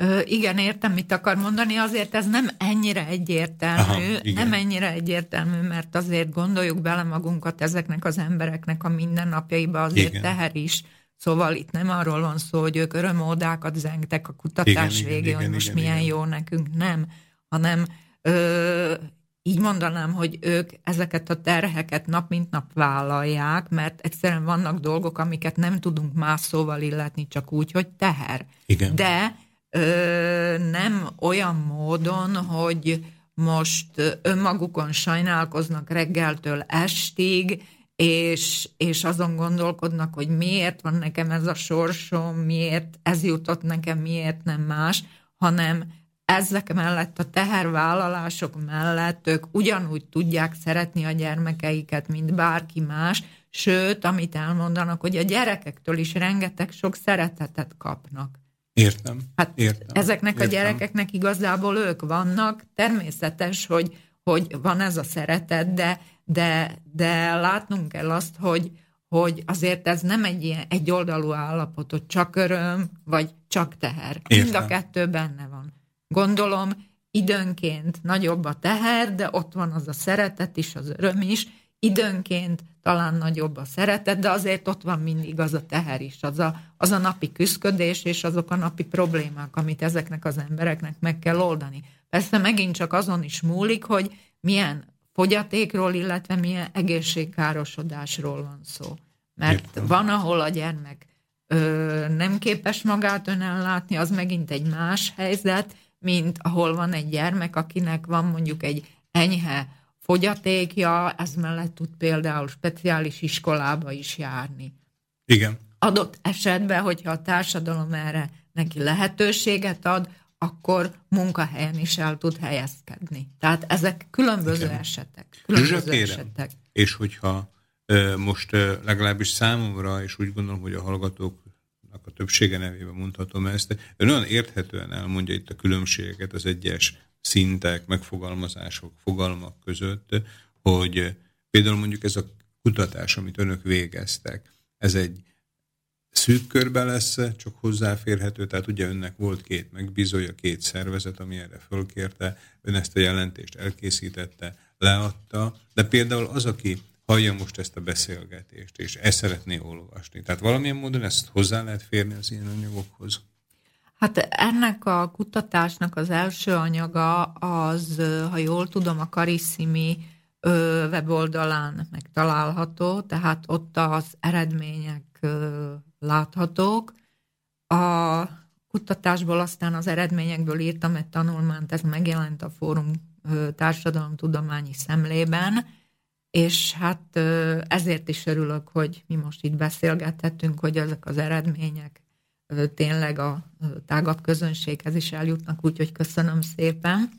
Ö, igen, értem, mit akar mondani, azért ez nem ennyire egyértelmű, Aha, nem ennyire egyértelmű, mert azért gondoljuk bele magunkat ezeknek az embereknek a mindennapjaiba, azért igen. teher is. Szóval itt nem arról van szó, hogy ők örömódákat zengtek a kutatás igen, végén, igen, hogy igen, most igen, milyen igen. jó nekünk, nem, hanem ö, így mondanám, hogy ők ezeket a terheket nap mint nap vállalják, mert egyszerűen vannak dolgok, amiket nem tudunk más szóval illetni, csak úgy, hogy teher. Igen. De ö, nem olyan módon, hogy most önmagukon sajnálkoznak reggeltől estig, és, és azon gondolkodnak, hogy miért van nekem ez a sorsom, miért ez jutott nekem, miért nem más, hanem ezek mellett, a tehervállalások mellett ők ugyanúgy tudják szeretni a gyermekeiket, mint bárki más, sőt, amit elmondanak, hogy a gyerekektől is rengeteg sok szeretetet kapnak. Értem. Hát értem, ezeknek értem. a gyerekeknek igazából ők vannak. Természetes, hogy, hogy van ez a szeretet, de, de, de látnunk kell azt, hogy, hogy azért ez nem egy ilyen egyoldalú állapot, hogy csak öröm, vagy csak teher. Értem. Mind a kettő benne van. Gondolom, időnként nagyobb a teher, de ott van az a szeretet is, az öröm is, időnként talán nagyobb a szeretet, de azért ott van mindig az a teher is, az a, az a napi küzdködés és azok a napi problémák, amit ezeknek az embereknek meg kell oldani. Persze megint csak azon is múlik, hogy milyen fogyatékról, illetve milyen egészségkárosodásról van szó. Mert Értem. van, ahol a gyermek ö, nem képes magát önellátni, az megint egy más helyzet, mint ahol van egy gyermek, akinek van mondjuk egy enyhe fogyatékja, ez mellett tud például speciális iskolába is járni. Igen. Adott esetben, hogyha a társadalom erre neki lehetőséget ad, akkor munkahelyen is el tud helyezkedni. Tehát ezek különböző Igen. esetek. Különböző esetek. És hogyha Most legalábbis számomra, és úgy gondolom, hogy a hallgatóknak a többsége nevében mondhatom ezt, ön olyan érthetően elmondja itt a különbségeket az egyes szintek, megfogalmazások, fogalmak között, hogy például mondjuk ez a kutatás, amit önök végeztek, ez egy szűk körbe lesz csak hozzáférhető, tehát ugye önnek volt két megbízója, két szervezet, ami erre fölkérte, ön ezt a jelentést elkészítette, leadta, de például az, aki hallja most ezt a beszélgetést, és ezt szeretné olvasni. Tehát valamilyen módon ezt hozzá lehet férni az ilyen anyagokhoz? Hát ennek a kutatásnak az első anyaga az, ha jól tudom, a Karissimi weboldalán megtalálható, tehát ott az eredmények láthatók. A kutatásból aztán az eredményekből írtam egy tanulmányt, ez megjelent a Fórum Társadalomtudományi Szemlében, és hát ezért is örülök, hogy mi most itt beszélgethetünk, hogy ezek az eredmények tényleg a tágabb közönséghez is eljutnak, úgyhogy köszönöm szépen.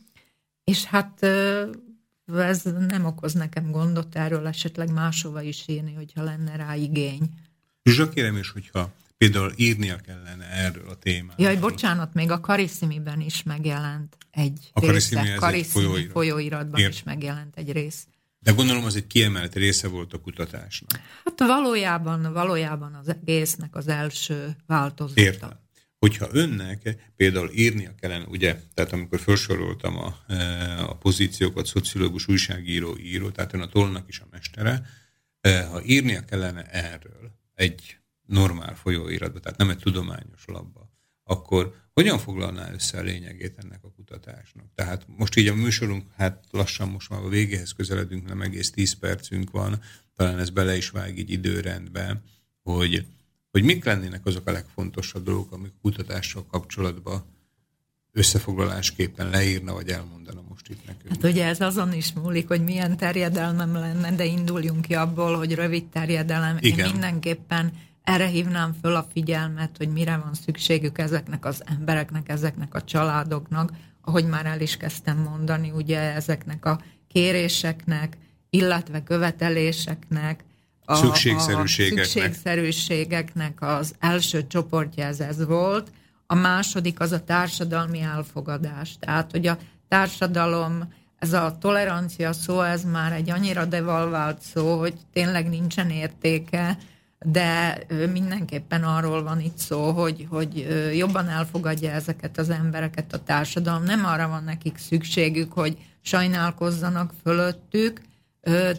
És hát ez nem okoz nekem gondot erről esetleg máshova is írni, hogyha lenne rá igény. Zsuzsa, kérem is, hogyha például írnia kellene erről a témáról. Jaj, bocsánat, még a Kariszimiben is megjelent egy a része. Kariszimi folyóirat. folyóiratban Ért. is megjelent egy rész. De gondolom az egy kiemelt része volt a kutatásnak. Hát valójában, valójában az egésznek az első változata. Értem. Hogyha önnek például írnia kellene, ugye, tehát amikor felsoroltam a, e, a pozíciókat, szociológus, újságíró, író, tehát ön a tolnak is a mestere, e, ha írnia kellene erről egy normál folyóiratba, tehát nem egy tudományos labba, akkor hogyan foglalná össze a lényegét ennek a kutatásnak? Tehát most így a műsorunk, hát lassan most már a végéhez közeledünk, nem egész 10 percünk van, talán ez bele is vág így időrendbe, hogy, hogy mik lennének azok a legfontosabb dolgok, amik kutatással kapcsolatban összefoglalásképpen leírna, vagy elmondana most itt nekünk. Hát ugye ez azon is múlik, hogy milyen terjedelmem lenne, de induljunk ki abból, hogy rövid terjedelem. Igen. Én mindenképpen erre hívnám föl a figyelmet, hogy mire van szükségük ezeknek az embereknek, ezeknek a családoknak, ahogy már el is kezdtem mondani, ugye ezeknek a kéréseknek, illetve követeléseknek, a, szükségszerűségeknek. a szükségszerűségeknek az első csoportja ez, ez volt, a második az a társadalmi elfogadás. Tehát, hogy a társadalom, ez a tolerancia szó, ez már egy annyira devalvált szó, hogy tényleg nincsen értéke, de mindenképpen arról van itt szó, hogy, hogy jobban elfogadja ezeket az embereket a társadalom. Nem arra van nekik szükségük, hogy sajnálkozzanak fölöttük,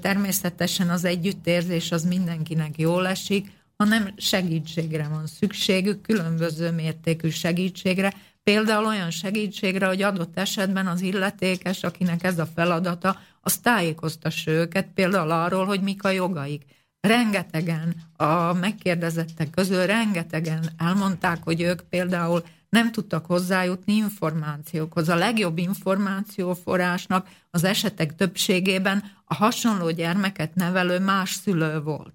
természetesen az együttérzés az mindenkinek jól esik, hanem segítségre van szükségük, különböző mértékű segítségre, például olyan segítségre, hogy adott esetben az illetékes, akinek ez a feladata, az tájékoztassa őket például arról, hogy mik a jogaik rengetegen a megkérdezettek közül rengetegen elmondták, hogy ők például nem tudtak hozzájutni információkhoz. A legjobb információforrásnak az esetek többségében a hasonló gyermeket nevelő más szülő volt.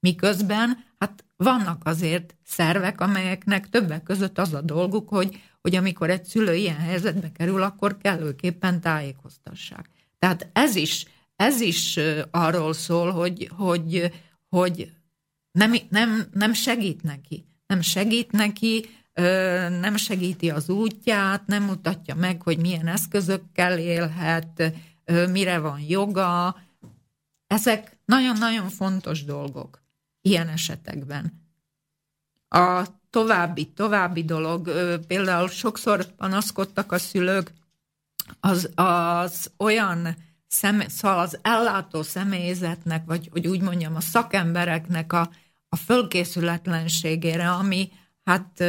Miközben hát vannak azért szervek, amelyeknek többek között az a dolguk, hogy, hogy amikor egy szülő ilyen helyzetbe kerül, akkor kellőképpen tájékoztassák. Tehát ez is, ez is arról szól, hogy, hogy hogy nem, nem, nem segít neki. Nem segít neki, nem segíti az útját, nem mutatja meg, hogy milyen eszközökkel élhet, mire van joga. Ezek nagyon-nagyon fontos dolgok ilyen esetekben. A további, további dolog, például sokszor panaszkodtak a szülők az, az olyan szem, szóval az ellátó személyzetnek, vagy hogy úgy mondjam, a szakembereknek a, a fölkészületlenségére, ami hát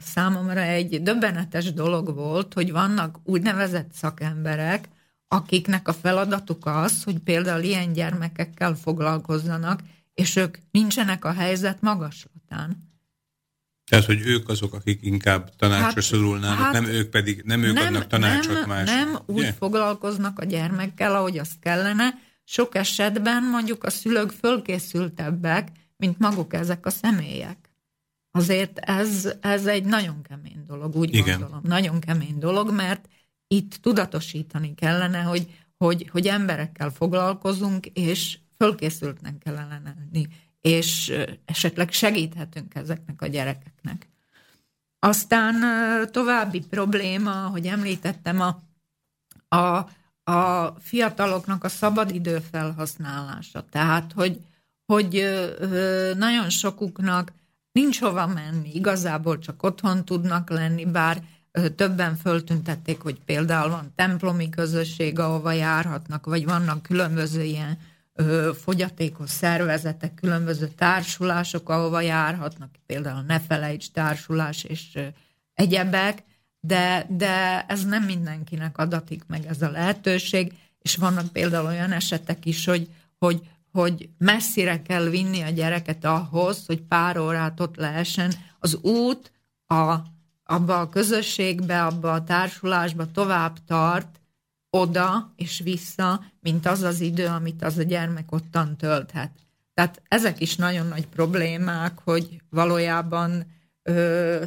számomra egy döbbenetes dolog volt, hogy vannak úgynevezett szakemberek, akiknek a feladatuk az, hogy például ilyen gyermekekkel foglalkozzanak, és ők nincsenek a helyzet magaslatán. Tehát, hogy ők azok, akik inkább tanácsra hát, szorulnának, hát, nem ők pedig, nem ők nem, adnak tanácsot nem, más. Nem úgy yeah. foglalkoznak a gyermekkel, ahogy azt kellene. Sok esetben mondjuk a szülők fölkészültebbek, mint maguk ezek a személyek. Azért ez, ez egy nagyon kemény dolog, úgy Igen. gondolom. Nagyon kemény dolog, mert itt tudatosítani kellene, hogy, hogy, hogy emberekkel foglalkozunk, és fölkészültnek kellene lenni, és esetleg segíthetünk ezeknek a gyerekeknek. Aztán további probléma, hogy említettem, a, a, a fiataloknak a szabadidő felhasználása. Tehát, hogy, hogy nagyon sokuknak nincs hova menni, igazából csak otthon tudnak lenni, bár többen föltüntették, hogy például van templomi közösség, ahova járhatnak, vagy vannak különböző ilyen fogyatékos szervezetek, különböző társulások, ahova járhatnak, például Ne Felejts társulás és egyebek, de, de ez nem mindenkinek adatik meg ez a lehetőség, és vannak például olyan esetek is, hogy, hogy, hogy messzire kell vinni a gyereket ahhoz, hogy pár órát ott lehessen. Az út a, abba a közösségbe, abba a társulásba tovább tart, oda és vissza, mint az az idő, amit az a gyermek ottan tölthet. Tehát ezek is nagyon nagy problémák, hogy valójában ö,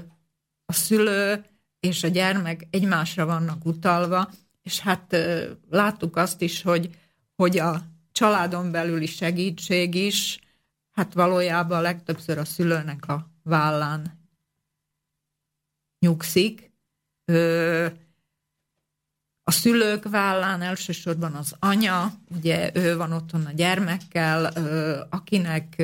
a szülő és a gyermek egymásra vannak utalva, és hát ö, láttuk azt is, hogy, hogy a családon belüli segítség is, hát valójában legtöbbször a szülőnek a vállán nyugszik. Ö, a szülők vállán elsősorban az anya, ugye ő van otthon a gyermekkel, akinek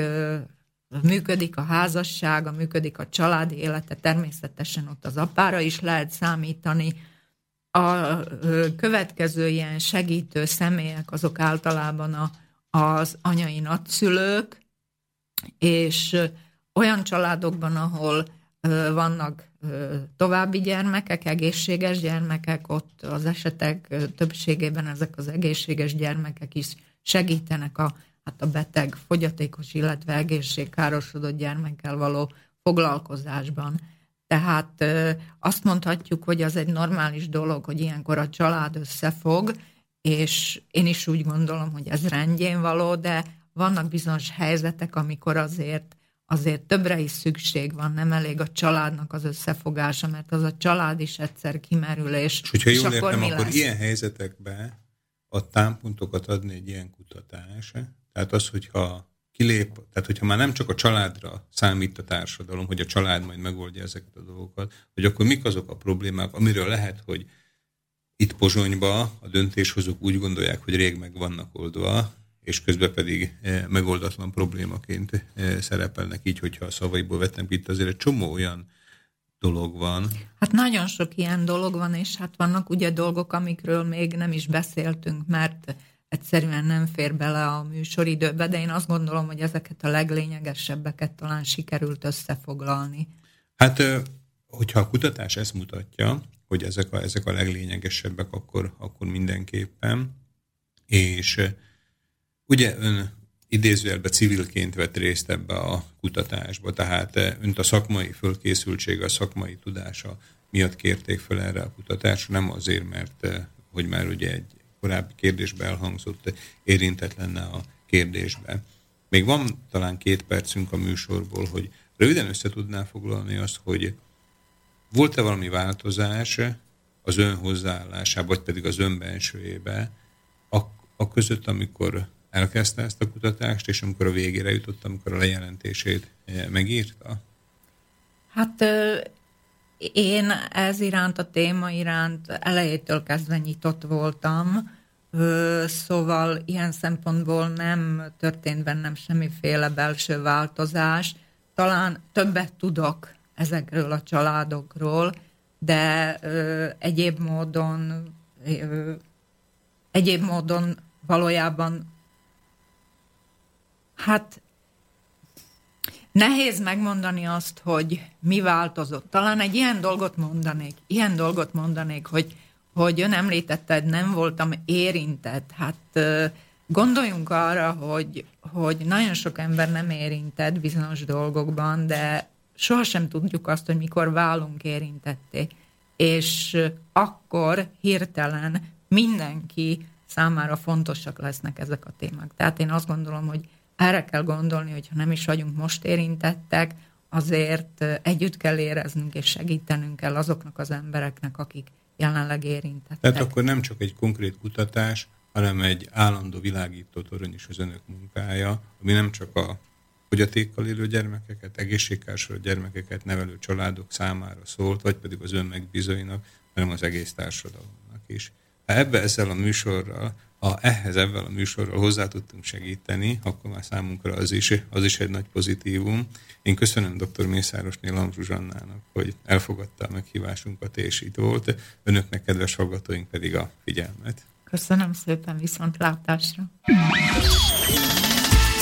működik a házassága, működik a családi élete, természetesen ott az apára is lehet számítani. A következő ilyen segítő személyek azok általában a, az anyai nagyszülők, és olyan családokban, ahol vannak további gyermekek, egészséges gyermekek, ott az esetek többségében ezek az egészséges gyermekek is segítenek a, hát a beteg, fogyatékos, illetve egészségkárosodott gyermekkel való foglalkozásban. Tehát azt mondhatjuk, hogy az egy normális dolog, hogy ilyenkor a család összefog, és én is úgy gondolom, hogy ez rendjén való, de vannak bizonyos helyzetek, amikor azért azért többre is szükség van, nem elég a családnak az összefogása, mert az a család is egyszer kimerül, és, és hogyha jól és akkor értem, mi akkor lesz? ilyen helyzetekben a támpontokat adni egy ilyen kutatás, tehát az, hogyha kilép, tehát hogyha már nem csak a családra számít a társadalom, hogy a család majd megoldja ezeket a dolgokat, hogy akkor mik azok a problémák, amiről lehet, hogy itt Pozsonyba a döntéshozók úgy gondolják, hogy rég meg vannak oldva, és közben pedig eh, megoldatlan problémaként eh, szerepelnek így, hogyha a szavaiból vettem itt azért egy csomó olyan dolog van. Hát nagyon sok ilyen dolog van, és hát vannak ugye dolgok, amikről még nem is beszéltünk, mert egyszerűen nem fér bele a műsoridőbe, de én azt gondolom, hogy ezeket a leglényegesebbeket talán sikerült összefoglalni. Hát, eh, hogyha a kutatás ezt mutatja, hogy ezek a, ezek a leglényegesebbek, akkor, akkor mindenképpen, és Ugye ön idézőjelben civilként vett részt ebbe a kutatásba, tehát eh, önt a szakmai fölkészültsége, a szakmai tudása miatt kérték fel erre a kutatásra, nem azért, mert eh, hogy már ugye egy korábbi kérdésbe elhangzott, érintett lenne a kérdésbe. Még van talán két percünk a műsorból, hogy röviden össze tudná foglalni azt, hogy volt-e valami változás az ön hozzáállásában, vagy pedig az ön bensőjébe, a, a között, amikor elkezdte ezt a kutatást, és amikor a végére jutott, amikor a lejelentését eh, megírta? Hát én ez iránt, a téma iránt elejétől kezdve nyitott voltam, szóval ilyen szempontból nem történt bennem semmiféle belső változás. Talán többet tudok ezekről a családokról, de egyéb módon egyéb módon valójában Hát nehéz megmondani azt, hogy mi változott. Talán egy ilyen dolgot mondanék, ilyen dolgot mondanék, hogy, hogy ön említetted, nem voltam érintett. Hát gondoljunk arra, hogy, hogy nagyon sok ember nem érintett bizonyos dolgokban, de sohasem tudjuk azt, hogy mikor válunk érintetté. És akkor hirtelen mindenki számára fontosak lesznek ezek a témák. Tehát én azt gondolom, hogy erre kell gondolni, hogy nem is vagyunk most érintettek, azért együtt kell éreznünk és segítenünk kell azoknak az embereknek, akik jelenleg érintettek. Tehát akkor nem csak egy konkrét kutatás, hanem egy állandó világító torony is az önök munkája, ami nem csak a fogyatékkal élő gyermekeket, egészségkársor gyermekeket nevelő családok számára szólt, vagy pedig az ön megbízóinak, hanem az egész társadalomnak is. Ha ebbe ezzel a műsorral, ha ehhez ebben a műsorral hozzá tudtunk segíteni, akkor már számunkra az is, az is egy nagy pozitívum. Én köszönöm dr. Mészárosné Lamp Zsuzsannának, hogy elfogadta a meghívásunkat, és itt volt. Önöknek, kedves hallgatóink pedig a figyelmet. Köszönöm szépen, viszontlátásra.